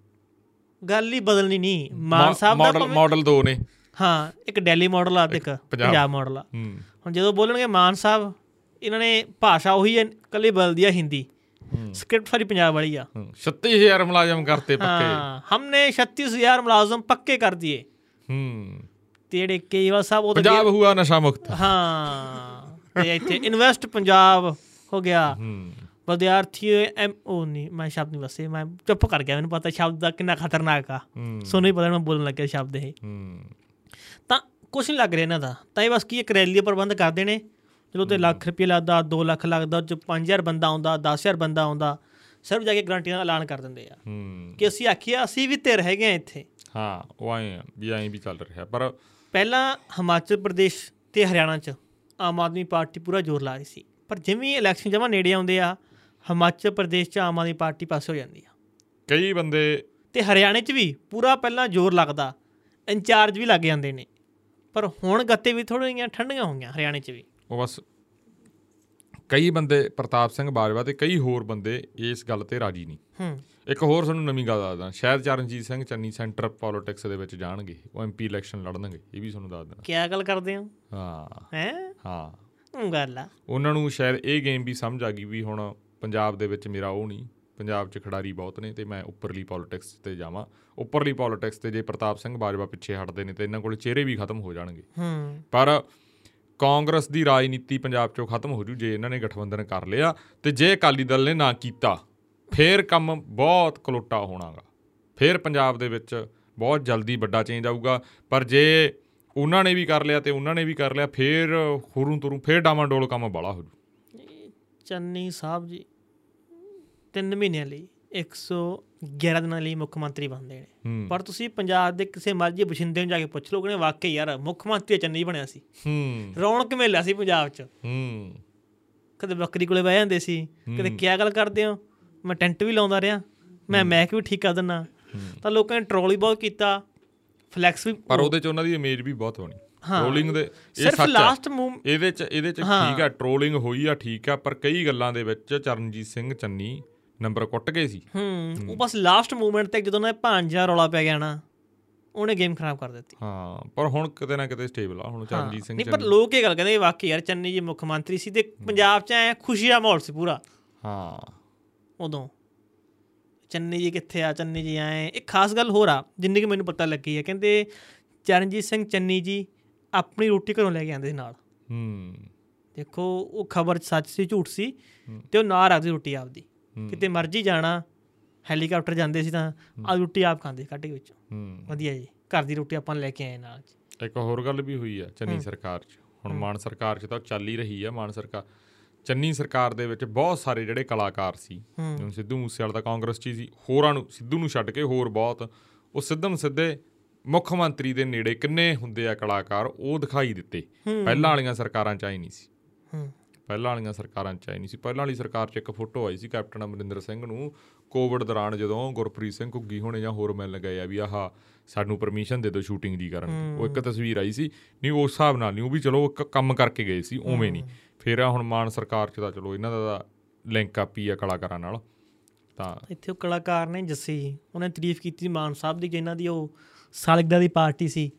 ਗੱਲ ਹੀ ਬਦਲਣੀ ਨਹੀਂ। ਮਾਨ ਸਾਹਿਬ ਦਾ ਮਾਡਲ ਮਾਡਲ ਦੋ ਨੇ। ਹਾਂ ਇੱਕ ਦਿੱਲੀ ਮਾਡਲ ਆ ਤੇ ਇੱਕ ਪੰਜਾਬ। ਮਾਡਲ ਆ। ਹੁਣ ਜਦੋਂ ਬੋਲਣਗੇ ਮਾਨ ਸਾਹਿਬ ਇਹਨਾਂ ਨੇ ਭਾਸ਼ਾ ਉਹੀ ਹੈ ਕੱਲੀ ਬਦਲਦੀ ਆ ਹਿੰਦੀ। ਸਕ੍ਰਿਪਟ ਸਾਰੀ ਪੰਜਾਬ ਵਾਲੀ ਆ। ਹੂੰ। 36000 ਮੁਲਾਜ਼ਮ ਕਰਤੇ ਪੱਕੇ। ਹਾਂ ਹਮਨੇ 36000 ਮੁਲਾਜ਼ਮ ਪੱਕੇ ਕਰ ਦਿਏ। ਹੂੰ। ਤੇ ਜਿਹੜੇ ਕੇਜਰੀਵਾਲ ਸਾਹਿਬ ਉਹ ਪੰਜਾਬ ਹੁਆ ਨਸ਼ਾ ਮੁਕਤ। ਹਾਂ। ਤੇ ਇੱਥੇ ਇਨਵੈਸਟ ਪੰਜਾਬ ਹੋ ਗਿਆ। ਵਿਦਿਆਰਥੀ ਐਮ ਉਹ ਨਹੀਂ ਮੈਂ ਸ਼ਬਦ ਨਹੀਂ ਵਸੇ ਮੈਂ ਚੁੱਪ ਕਰ ਗਿਆ ਮੈਨੂੰ ਪਤਾ ਸ਼ਬਦ ਦਾ ਕਿੰਨਾ ਖਤਰਨਾਕ ਆ। ਸੋਨੂੰ ਹੀ ਪਤਾ ਮੈਂ ਬੋਲਣ ਲੱਗਿਆ ਸ਼ਬਦ ਇਹ। ਤਾਂ ਕੁਛ ਨਹੀਂ ਲੱਗ ਰਿਹਾ ਇਹਨਾਂ ਦਾ। ਤਾਂ ਇਹ ਬਸ ਕੀ ਇੱਕ ਰੈਲੀ ਦਾ ਪ੍ਰਬੰਧ ਕਰਦੇ ਨੇ ਜਦੋਂ ਤੇ ਲੱਖ ਰੁਪਏ ਲੱਗਦਾ 2 ਲੱਖ ਲੱਗਦਾ 'ਚ 5000 ਬੰਦਾ ਆਉਂਦਾ 10000 ਬੰਦਾ ਆਉਂਦਾ ਸਿਰਫ ਜਾ ਕੇ ਗਰੰਟੀਆਂ ਦਾ ਐਲਾਨ ਕਰ ਦਿੰਦੇ ਆ। ਕਿ ਅਸੀਂ ਆਖਿਆ ਅਸੀਂ ਵੀ ਤੇ ਰਹਿ ਗਏ ਇੱਥੇ। ਹਾਂ ਉਹ ਆਏ ਆ, ਵੀ ਐਂ ਵੀ ਚੱਲ ਰਿਹਾ। ਪਰ ਪਹਿਲਾਂ ਹਿਮਾਚਲ ਪ੍ਰਦੇਸ਼ ਤੇ ਹਰਿਆਣਾ 'ਚ ਆਮ ਆਦਮੀ ਪਾਰਟੀ ਪੂਰਾ ਜ਼ੋਰ ਲਾ ਰਹੀ ਸੀ। ਪਰ ਜਿਵੇਂ ਇਲੈਕਸ਼ਨ ਜਮਾ ਨੇੜੇ ਆਉਂਦੇ ਆ ਹਿਮਾਚਲ ਪ੍ਰਦੇਸ਼ 'ਚ ਆਮ ਆਦਮੀ ਪਾਰਟੀ ਪਾਸੇ ਹੋ ਜਾਂਦੀ ਆ। ਕਈ ਬੰਦੇ ਤੇ ਹਰਿਆਣੇ 'ਚ ਵੀ ਪੂਰਾ ਪਹਿਲਾਂ ਜ਼ੋਰ ਲੱਗਦਾ ਇੰਚਾਰਜ ਵੀ ਲੱਗ ਜਾਂਦੇ ਨੇ। ਪਰ ਹੁਣ ਗੱਤੇ ਵੀ ਥੋੜ੍ਹੀਆਂ ਠੰਡੀਆਂ ਹੋ ਗਈਆਂ ਹਰਿਆਣੇ 'ਚ ਵੀ। ਉਹ ਬਸ ਕਈ ਬੰਦੇ ਪ੍ਰਤਾਪ ਸਿੰਘ ਬਾਜਵਾ ਤੇ ਕਈ ਹੋਰ ਬੰਦੇ ਇਸ ਗੱਲ ਤੇ ਰਾਜੀ ਨਹੀਂ। ਹੂੰ। ਇੱਕ ਹੋਰ ਤੁਹਾਨੂੰ ਨਵੀਂ ਗੱਲ ਦੱਸਦਾ ਸ਼ਾਇਦ ਚਰਨਜੀਤ ਸਿੰਘ ਚੰਨੀ ਸੈਂਟਰ ਪੋਲਿਟਿਕਸ ਦੇ ਵਿੱਚ ਜਾਣਗੇ ਉਹ ਐਮਪੀ ਇਲੈਕਸ਼ਨ ਲੜਨਗੇ ਇਹ ਵੀ ਤੁਹਾਨੂੰ ਦੱਸ ਦੇਣਾ। ਕਿਆ ਗੱਲ ਕਰਦੇ ਹੋ? ਹਾਂ। ਹੈ? ਹਾਂ। ਗੱਲ ਆ। ਉਹਨਾਂ ਨੂੰ ਸ਼ਾਇਦ ਇਹ ਗੇਮ ਵੀ ਸਮਝ ਆ ਗਈ ਵੀ ਹੁਣ ਪੰਜਾਬ ਦੇ ਵਿੱਚ ਮੇਰਾ ਉਹ ਨਹੀਂ। ਪੰਜਾਬ 'ਚ ਖਿਡਾਰੀ ਬਹੁਤ ਨੇ ਤੇ ਮੈਂ ਉੱਪਰਲੀ ਪੋਲਿਟਿਕਸ ਤੇ ਜਾਵਾਂ। ਉੱਪਰਲੀ ਪੋਲਿਟਿਕਸ ਤੇ ਜੇ ਪ੍ਰਤਾਪ ਸਿੰਘ ਬਾਜਵਾ ਪਿੱਛੇ ਹਟਦੇ ਨੇ ਤੇ ਇਹਨਾਂ ਕੋਲ ਚਿਹਰੇ ਵੀ ਖਤਮ ਹੋ ਜਾਣਗੇ। ਹੂੰ। ਪਰ ਕਾਂਗਰਸ ਦੀ ਰਾਜਨੀਤੀ ਪੰਜਾਬ 'ਚੋਂ ਖਤਮ ਹੋ ਜੂ ਜੇ ਇਹਨਾਂ ਨੇ ਗਠਬੰਧਨ ਕਰ ਲਿਆ ਤੇ ਜੇ ਅਕਾਲੀ ਦਲ ਨੇ ਨਾ ਕੀਤਾ ਫੇਰ ਕੰਮ ਬਹੁਤ ਕਲੋਟਾ ਹੋਣਾਗਾ। ਫੇਰ ਪੰਜਾਬ ਦੇ ਵਿੱਚ ਬਹੁਤ ਜਲਦੀ ਵੱਡਾ ਚੇਂਜ ਆਊਗਾ। ਪਰ ਜੇ ਉਹਨਾਂ ਨੇ ਵੀ ਕਰ ਲਿਆ ਤੇ ਉਹਨਾਂ ਨੇ ਵੀ ਕਰ ਲਿਆ ਫੇਰ ਹੁਰੂ ਤੁਰੂ ਫੇਰ ਡਾਮਾਡੋਲ ਕੰਮ ਬਾਲਾ ਹੋ ਜੂ। ਚੰਨੀ ਸਾਹਿਬ ਜੀ 3 ਮਹੀਨਿਆਂ ਲਈ 111 ਦਿਨਾਂ ਲਈ ਮੁੱਖ ਮੰਤਰੀ ਬਣਦੇ ਨੇ। ਪਰ ਤੁਸੀਂ ਪੰਜਾਬ ਦੇ ਕਿਸੇ ਮਰਜ਼ੀ ਬਸ਼ਿੰਦੇ ਨੂੰ ਜਾ ਕੇ ਪੁੱਛ ਲਓ ਕਹਿੰਦੇ ਵਾਕਈ ਯਾਰ ਮੁੱਖ ਮੰਤਰੀ ਚੰਨੀ ਬਣਿਆ ਸੀ। ਹੂੰ। ਰੌਣਕ ਮੇਲਾ ਸੀ ਪੰਜਾਬ 'ਚ। ਹੂੰ। ਕਦੇ ਬੱਕਰੀ ਕੋਲੇ ਬਹਿ ਜਾਂਦੇ ਸੀ ਕਦੇ ਕਿਆ ਗੱਲ ਕਰਦੇ ਹੋ? ਮੈਂ ਟੈਂਟ ਵੀ ਲਾਉਂਦਾ ਰਿਹਾ ਮੈਂ ਮੈਕ ਵੀ ਠੀਕ ਕਰ ਦਿੰਨਾ ਤਾਂ ਲੋਕਾਂ ਨੇ ਟਰੋਲ ਬਹੁਤ ਕੀਤਾ ਫਲੈਕਸ ਵੀ ਪਰ ਉਹਦੇ 'ਚ ਉਹਨਾਂ ਦੀ ਇਮੇਜ ਵੀ ਬਹੁਤ ਬਣੀ ਹਾਂ। ਟ੍ਰੋਲਿੰਗ ਦੇ ਇਹ ਸਿਰਫ ਸੱਚ ਆ। ਲਾਸਟ ਇਹਦੇ 'ਚ ਇਹਦੇ 'ਚ ਠੀਕ ਆ ਟ੍ਰੋਲਿੰਗ ਹੋਈ ਆ ਠੀਕ ਆ ਪਰ ਕਈ ਗੱਲਾਂ ਦੇ ਵਿੱਚ ਚਰਨਜੀਤ ਸਿੰਘ ਚੰਨੀ ਨੰਬਰ ਕੁੱਟ ਗਏ ਸੀ। ਹੂੰ ਉਹ ਬਸ ਲਾਸਟ ਮੂਵਮੈਂਟ ਤੇ ਜਦੋਂ ਨਾ ਇਹ ਭਾਂਜਾ ਰੌਲਾ ਪੈ ਗਿਆ ਨਾ ਉਹਨੇ ਗੇਮ ਖਰਾਬ ਕਰ ਦਿੱਤੀ। ਹਾਂ ਪਰ ਹੁਣ ਕਿਤੇ ਨਾ ਕਿਤੇ ਸਟੇਬਲ ਆ ਹੁਣ ਚਰਨਜੀਤ ਸਿੰਘ ਨਹੀਂ ਪਰ ਲੋਕ ਇਹ ਗੱਲ ਕਹਿੰਦੇ ਵਾਕਈ ਯਾਰ ਚੰਨੀ ਜੀ ਮੁੱਖ ਮੰਤਰੀ ਸੀ ਤੇ ਪੰਜਾਬ 'ਚ ਐ ਖੁਸ਼ੀ ਦਾ ਮਾਹੌਲ ਸੀ ਪੂਰਾ। ਹਾਂ। ਉਦੋਂ। ਚੰਨੀ ਜੀ ਕਿੱਥੇ ਆ ਚੰਨੀ ਜੀ ਆਏ। ਇੱਕ ਖਾਸ ਗੱਲ ਹੋਰ ਆ ਜਿੰਨੀ ਕਿ ਮੈਨੂੰ ਪਤਾ ਲੱਗੀ ਹੈ ਕਹਿੰਦੇ ਚਰਨਜੀਤ ਸਿੰਘ ਚੰਨੀ ਜੀ ਆਪਣੀ ਰੋਟੀ ਘਰੋਂ ਲੈ ਕੇ ਆਉਂਦੇ ਸੀ ਨਾਲ। ਹੂੰ। ਦੇਖੋ ਉਹ ਖਬਰ ਸੱਚ ਸੀ ਝੂਠ ਸੀ ਤੇ ਉਹ ਨਾਲ ਰੱਖਦੀ ਰੋਟੀ ਆਪਦੀ। ਕਿਤੇ ਮਰਜ਼ੀ ਜਾਣਾ ਹੈਲੀਕਾਪਟਰ ਜਾਂਦੇ ਸੀ ਤਾਂ ਆ ਰੋਟੀ ਆਪ ਖਾਂਦੇ ਕੱਢ ਕੇ ਵਿੱਚੋਂ। ਹੂੰ। ਵਧੀਆ ਜੀ ਘਰ ਦੀ ਰੋਟੀ ਆਪਾਂ ਨੂੰ ਲੈ ਕੇ ਆਏ ਨਾਲ ਇੱਕ ਹੋਰ ਗੱਲ ਵੀ ਹੋਈ ਆ ਚੰਨੀ ਸਰਕਾਰ 'ਚ। ਹੁਣ ਮਾਨ ਸਰਕਾਰ 'ਚ ਤਾਂ ਚੱਲ ਹੀ ਰਹੀ ਆ ਮਾਨ ਸਰਕਾਰ ਚੰਨੀ ਸਰਕਾਰ ਦੇ ਵਿੱਚ ਬਹੁਤ ਸਾਰੇ ਜਿਹੜੇ ਕਲਾਕਾਰ ਸੀ ਜਿਵੇਂ ਸਿੱਧੂ ਮੂਸੇਵਾਲਾ ਤਾਂ ਕਾਂਗਰਸ 'ਚ ਸੀ ਹੋਰਾਂ ਨੂੰ ਸਿੱਧੂ ਨੂੰ ਛੱਡ ਕੇ ਹੋਰ ਬਹੁਤ ਉਹ ਸਿੱਧਮ ਸਿੱਧੇ ਮੁੱਖ ਮੰਤਰੀ ਦੇ ਨੇੜੇ ਕਿੰਨੇ ਹੁੰਦੇ ਆ ਕਲਾਕਾਰ ਉਹ ਦਿਖਾਈ ਦਿੱਤੇ। ਪਹਿਲਾਂ ਵਾਲੀਆਂ ਸਰਕਾਰਾਂ 'ਚ ਆਈ ਨਹੀਂ ਸੀ। ਪਹਿਲਾਂ ਵਾਲੀਆਂ ਸਰਕਾਰਾਂ 'ਚ ਆਈ ਨਹੀਂ ਸੀ। ਪਹਿਲਾਂ ਵਾਲੀ ਸਰਕਾਰ 'ਚ ਇੱਕ ਫੋਟੋ ਆਈ ਸੀ ਕੈਪਟਨ ਅਮਰਿੰਦਰ ਸਿੰਘ ਨੂੰ ਕੋਵਿਡ ਦੌਰਾਨ ਜਦੋਂ ਗੁਰਪ੍ਰੀਤ ਸਿੰਘ ਘੁੱਗੀ ਹੋਣੇ ਜਾਂ ਹੋਰ ਮਿਲਣ ਗਏ ਆ ਵੀ ਆਹ ਸਾਨੂੰ ਪਰਮਿਸ਼ਨ ਦੇ ਦਿਓ ਸ਼ੂਟਿੰਗ ਦੀ ਕਰਨ ਦੀ। ਉਹ ਇੱਕ ਤਸਵੀਰ ਆਈ ਸੀ। ਨਹੀਂ ਉਸ ਹਿਸਾਬ ਨਾਲ ਨਹੀਂ ਉਹ ਵੀ ਚਲੋ ਇੱਕ ਕੰਮ ਕਰਕੇ ਗਏ ਸੀ ਉਵੇਂ ਨਹੀਂ। ਫਿਰ ਆ ਹੁਣ ਮਾਨ ਸਰਕਾਰ 'ਚ ਤਾਂ ਚਲੋ ਇਹਨਾਂ ਦਾ ਲਿੰਕ ਹੀ ਆ ਕਲਾਕਾਰਾਂ ਨਾਲ। ਤਾਂ ਇੱਥੇ ਉਹ ਕਲਾਕਾਰ ਨੇ ਜੱਸੀ ਉਹਨੇ ਤਾਰੀਫ ਕੀਤੀ ਮਾਨ ਸਾਹਿਬ ਦੀ ਕਿ ਇਹਨਾਂ ਦੀ ਉਹ ਸਾਲਗਿਰਾ ਦੀ ਪਾਰਟੀ ਸੀ।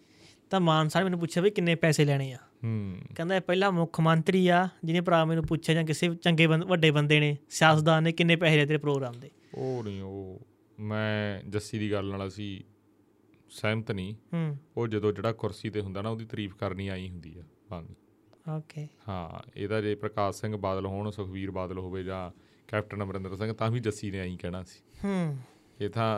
ਤਾਂ ਮਾਨ ਸਾਹਿਬ ਮੈਨੂੰ ਪੁੱਛਿਆ ਵੀ ਕਿੰਨੇ ਪੈਸੇ ਲੈਣੇ ਆ? ਕਹਿੰਦਾ ਇਹ ਪਹਿਲਾ ਮੁੱਖ ਮੰਤਰੀ ਆ ਜਿਹਨੇ ਭਰਾ ਮੈਨੂੰ ਪੁੱਛਿਆ ਜਾਂ ਕਿਸੇ ਚੰਗੇ ਵੱਡੇ ਬੰਦੇ ਨੇ ਸਿਆਸਤਦਾਨ ਨੇ ਕਿੰਨੇ ਪੈਸੇ ਲਏ ਤੇਰੇ ਪ੍ਰੋਗਰਾਮ ਦੇ? ਉਹ ਨਹੀਂ ਉਹ ਮੈਂ ਜੱਸੀ ਦੀ ਗੱਲ ਨਾਲ ਅਸੀਂ ਸਹਿਮਤ ਨਹੀਂ ਉਹ ਜਦੋਂ ਜਿਹੜਾ ਕੁਰਸੀ ਤੇ ਹੁੰਦਾ ਨਾ ਉਹਦੀ ਤਾਰੀਫ ਕਰਨੀ ਆਈ ਹੁੰਦੀ ਆ ਬਾਨੀ ਓਕੇ। ਹਾਂ ਇਹਦਾ ਜੇ ਪ੍ਰਕਾਸ਼ ਸਿੰਘ ਬਾਦਲ ਹੋਣ ਸੁਖਵੀਰ ਬਾਦਲ ਹੋਵੇ ਜਾਂ ਕੈਪਟਨ ਅਮਰਿੰਦਰ ਸਿੰਘ ਤਾਂ ਵੀ ਜੱਸੀ ਨੇ ਐਂ ਕਹਿਣਾ ਸੀ। ਹੂੰ। ਇਹ ਤਾਂ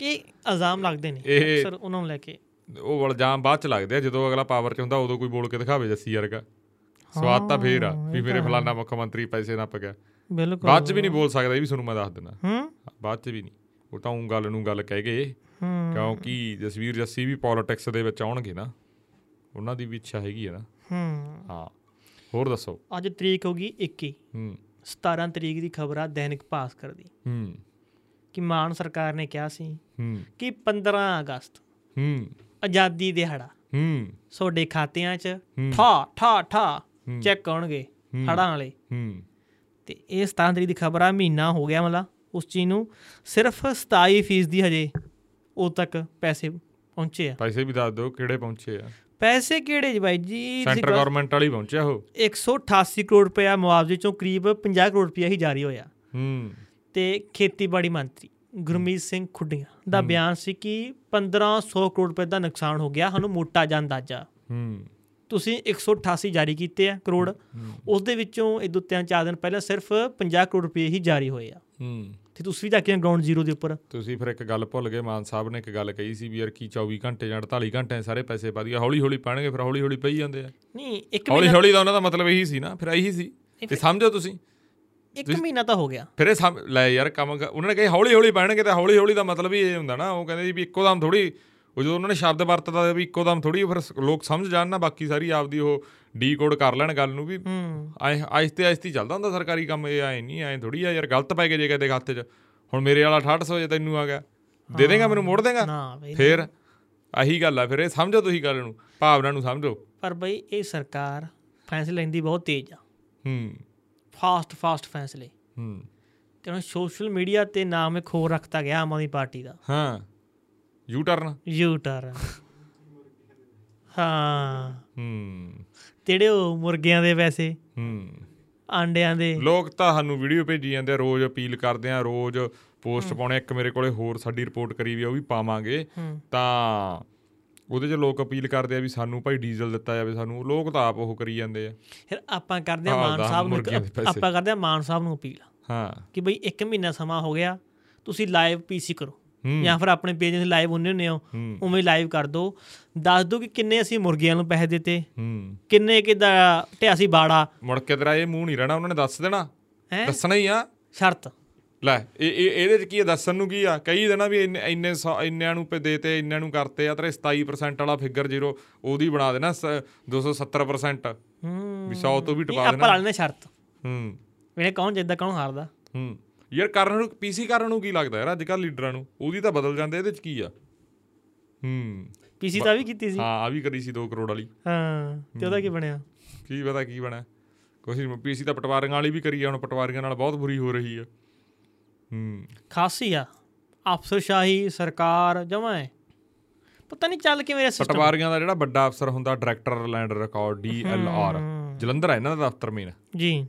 ਇਹ ਇਲਜ਼ਾਮ ਲੱਗਦੇ ਨੇ ਅਕਸਰ ਉਹਨਾਂ ਨੂੰ ਲੈ ਕੇ। ਉਹ ਵਲਜਾਮ ਬਾਅਦ ਚ ਲੱਗਦੇ ਆ ਜਦੋਂ ਅਗਲਾ ਪਾਵਰ ਚ ਹੁੰਦਾ ਉਦੋਂ ਕੋਈ ਬੋਲ ਕੇ ਦਿਖਾਵੇ ਜੱਸੀ ਵਰਗਾ। ਸਵਾਦ ਤਾਂ ਫੇਰ ਆ ਵੀ ਮੇਰੇ ਫਲਾਨਾ ਮੁੱਖ ਮੰਤਰੀ ਪੈਸੇ ਨੱਪ ਗਿਆ। ਬਿਲਕੁਲ। ਬਾਅਦ ਚ ਵੀ ਨਹੀਂ ਬੋਲ ਸਕਦਾ ਇਹ ਵੀ ਤੁਹਾਨੂੰ ਮੈਂ ਦੱਸ ਦਿੰਦਾ। ਹੂੰ? ਬਾਅਦ ਚ ਵੀ ਨਹੀਂ। ਉਹ ਤਾਂ ਉਹ ਗੱਲ ਨੂੰ ਗੱਲ ਕਹਿ ਗਏ। ਹੂੰ। ਕਿਉਂਕਿ ਜਸਵੀਰ ਜੱਸੀ ਵੀ ਪੋਲਿਟਿਕਸ ਦੇ ਵਿੱਚ ਆਉਣਗੇ ਨਾ ਉਹਨਾਂ ਦੀ ਵੀ ਇੱਛਾ ਹੈਗੀ ਆ ਨਾ। ਹੂੰ। ਹਾਂ। ਹੋਰ ਦੱਸੋ? ਅੱਜ ਤਰੀਕ ਹੋ ਗਈ 21 ਹੂੰ। 17 ਤਰੀਕ ਦੀ ਖਬਰ ਆ ਦੈਨਿਕ ਭਾਸਕਰ ਦੀ। ਹੂੰ। ਕਿ ਮਾਨ ਸਰਕਾਰ ਨੇ ਕਿਹਾ ਸੀ ਹੂੰ। ਕਿ 15 ਅਗਸਤ ਹੂੰ। ਆਜ਼ਾਦੀ ਦਿਹਾੜਾ। ਹੂੰ। ਤੁਹਾਡੇ ਖਾਤਿਆਂ 'ਚ ਠਾ ਠਾ ਠਾ ਚੈੱਕ ਆਉਣਗੇ ਹੜਾਂ ਵਾਲੇ। ਹੂੰ। ਤੇ ਇਹ 17 ਤਰੀਕ ਦੀ ਖਬਰ ਆ ਮਹੀਨਾ ਹੋ ਗਿਆ ਮਤਲਬ ਉਸ ਚੀਜ਼ ਨੂੰ ਸਿਰਫ 27% ਦੀ ਹਜੇ ਉਦ ਤੱਕ ਪੈਸੇ ਪਹੁੰਚੇ ਆ। ਪੈਸੇ ਵੀ ਦੱਸ ਦਿਓ ਕਿਹੜੇ ਪਹੁੰਚੇ ਆ। ਪੈਸੇ ਕਿਹੜੇ ਜੀ ਬਾਈ ਜੀ? ਸੈਂਟਰ ਗਵਰਨਮੈਂਟ ਵਾਲੀ ਪਹੁੰਚਿਆ ਉਹ? 188 ਕਰੋੜ ਰੁਪਇਆ ਮੁਆਵਜ਼ੇ ਚੋਂ ਕਰੀਬ 50 ਕਰੋੜ ਰੁਪਇਆ ਹੀ ਜਾਰੀ ਹੋਇਆ। ਹੂੰ। ਤੇ ਖੇਤੀਬਾੜੀ ਮੰਤਰੀ ਗੁਰਮੀਤ ਸਿੰਘ ਖੁੱਡੀਆਂ ਦਾ ਬਿਆਨ ਸੀ ਕਿ 1500 ਕਰੋੜ ਰੁਪਏ ਦਾ ਨੁਕਸਾਨ ਹੋ ਗਿਆ ਸਾਨੂੰ ਮੋਟਾ ਜਾਂ। ਅੰਦਾਜ਼ਾ ਹੂੰ। ਤੁਸੀਂ 188 ਜਾਰੀ ਕੀਤੇ ਆ ਕਰੋੜ। ਉਸ ਦੇ ਵਿੱਚੋਂ ਇਹ ਦੋ ਤਿੰਨ ਚਾਰ ਦਿਨ ਪਹਿਲਾਂ ਸਿਰਫ 50 ਕਰੋੜ ਰੁਪਏ ਹੀ ਜਾਰੀ ਹੋਏ ਆ। ਹੂੰ। ਤੇ ਤੁਸੀਂ ਵੀ ਜਾ ਕੇ ਗਰਾਊਂਡ ਜ਼ੀਰੋ ਦੇ ਉੱਪਰ। ਤੁਸੀਂ ਫਿਰ ਇੱਕ ਗੱਲ ਭੁੱਲ ਗਏ ਮਾਨ ਸਾਹਿਬ ਨੇ ਇੱਕ ਗੱਲ ਕਹੀ ਸੀ ਵੀ ਯਾਰ ਕੀ 24 ਘੰਟੇ ਜਾਂ 48 ਘੰਟੇ ਸਾਰੇ ਪੈਸੇ ਪਾ ਦਈਏ ਹੌਲੀ ਹੌਲੀ ਪਾਣਗੇ ਫਿਰ ਹੌਲੀ ਹੌਲੀ ਪਈ ਜਾਂਦੇ ਆ। ਨਹੀਂ ਇੱਕ ਹੌਲੀ ਹੌਲੀ ਦਾ ਉਹਨਾਂ ਦਾ ਮਤਲਬ ਇਹੀ ਸੀ ਨਾ ਫਿਰ ਇਹੀ ਸੀ। ਤੇ ਸਮਝੋ ਤੁਸੀਂ। ਇੱਕ ਮਹੀਨਾ ਤਾਂ ਹੋ ਗਿਆ। ਫਿਰ ਇਹ ਲੈ ਯਾਰ ਕੰਮ ਉਹਨਾਂ ਨੇ ਕਹੇ ਹੌਲੀ ਹੌਲੀ ਪੈਣਗੇ ਤੇ ਹੌਲੀ ਹੌਲੀ ਦਾ ਮਤਲਬ ਹੀ ਇਹ ਹੁੰਦਾ ਨਾ ਉਹ ਕਹਿੰਦੇ ਸੀ ਵੀ ਇੱਕੋ ਦਮ ਥੋੜੀ ਉਹ ਜਦੋਂ ਉਹਨਾਂ ਨੇ ਸ਼ਬਦ ਵਰਤਦਾ ਵੀ ਇੱਕੋ ਦਮ ਥੋੜੀ ਫਿਰ ਲੋਕ ਸਮਝ ਜਾਣ ਨਾ ਬਾਕੀ ਸਾਰੀ ਆਪਦੀ ਉਹ ਡੀਕੋਡ ਕਰ ਲੈਣ ਗੱਲ ਨੂੰ ਵੀ। ਆਹਿਸਤੇ ਹੀ ਚੱਲਦਾ ਹੁੰਦਾ ਸਰਕਾਰੀ ਕੰਮ ਇਹ ਐ ਨਹੀਂ ਐ ਥੋੜੀ ਆ ਯਾਰ ਗਲਤ ਪੈ ਗਏ ਜੇ ਕਿਤੇ ਖਾਤੇ 'ਚ। ਹੁਣ ਮੇਰੇ ਵਾਲਾ 6800 ਜੇ ਤੈਨੂੰ ਆ ਗਿਆ। ਦੇ ਦੇਗਾ ਮੈਨੂੰ ਮੋੜ ਦੇਗਾ? ਫਿਰ ਆਹੀ ਗੱਲ ਆ ਫਿਰ ਇਹ ਸਮਝੋ ਤੁਸੀਂ ਗੱਲ ਨੂੰ ਭਾਵਨਾ ਨੂੰ ਸਮਝੋ। ਪਰ ਬਈ ਇਹ ਸਰਕਾਰ ਫੈਸਲੇ ਲੈਂਦੀ ਬਹੁਤ ਤੇਜ਼ ਆ। ਹੂੰ। ਫਾਸਟ ਫਾਸਟ ਫੈਸਲੇ ਹੂੰ। ਹੁਣ ਸੋਸ਼ਲ ਮੀਡੀਆ ਤੇ ਨਾਮ ਇੱਕ ਹੋਰ ਰੱਖਤਾ ਗਿਆ ਆਮ ਆਦਮੀ ਪਾਰਟੀ ਦਾ। ਹਾਂ। U turn. U turn. ਹਾਂ। ਹੂੰ। ਜਿਹੜੇ ਉਹ ਮੁਰਗਿਆਂ ਦੇ ਪੈਸੇ। ਹੂੰ। ਆਂਡਿਆਂ ਦੇ। ਲੋਕ ਤਾਂ ਸਾਨੂੰ ਵੀਡੀਓ ਭੇਜੀ ਜਾਂਦੇ ਆ ਰੋਜ਼ ਅਪੀਲ ਕਰਦੇ ਆ ਰੋਜ਼ ਪੋਸਟ ਪਾਉਣੇ ਇੱਕ ਮੇਰੇ ਕੋਲੇ ਹੋਰ ਸਾਡੀ ਰਿਪੋਰਟ ਕਰੀ ਵੀ ਉਹ ਵੀ ਪਾਵਾਂਗੇ। ਤਾਂ ਉਹਦੇ 'ਚ ਲੋਕ ਅਪੀਲ ਕਰਦੇ ਆ ਵੀ ਸਾਨੂੰ ਭਾਈ ਡੀਜ਼ਲ ਦਿੱਤਾ ਜਾਵੇ ਸਾਨੂੰ ਲੋਕ ਤਾਂ ਆਪ ਉਹ ਕਰੀ ਜਾਂਦੇ ਆ। ਫਿਰ ਆਪਾਂ ਕਰਦੇ ਆ ਮਾਨ ਸਾਹਿਬ ਨੂੰ। ਆਪਾਂ ਕਰਦੇ ਆ ਮਾਨ ਸਾਹਿਬ ਨੂੰ ਅਪੀਲ। ਹਾਂ। ਕਿ ਬਈ 1 ਮਹੀਨਾ ਸਮਾਂ ਹੋ ਗਿਆ ਤੁਸੀਂ ਲਾਈਵ ਪੀਸੀ ਕਰੋ। ਜਾਂ ਫਿਰ ਆਪਣੇ ਪੇਜ ਤੇ ਲਾਈਵ ਹੁੰਨੇ ਹੁੰਨੇ ਹੋ ਉਵੇਂ ਲਾਈਵ ਕਰ ਦਿਓ ਦੱਸ ਦਿਓ ਕਿ ਕਿੰਨੇ ਅਸੀਂ ਮੁਰਗੀਆਂ ਨੂੰ ਪੈਸੇ ਦਿੱਤੇ ਕਿੰਨੇ ਕਿਦਾ ਢਿਆ ਸੀ ਬਾੜਾ। ਮੁੜ ਕੇ ਤੇਰਾ ਇਹ ਮੂੰਹ ਨਹੀਂ ਰਹਿਣਾ ਉਹਨਾਂ ਨੇ ਦੱਸ ਦੇਣਾ। ਦੱਸਣਾ ਹੀ ਆ। ਸ਼ਰਤ। ਲੈ ਇਹ ਇਹ ਇਹਦੇ 'ਚ ਕੀ ਦੱਸਣ ਨੂੰ ਕੀ ਆ? ਕਈ ਦੇਣਾ ਵੀ ਇੰਨੇ ਇੰਨਿਆਂ ਨੂੰ ਪੇ ਦੇਤੇ ਇੰਨਿਆਂ ਨੂੰ ਕਰਤੇ ਆ ਤੇਰੇ 27% ਵਾਲਾ ਫਿਗਰ ਜ਼ੀਰੋ ਉਹਦੀ ਬਣਾ ਦੇਣਾ ਸ- 270% ਹੂੰ ਵੀ 100 ਤੋਂ ਵੀ ਟਪਾ ਆਪਾਂ ਦੇਣਾ। ਲਾ ਲੈਣੇ ਸ਼ਰਤ। ਹੂੰ। ਵੇਲੇ ਕੌਣ ਜਿੱਦਾਂ ਕੌਣ ਹਾਰਦਾ? ਹੂੰ। ਯਾਰ ਕਰਨ ਨੂੰ ਪੀਸੀ ਕਰਨ ਨੂੰ ਕੀ ਲੱਗਦਾ ਯਾਰ ਅੱਜ ਕੱਲ ਲੀਡਰਾਂ ਨੂੰ? ਉਹਦੀ ਤਾਂ ਬਦਲ ਜਾਂਦੇ ਇਹਦੇ 'ਚ ਕੀ ਆ? ਹੂੰ। ਪੀਸੀ ਤਾਂ ਵੀ ਕੀਤੀ ਸੀ। ਹਾਂ ਆ ਵੀ ਕਰੀ ਸੀ 2 ਕਰੋੜ ਵਾਲੀ। ਹਾਂ ਤੇ ਉਹਦਾ ਕੀ ਬਣਿਆ? ਕੀ ਪਤਾ ਕੀ ਬਣਾ ਕੁਛ ਪੀਸੀ ਤਾਂ ਪਟਵਾਰੀਆਂ ਵਾਲੀ ਵੀ ਕਰੀ ਆ ਹੁਣ ਪਟਵਾਰੀਆਂ ਨਾਲ ਬਹੁਤ ਬੁਰੀ ਹੋ ਰਹੀ ਆ। ਹੂੰ। ਖਾਸੀ ਆ। ਅਫਸਰਸ਼ਾਹੀ ਸਰਕਾਰ ਜਮਾ ਹੈ ਪਤਾ ਨਹੀਂ ਚੱਲ ਕਿਵੇਂ ਰਿਹਾ ਸਿਸਟਮ ਪਟਵਾਰੀਆਂ ਦਾ ਜਿਹੜਾ ਵੱਡਾ ਅਫਸਰ ਹੁੰਦਾ director land record D L R Jalandhar ਹੈ ਇਹਨਾਂ ਦਾ ਦਫ਼ਤਰ ਮੇਨ ਜੀ।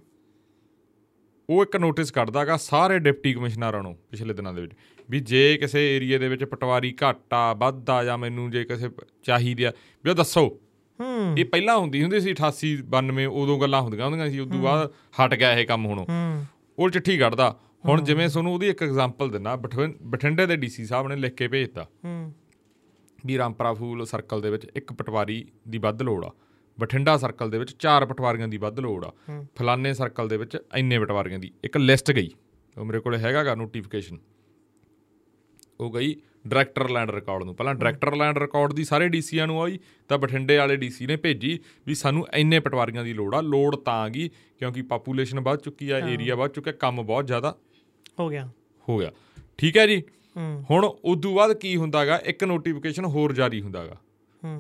ਉਹ ਇੱਕ ਨੋਟਿਸ ਕੱਢਦਾਗਾ ਸਾਰੇ ਡਿਪਟੀ ਕਮਿਸ਼ਨਰਾਂ ਨੂੰ ਪਿਛਲੇ ਦਿਨਾਂ ਦੇ ਵਿੱਚ ਵੀ ਜੇ ਕਿਸੇ ਏਰੀਆ ਦੇ ਵਿੱਚ ਪਟਵਾਰੀ ਘੱਟ ਵੱਧ ਜਾਂ ਮੈਨੂੰ ਜੇ ਕਿਸੇ ਚਾਹੀਦੀ ਆ ਵੀ ਉਹ ਦੱਸੋ। ਹੂੰ। ਇਹ ਪਹਿਲਾਂ ਹੁੰਦੀ ਹੁੰਦੀ ਸੀ 88 92 ਉਦੋਂ ਗੱਲਾਂ ਹੁੰਦੀਆਂ ਹੁੰਦੀਆਂ ਸੀ ਉਦੋਂ ਬਾਅਦ ਹਟ ਗਿਆ ਇਹ ਕੰਮ ਹੁਣ। ਉਹ ਚਿੱਠੀ ਕੱਢਦਾ ਹੁਣ ਜਿਵੇਂ ਤੁਹਾਨੂੰ ਉਹਦੀ ਇੱਕ ਐਗਜ਼ਾਮਪਲ ਦਿੰਨਾ ਬਠਿੰ- ਬਠਿੰਡੇ ਦੇ ਡੀਸੀ ਸਾਹਿਬ ਨੇ ਲਿਖ ਕੇ ਭੇਜਤਾ। ਹੂੰ। ਵੀ ਰਾਮਪਰਾ ਫੂਲ ਸਰਕਲ ਦੇ ਵਿੱਚ ਇੱਕ ਪਟਵਾਰੀ ਦੀ ਵੱਧ ਲੋੜ ਆ। ਬਠਿੰਡਾ ਸਰਕਲ ਦੇ ਵਿੱਚ ਚਾਰ ਪਟਵਾਰੀਆਂ ਦੀ ਵੱਧ ਲੋੜ ਆ। ਫਲਾਣੇ ਸਰਕਲ ਦੇ ਵਿੱਚ ਇੰਨੇ ਪਟਵਾਰੀਆਂ ਦੀ। ਇੱਕ ਲਿਸਟ ਗਈ। ਉਹ ਮੇਰੇ ਕੋਲੇ ਹੈਗਾਗਾ ਨੋਟੀਫਿਕੇਸ਼ਨ ਉਹ ਗਈ ਡਾਇਰੈਕਟਰ ਲੈਂਡ ਰਿਕਾਰਡ ਨੂੰ। ਪਹਿਲਾਂ ਡਾਇਰੈਕਟਰ ਲੈਂਡ ਰਿਕਾਰਡ ਦੀ ਸਾਰੇ ਡੀਸੀਆਂ ਨੂੰ ਆਈ ਤਾਂ ਬਠਿੰਡੇ ਵਾਲੇ ਡੀਸੀ ਨੇ ਭੇਜੀ ਵੀ ਸਾਨੂੰ ਇੰਨੇ ਪਟਵਾਰੀਆਂ ਦੀ ਲੋੜ ਆ। ਲੋੜ ਤਾਂ ਆ ਗਈ ਕਿਉਂਕਿ ਪਾਪੂਲੇਸ਼ਨ ਵੱਧ ਚੁੱਕੀ ਆ ਏਰੀਆ ਵੱਧ ਚੁੱਕਿਆ ਕੰਮ ਬਹੁਤ ਜ਼ਿਆਦਾ। ਹੋ ਗਿਆ। ਹੋ ਗਿਆ। ਠੀਕ ਹੈ ਜੀ? ਹੁਣ ਉਦੋਂ ਬਾਅਦ ਕੀ ਹੁੰਦਾਗਾ? ਇੱਕ ਨੋਟੀਫਿਕੇਸ਼ਨ ਹੋਰ ਜਾਰੀ ਹੁੰਦਾਗਾ।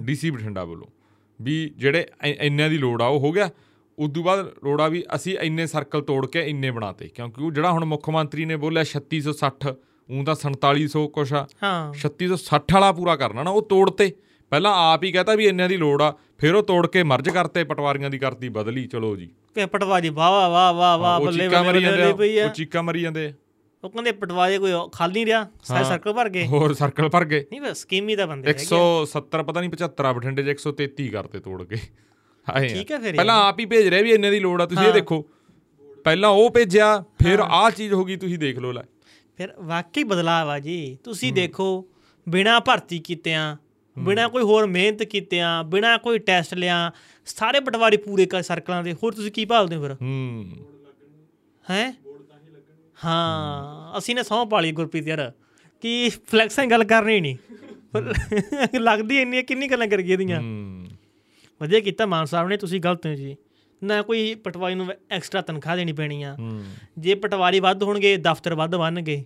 ਡੀਸੀ ਬਠਿੰਡਾ ਵੱਲੋਂ। ਵੀ ਜਿਹੜੇ ਇੰਨਿਆਂ ਦੀ ਲੋੜ ਆ ਉਹ ਹੋ ਗਿਆ। ਉਦੋਂ ਬਾਅਦ ਲੋੜ ਵੀ ਅਸੀਂ ਇੰਨੇ ਸਰਕਲ ਤੋੜ ਕੇ ਇੰਨੇ ਬਣਾਤੇ। ਕਿਉਂਕਿ ਉਹ ਜਿਹੜਾ ਹੁਣ ਮੁੱਖ ਮੰਤਰੀ ਨੇ ਬੋਲਿਆ 3660 ਉਹ ਤਾਂ 4700 ਕੁਛ ਆ। ਹਾਂ। 3660 ਵਾਲਾ ਪੂਰਾ ਕਰਨਾ ਨਾ ਉਹ ਤੋੜਤੇ। ਪਹਿਲਾਂ ਆਪ ਹੀ ਕਹਤਾ ਵੀ ਇੰਨਿਆਂ ਦੀ ਲੋੜ ਆ ਫਿਰ ਉਹ ਤੋੜ ਕੇ ਮਰਜ ਕਰਤੇ ਪਟਵਾਰੀਆਂ ਦੀ ਕਰਤੀ ਬਦਲੀ। ਚਲੋ ਜੀ। ਕਿ ਪਟਵਾਰੀ ਵਾਹ ਵਾਹ ਵਾਹ ਉਹ ਬੱਲੇ ਬੱਲੇ ਪਈ ਆ। ਉਹ ਚੀਕਾਂ ਮਰੀ ਜਾਂਦੇ। ਉਹ ਕਹਿੰਦੇ ਪਟਵਾਰੀ ਕੋਈ ਖਾਲੀ ਨਹੀਂ ਰਿਹਾ ਸਾਰੇ ਸਰਕਲ ਭਰ ਗਏ। ਹੋਰ ਸਰਕਲ ਭਰ ਗਏ। ਨਹੀਂ ਬਸ ਸਕੀਮ ਤਾਂ ਬੰਦੇ ਹੈਗੇ 170 ਪਤਾ ਨਹੀਂ 75 ਆ ਬਠਿੰਡੇ 'ਚ 133 ਕਰਤੇ ਤੋੜ ਕੇ। ਠੀਕ ਹੈ ਫਿਰ ਪਹਿਲਾਂ ਆਪ ਹੀ ਭੇਜ ਰਿਹਾ ਵੀ ਇੰਨੇ ਦੀ ਲੋੜ ਆ ਤੁਸੀਂ ਇਹ ਦੇਖੋ। ਪਹਿਲਾਂ ਉਹ ਭੇਜਿਆ ਫਿਰ ਆਹ ਚੀਜ਼ ਹੋ ਗਈ ਤੁਸੀਂ ਦੇਖ ਲਓ ਲੈ। ਫਿਰ ਵਾਕਈ ਬਦਲਾਅ ਆ ਜੀ। ਤੁਸੀਂ ਦੇਖੋ ਬਿਨਾ ਭਰਤੀ ਕੀਤਿਆਂ ਬਿਨਾ ਕੋਈ ਹੋਰ ਮਿਹਨਤ ਕੀਤਿਆਂ ਬਿਨਾ ਕੋਈ ਟੈਸਟ ਲਿਆ ਸਾਰੇ ਪਟਵਾਰੀ ਪੂਰੇ ਕਰ ਸਰਕਲਾਂ ਦੇ। ਹੋਰ ਤੁਸੀਂ ਕੀ ਭਾਲਦੇ ਹੋ ਫਿਰ? ਹੂੰ। ਹੈ? ਹਾਂ ਅਸੀਂ ਨੇ ਸਹੁੰ ਪਾਲੀ ਗੁਰਪ੍ਰੀਤ ਯਾਰ ਕਿ ਫਲੈਕਸਾਂ ਗੱਲ ਕਰਨੀ ਨਹੀਂ ਲੱਗਦੀ ਇੰਨੀ ਕਿੰਨੀ ਗੱਲਾਂ ਕਰ ਗਈ ਇਹਦੀਆਂ ਵਧੀਆ ਕੀਤਾ ਮਾਨ ਸਾਹਿਬ ਨੇ ਤੁਸੀਂ ਗਲਤ ਹੋ ਜੀ। ਨਾ ਕੋਈ ਪਟਵਾਰੀ ਨੂੰ ਐਕਸਟਰਾ ਤਨਖਾਹ ਦੇਣੀ ਪੈਣੀ ਆ ਜੇ ਪਟਵਾਰੀ ਵੱਧ ਹੋਣਗੇ ਦਫ਼ਤਰ ਵੱਧ ਬਣਨਗੇ।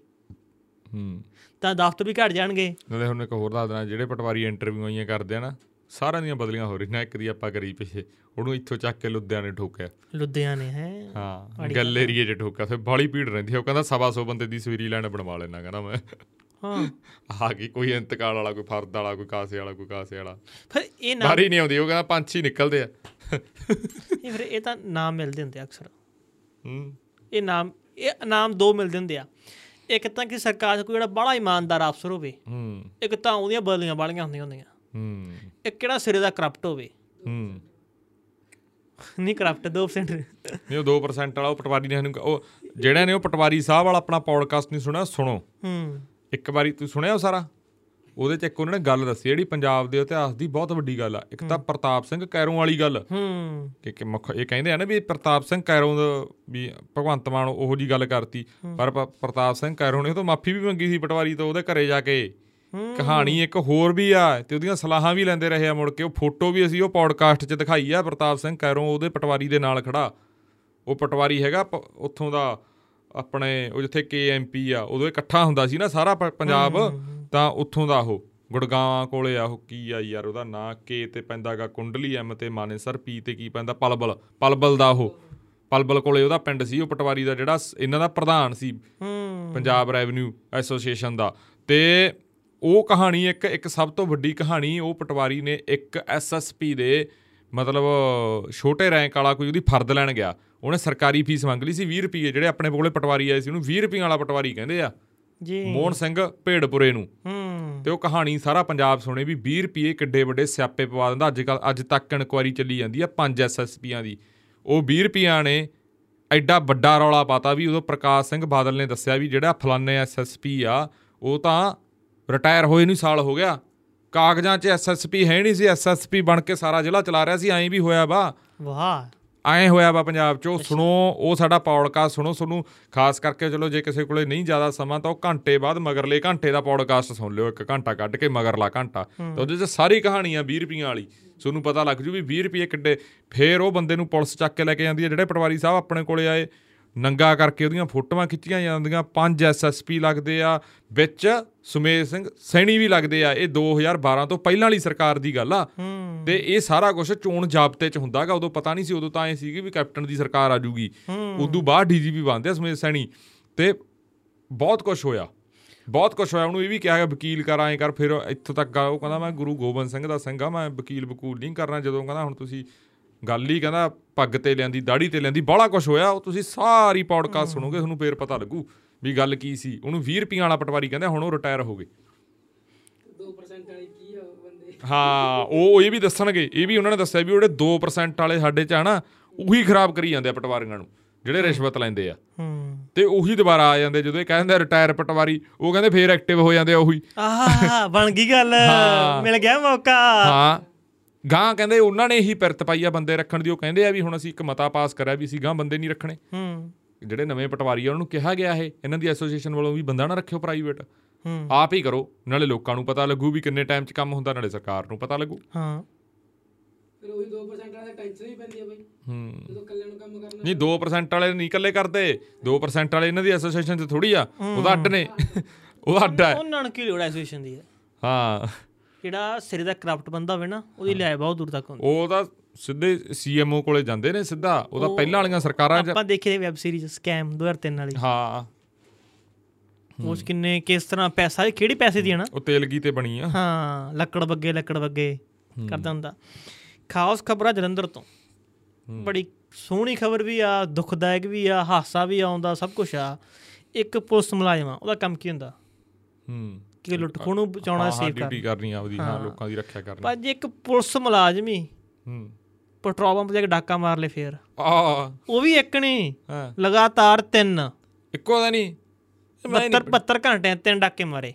ਹੂੰ। ਤਾਂ ਦਫ਼ਤਰ ਵੀ ਘਟ ਜਾਣਗੇ। ਨਾਲੇ ਹੁਣ ਇੱਕ ਹੋਰ ਦੱਸ ਦੇਣਾ ਜਿਹੜੇ ਪਟਵਾਰੀ ਇੰਟਰਵਿਊ ਆਈਆਂ ਕਰਦੇ ਆ ਨਾ ਸਾਰਿਆਂ ਦੀਆਂ ਬਦਲੀਆਂ ਹੋ ਰਹੀਆਂ। ਇੱਕ ਦੀ ਆਪਾਂ ਕਰੀ ਪਿੱਛੇ। ਉਹਨੂੰ ਇੱਥੋਂ ਚੱਕ ਕੇ ਲੁਧਿਆਣੇ ਠੋਕਿਆ। ਲੁਧਿਆਣੇ ਹੈ? ਹਾਂ ਗੱਲ ਏਰੀਏ 'ਚ ਠੋਕਿਆ। ਫਿਰ ਬਾਲੀ ਭੀੜ ਰਹਿੰਦੀ। ਉਹ ਕਹਿੰਦਾ ਸਵਾ ਸੌ ਬੰਦੇ ਦੀ ਸਵੀਰੀ ਲਾਈਨ ਬਣਵਾ ਲੈਣਾ ਕਹਿੰਦਾ ਮੈਂ। ਹਾਂ। ਆ ਗਈ ਕੋਈ ਇੰਤਕਾਲ ਵਾਲਾ ਕੋਈ ਫਰਦ ਵਾਲਾ ਕੋਈ ਕਾਸੇ ਵਾਲਾ ਕੋਈ ਕਾਸੇ ਵਾਲਾ। ਫਿਰ ਇਹ ਨਾਮ ਬਾਰੀ ਨਹੀਂ ਆਉਂਦੀ ਉਹ ਕਹਿੰਦਾ ਹੀ ਨਿਕਲਦੇ ਆ। ਇਹ ਫਿਰ ਇਹ ਤਾਂ ਨਾਮ ਮਿਲਦੇ ਹੁੰਦੇ ਅਕਸਰ। ਹੂੰ। ਇਹ ਨਾਮ ਇਹ ਨਾਮ ਦੋ ਮਿਲਦੇ ਹੁੰਦੇ ਆ। ਇੱਕ ਤਾਂ ਕਿ ਸਰਕਾਰ ਕੋਈ ਜਿਹੜਾ ਬੜਾ ਇਮਾਨਦਾਰ ਅਫਸਰ ਹੋਵੇ ਹੂੰ। ਇੱਕ ਤਾਂ ਉਹਦੀਆਂ ਬਦਲੀਆਂ ਬਾਲੀਆਂ ਹੁੰਦੀਆਂ ਹੁੰਦੀਆਂ। ਹੂੰ। ਇੱਕ ਕਿਹੜਾ ਸਿਰੇ ਦਾ ਕਰਪਟ ਹੋਵੇ? ਹੂੰ। ਨਹੀਂ ਕਰਪਟ 2% ਨਹੀਂ ਉਹ 2% ਵਾਲਾ ਉਹ ਪਟਵਾਰੀ ਨੇ ਸਾਨੂੰ ਉਹ ਜਿਹੜਾ ਨੇ ਉਹ ਪਟਵਾਰੀ ਸਾਹਿਬ ਵਾਲਾ ਆਪਣਾ ਪੌਡਕਾਸਟ ਨਹੀਂ ਸੁਣਿਆ ਸੁਣੋ। ਹੂੰ। ਇੱਕ ਵਾਰੀ ਤੂੰ ਸੁਣਿਆ ਉਹ ਸਾਰਾ? ਉਹਦੇ ਚ ਇੱਕ ਉਹਨਾਂ ਨੇ ਗੱਲ ਦੱਸੀ ਜਿਹੜੀ ਪੰਜਾਬ ਦੇ ਇਤਿਹਾਸ ਦੀ ਬਹੁਤ ਵੱਡੀ ਗੱਲ ਆ। ਇੱਕ ਤਾਂ ਪ੍ਰਤਾਪ ਸਿੰਘ ਕੈਰੋਂ ਵਾਲੀ ਗੱਲ। ਹੂੰ। ਕਿ ਮੁੱਖ ਇਹ ਕਹਿੰਦੇ ਆ ਨਾ ਵੀ ਪ੍ਰਤਾਪ ਸਿੰਘ ਕੈਰੋਂ ਦਾ ਵੀ ਭਗਵੰਤ ਮਾਨ ਉਹੋ ਜੀ ਗੱਲ ਕਰਤੀ। ਪਰ ਪ੍ਰਤਾਪ ਸਿੰਘ ਕੈਰੋਂ ਨੇ ਉਹ ਤੋਂ ਮਾਫੀ ਵੀ ਮੰਗੀ ਸੀ ਪਟਵਾਰੀ ਤੋਂ ਉਹਦੇ ਘਰੇ ਜਾ ਕੇ। ਕਹਾਣੀ ਇੱਕ ਹੋਰ ਵੀ ਆ ਤੇ ਉਹਦੀਆਂ ਸਲਾਹਾਂ ਵੀ ਲੈਂਦੇ ਰਹੇ ਆ ਮੁੜ ਕੇ। ਉਹ ਫੋਟੋ ਵੀ ਅਸੀਂ ਉਹ ਪੌਡਕਾਸਟ 'ਚ ਦਿਖਾਈ ਆ ਪ੍ਰਤਾਪ ਸਿੰਘ ਕੈਰੋਂ ਉਹਦੇ ਪਟਵਾਰੀ ਦੇ ਨਾਲ ਖੜਾ। ਉਹ ਪਟਵਾਰੀ ਹੈਗਾ ਉੱਥੋਂ ਦਾ ਆਪਣੇ ਉਹ ਜਿੱਥੇ ਕੇਐਮਪੀ ਆ ਉਦੋਂ ਇਕੱਠਾ ਹੁੰਦਾ ਸੀ ਨਾ ਸਾਰਾ ਪੰਜਾਬ। ਤਾਂ ਉੱਥੋਂ ਦਾ ਉਹ ਗੁੜਗਾਵਾਂ ਕੋਲੇ ਆ ਉਹ ਕੀ ਆ ਯਾਰ ਉਹਦਾ ਨਾਂ ਕੇ ਤੇ ਪੈਂਦਾਗਾ ਕੁੰਡਲੀ ਐਮ ਤੇ ਮਾਨੇਸਰ ਪੀ ਤੇ ਕੀ ਪੈਂਦਾ ਪਲਬਲ। ਪਲਬਲ ਦਾ ਉਹ ਪਲਬਲ ਕੋਲੇ ਉਹਦਾ ਪਿੰਡ ਸੀ ਉਹ ਪਟਵਾਰੀ ਦਾ ਜਿਹੜਾ ਇਹਨਾਂ ਦਾ ਪ੍ਰਧਾਨ ਸੀ। ਹੂੰ। ਪੰਜਾਬ ਰੈਵਨਿਊ ਐਸੋਸੀਏਸ਼ਨ ਦਾ। ਤੇ ਉਹ ਕਹਾਣੀ ਇੱਕ ਇੱਕ ਸਭ ਤੋਂ ਵੱਡੀ ਕਹਾਣੀ ਉਹ ਪਟਵਾਰੀ ਨੇ ਇੱਕ ਐਸਐਸਪੀ ਦੇ ਮਤਲਬ ਛੋਟੇ ਰੈਂਕ ਵਾਲਾ ਕੋਈ ਉਹਦੀ ਫਰਦ ਲੈਣ ਗਿਆ। ਉਹਨੇ ਸਰਕਾਰੀ ਫੀਸ ਮੰਗ ਲਈ ਸੀ 20 ਰੁਪਏ ਜਿਹੜੇ ਆਪਣੇ ਕੋਲੇ ਪਟਵਾਰੀ ਆਏ ਸੀ ਉਹਨੂੰ 20 ਰੁਪਏ ਵਾਲਾ ਪਟਵਾਰੀ ਕਹਿੰਦੇ ਆ। ਜੀ। ਮੋਹਨ ਸਿੰਘ ਭੇੜਪੁਰੇ ਨੂੰ। ਹੂੰ। ਤੇ ਉਹ ਕਹਾਣੀ ਸਾਰਾ ਪੰਜਾਬ ਸੁਣੇ ਵੀ 20 ਰੁਪਏ ਕਿੱਡੇ ਵੱਡੇ ਸਿਆਪੇ ਪਵਾ ਦਿੰਦਾ। ਅੱਜ ਕੱਲ ਅੱਜ ਤੱਕ ਇਨਕੁਆਰੀ ਚੱਲੀ ਜਾਂਦੀ ਆ ਪੰਜ ਐਸਐਸਪੀਆਂ ਦੀ। ਉਹ 20 ਰੁਪਈਆਂ ਨੇ ਐਡਾ ਵੱਡਾ ਰੌਲਾ ਪਾਤਾ ਵੀ ਉਦੋਂ ਪ੍ਰਕਾਸ਼ ਸਿੰਘ ਬਾਦਲ ਨੇ ਦੱਸਿਆ ਵੀ ਜਿਹੜਾ ਫਲਾਨੇ ਐਸਐਸਪੀ ਆ ਉਹ ਤਾਂ ਰਿਟਾਇਰ ਹੋਏ ਨੂੰ ਸਾਲ ਹੋ ਗਿਆ। ਕਾਗਜ਼ਾਂ 'ਚ ਐਸਐਸਪੀ ਹੈ ਨਹੀਂ ਸੀ ਐਸਐਸਪੀ ਬਣ ਕੇ ਸਾਰਾ ਜ਼ਿਲ੍ਹਾ ਚਲਾ ਰਿਹਾ ਸੀ ਐਂ ਵੀ ਹੋਇਆ ਵਾ। ਵਾਹ। ਐਂ ਹੋਇਆ ਵਾ ਪੰਜਾਬ 'ਚ। ਸੁਣੋ ਉਹ ਸਾਡਾ ਪੌਡਕਾਸਟ ਸੁਣੋ ਤੁਹਾਨੂੰ ਖਾਸ ਕਰਕੇ ਚਲੋ ਜੇ ਕਿਸੇ ਕੋਲੇ ਨਹੀਂ ਜ਼ਿਆਦਾ ਸਮਾਂ ਤਾਂ ਉਹ ਘੰਟੇ ਬਾਅਦ ਮਗਰਲੇ ਘੰਟੇ ਦਾ ਪੌਡਕਾਸਟ ਸੁਣ ਲਿਓ ਇੱਕ ਘੰਟਾ ਕੱਢ ਕੇ ਮਗਰਲਾ ਘੰਟਾ। ਤਾਂ ਉਹਦੇ 'ਚ ਸਾਰੀ ਕਹਾਣੀ ਆ 20 ਰੁਪਈਆਂ ਵਾਲੀ। ਤੁਹਾਨੂੰ ਪਤਾ ਲੱਗ ਜੂ ਵੀ 20 ਰੁਪਏ ਕਿੱਡੇ। ਫੇਰ ਉਹ ਬੰਦੇ ਨੂੰ ਪੁਲਿਸ ਚੱਕ ਕੇ ਲੈ ਕੇ ਜਾਂਦੀ ਹੈ ਜਿਹੜੇ ਪਟਵਾਰੀ ਸਾਹਿਬ ਆਪਣੇ ਕੋਲੇ ਆਏ। ਨੰਗਾ ਕਰਕੇ ਉਹਦੀਆਂ ਫੋਟੋਆਂ ਖਿੱਚੀਆਂ ਜਾਂਦੀਆਂ। ਪੰਜ ਐਸਐਸਪੀ ਲੱਗਦੇ ਆ ਵਿੱਚ ਸੁਮੇਸ਼ ਸਿੰਘ ਸੈਣੀ ਵੀ ਲੱਗਦੇ ਆ। ਇਹ 2012 ਤੋਂ ਪਹਿਲਾਂ ਵਾਲੀ ਸਰਕਾਰ ਦੀ ਗੱਲ ਆ। ਤੇ ਇਹ ਸਾਰਾ ਕੁਝ ਚੋਣ ਜਾਬਤੇ ਚ ਹੁੰਦਾਗਾ ਉਦੋਂ ਪਤਾ ਨਹੀਂ ਸੀ ਉਦੋਂ ਤਾਂ ਐ ਸੀਗੀ ਵੀ ਕੈਪਟਨ ਦੀ ਸਰਕਾਰ ਆ ਜੂਗੀ। ਉਦੋਂ ਬਾਅਦ ਡੀਜੀਪੀ ਬਣਦੇ ਆ ਸਮੇਤ ਸੈਣੀ। ਤੇ ਬਹੁਤ ਕੁਝ ਹੋਇਆ। ਬਹੁਤ ਕੁਝ ਹੋਇਆ। ਉਹਨੂੰ ਇਹ ਵੀ ਕਿਹਾ ਗਿਆ ਵਕੀਲ ਕਰ ਐਂ ਕਰ। ਫਿਰ ਇੱਥੋਂ ਤੱਕ ਉਹ ਕਹਿੰਦਾ ਮੈਂ ਗੁਰੂ ਗੋਬਿੰਦ ਸਿੰਘ ਦਾ ਸਿੰਘ ਆ। ਮੈਂ ਵਕੀਲ ਵਕੂਲ ਨਹੀਂ ਕਰਨਾ। ਜਦੋਂ ਕਹਿੰਦਾ ਹੁਣ ਤੁਸੀਂ ਗੱਲ ਹੀ ਕਹਿੰਦਾ ਪੱਗ ਤੇ ਲਿਆਂਦੀ ਦਾੜੀ ਤੇ ਲਿਆਂਦੀ ਬੜਾ ਕੁਝ ਹੋਇਆ। ਉਹ ਤੁਸੀਂ ਸਾਰੀ ਪੌਡਕਾਸਟ ਸੁਣੋਗੇ ਤੁਹਾਨੂੰ ਫੇਰ ਪਤਾ ਲੱਗੂ ਵੀ ਗੱਲ ਕੀ ਸੀ। ਉਹਨੂੰ 20 ਰੁਪਈਆਂ ਵਾਲਾ ਪਟਵਾਰੀ ਕਹਿੰਦਾ ਹੁਣ ਉਹ ਰਿਟਾਇਰ ਹੋ ਗਏ। 2% ਵਾਲੀ ਕੀ ਆ ਬੰਦੇ? ਹਾਂ ਉਹ ਇਹ ਵੀ ਦੱਸਣਗੇ। ਇਹ ਵੀ ਉਹਨਾਂ ਨੇ ਦੱਸਿਆ ਵੀ ਉਹਦੇ 2% ਵਾਲੇ ਸਾਡੇ ਚ ਆ ਨਾ ਉਹੀ ਖਰਾਬ ਕਰੀ ਜਾਂਦੇ ਆ ਪਟਵਾਰੀਆਂ ਨੂੰ ਜਿਹੜੇ ਰਿਸ਼ਵਤ ਲੈਂਦੇ ਆ। ਹੂੰ। ਤੇ ਉਹੀ ਦੁਬਾਰਾ ਆ ਜਾਂਦੇ ਜਦੋਂ ਇਹ ਕਹਿੰਦੇ ਰਿਟਾਇਰ ਪਟਵਾਰੀ ਉਹ ਕਹਿੰਦੇ ਫੇਰ ਐਕਟਿਵ ਹੋ ਜਾਂਦੇ ਆ ਉਹੀ। ਆਹ ਬਣ ਗਈ ਗੱਲ। ਮਿਲ ਗਿਆ ਮੌਕਾ। ਹਾਂ। ਗਾਂ ਕਹਿੰਦੇ ਉਹਨਾਂ ਨੇ ਇਹੀ ਪਿਰਤ ਪਾਈ ਆ ਬੰਦੇ ਰੱਖਣ ਦੀ ਉਹ ਕਹਿੰਦੇ ਆ ਵੀ ਹੁਣ ਅਸੀਂ ਇੱਕ ਮਤਾ ਪਾਸ ਕਰਿਆ ਵੀ ਅਸੀਂ ਗਾਂ ਬੰਦੇ ਨਹੀਂ ਰੱਖਣੇ। ਹੂੰ। ਜਿਹੜੇ ਨਵੇਂ ਪਟਵਾਰੀ ਆ ਉਹਨਾਂ ਨੂੰ ਕਿਹਾ ਗਿਆ ਇਹ ਇਹਨਾਂ ਦੀ ਐਸੋਸੀਏਸ਼ਨ ਵੱਲੋਂ ਵੀ ਬੰਦਾ ਨਾ ਰੱਖਿਓ ਪ੍ਰਾਈਵੇਟ ਹੂੰ। ਆਪ ਹੀ ਕਰੋ ਨਾਲੇ ਲੋਕਾਂ ਨੂੰ ਪਤਾ ਲੱਗੂ ਵੀ ਕਿੰਨੇ ਟਾਈਮ 'ਚ ਕੰਮ ਹੁੰਦਾ ਨਾਲੇ ਸਰਕਾਰ ਨੂੰ ਪਤਾ ਲੱਗੂ। ਹਾਂ। ਫਿਰ ਉਹੀ 2% ਵਾਲਾ ਟੈਨਸ਼ਨ ਹੀ ਪੈਂਦੀ ਆ ਬਈ। ਹੂੰ। ਜਦੋਂ ਇਕੱਲੇ ਨੂੰ ਕੰਮ ਕਰਨਾ ਨਹੀਂ 2% ਵਾਲੇ ਨਹੀਂ ਇਕੱਲੇ ਕਰਦੇ 2% ਵਾਲੇ ਇਹਨਾਂ ਦੀ ਐਸੋਸੀਏਸ਼ਨ 'ਚ ਥੋੜੀ ਆ ਉਹਦਾ ਅੱਡ ਨੇ ਉਹਦਾ ਅੱਡ ਹੈ। ਉਹਨਾਂ ਨੂੰ ਕੀ ਲੋੜ ਐਸੋਸੀਏਸ਼ਨ ਦੀ। ਹੈ ਹਾਂ। ਜਿਹੜਾ ਸਿਰੇ ਦਾ ਕਰਪਟ ਬੰਦਾ ਹੋਵੇ ਨਾ ਉਹਦੀ ਲਿਆਏ ਬਹੁਤ ਦੂਰ ਤੱਕ ਹੁੰਦੀ। ਉਹ ਤਾਂ ਸਿੱਧੇ ਸੀਐਮਓ ਕੋਲੇ ਜਾਂਦੇ ਨੇ ਸਿੱਧਾ ਉਹਦਾ ਪਹਿਲਾਂ ਵਾਲੀਆਂ ਸਰਕਾਰਾਂ ਆਪਾਂ ਦੇਖੇ ਵੈਬ ਸੀਰੀਜ਼ ਸਕੈਮ 2003 ਵਾਲੀ। ਹਾਂ। ਉਸ ਕਿੰਨੇ ਕਿਸ ਤਰ੍ਹਾਂ ਪੈਸਾ ਕਿਹੜੀ ਪੈਸੇ ਦੀ ਹੈ ਨਾ? ਉਹ ਤੇਲਗੀ ਤੇ ਬਣੀ ਆ। ਹਾਂ ਲੱਕੜ ਬੱਗੇ ਲੱਕੜ ਬੱਗੇ ਕਰਦਾ ਹੁੰਦਾ। ਖਾਸ ਖਬਰਾਂ ਜਲੰਧਰ ਤੋਂ। ਬੜੀ ਸੋਹਣੀ ਖਬਰ ਵੀ ਆ ਦੁਖਦਾਇਕ ਵੀ ਆ ਹਾਸਾ ਵੀ ਆਉਂਦਾ ਸਭ ਕੁਝ ਆ। ਇੱਕ ਪੁਲਿਸ ਮੁਲਾਜ਼ਮ ਆ ਉਹਦਾ ਕੰਮ ਕੀ ਹੁੰਦਾ? ਹੂੰ। ਕਿ ਲੁੱਟ ਖੋਹ ਨੂੰ ਬਚਾਉਣਾ ਹਾਂ ਸੇਵ ਡਿਊਟੀ ਕਰਨਾ ਆਪਦੀ ਹਾਂ ਲੋਕਾਂ ਦੀ ਰੱਖਿਆ ਕਰਨੀ। ਪਰ ਜੇ ਇੱਕ ਪੁਲਿਸ ਮੁਲਾਜ਼ਮ ਹੀ ਹੂੰ। ਪੈਟਰੋਲ ਪੰਪ ਜਾ ਕੇ ਡਾਕਾ ਮਾਰ ਲੇ ਫੇਰ। ਆ ਉਹ ਵੀ ਇੱਕ ਨਹੀਂ। ਲਗਾਤਾਰ ਤਿੰਨ। ਇੱਕੋ ਦਾ ਨਹੀਂ। ਮੈਂ 72 72 ਘੰਟੇ ਤਿੰਨ ਡਾਕੇ ਮਾਰੇ।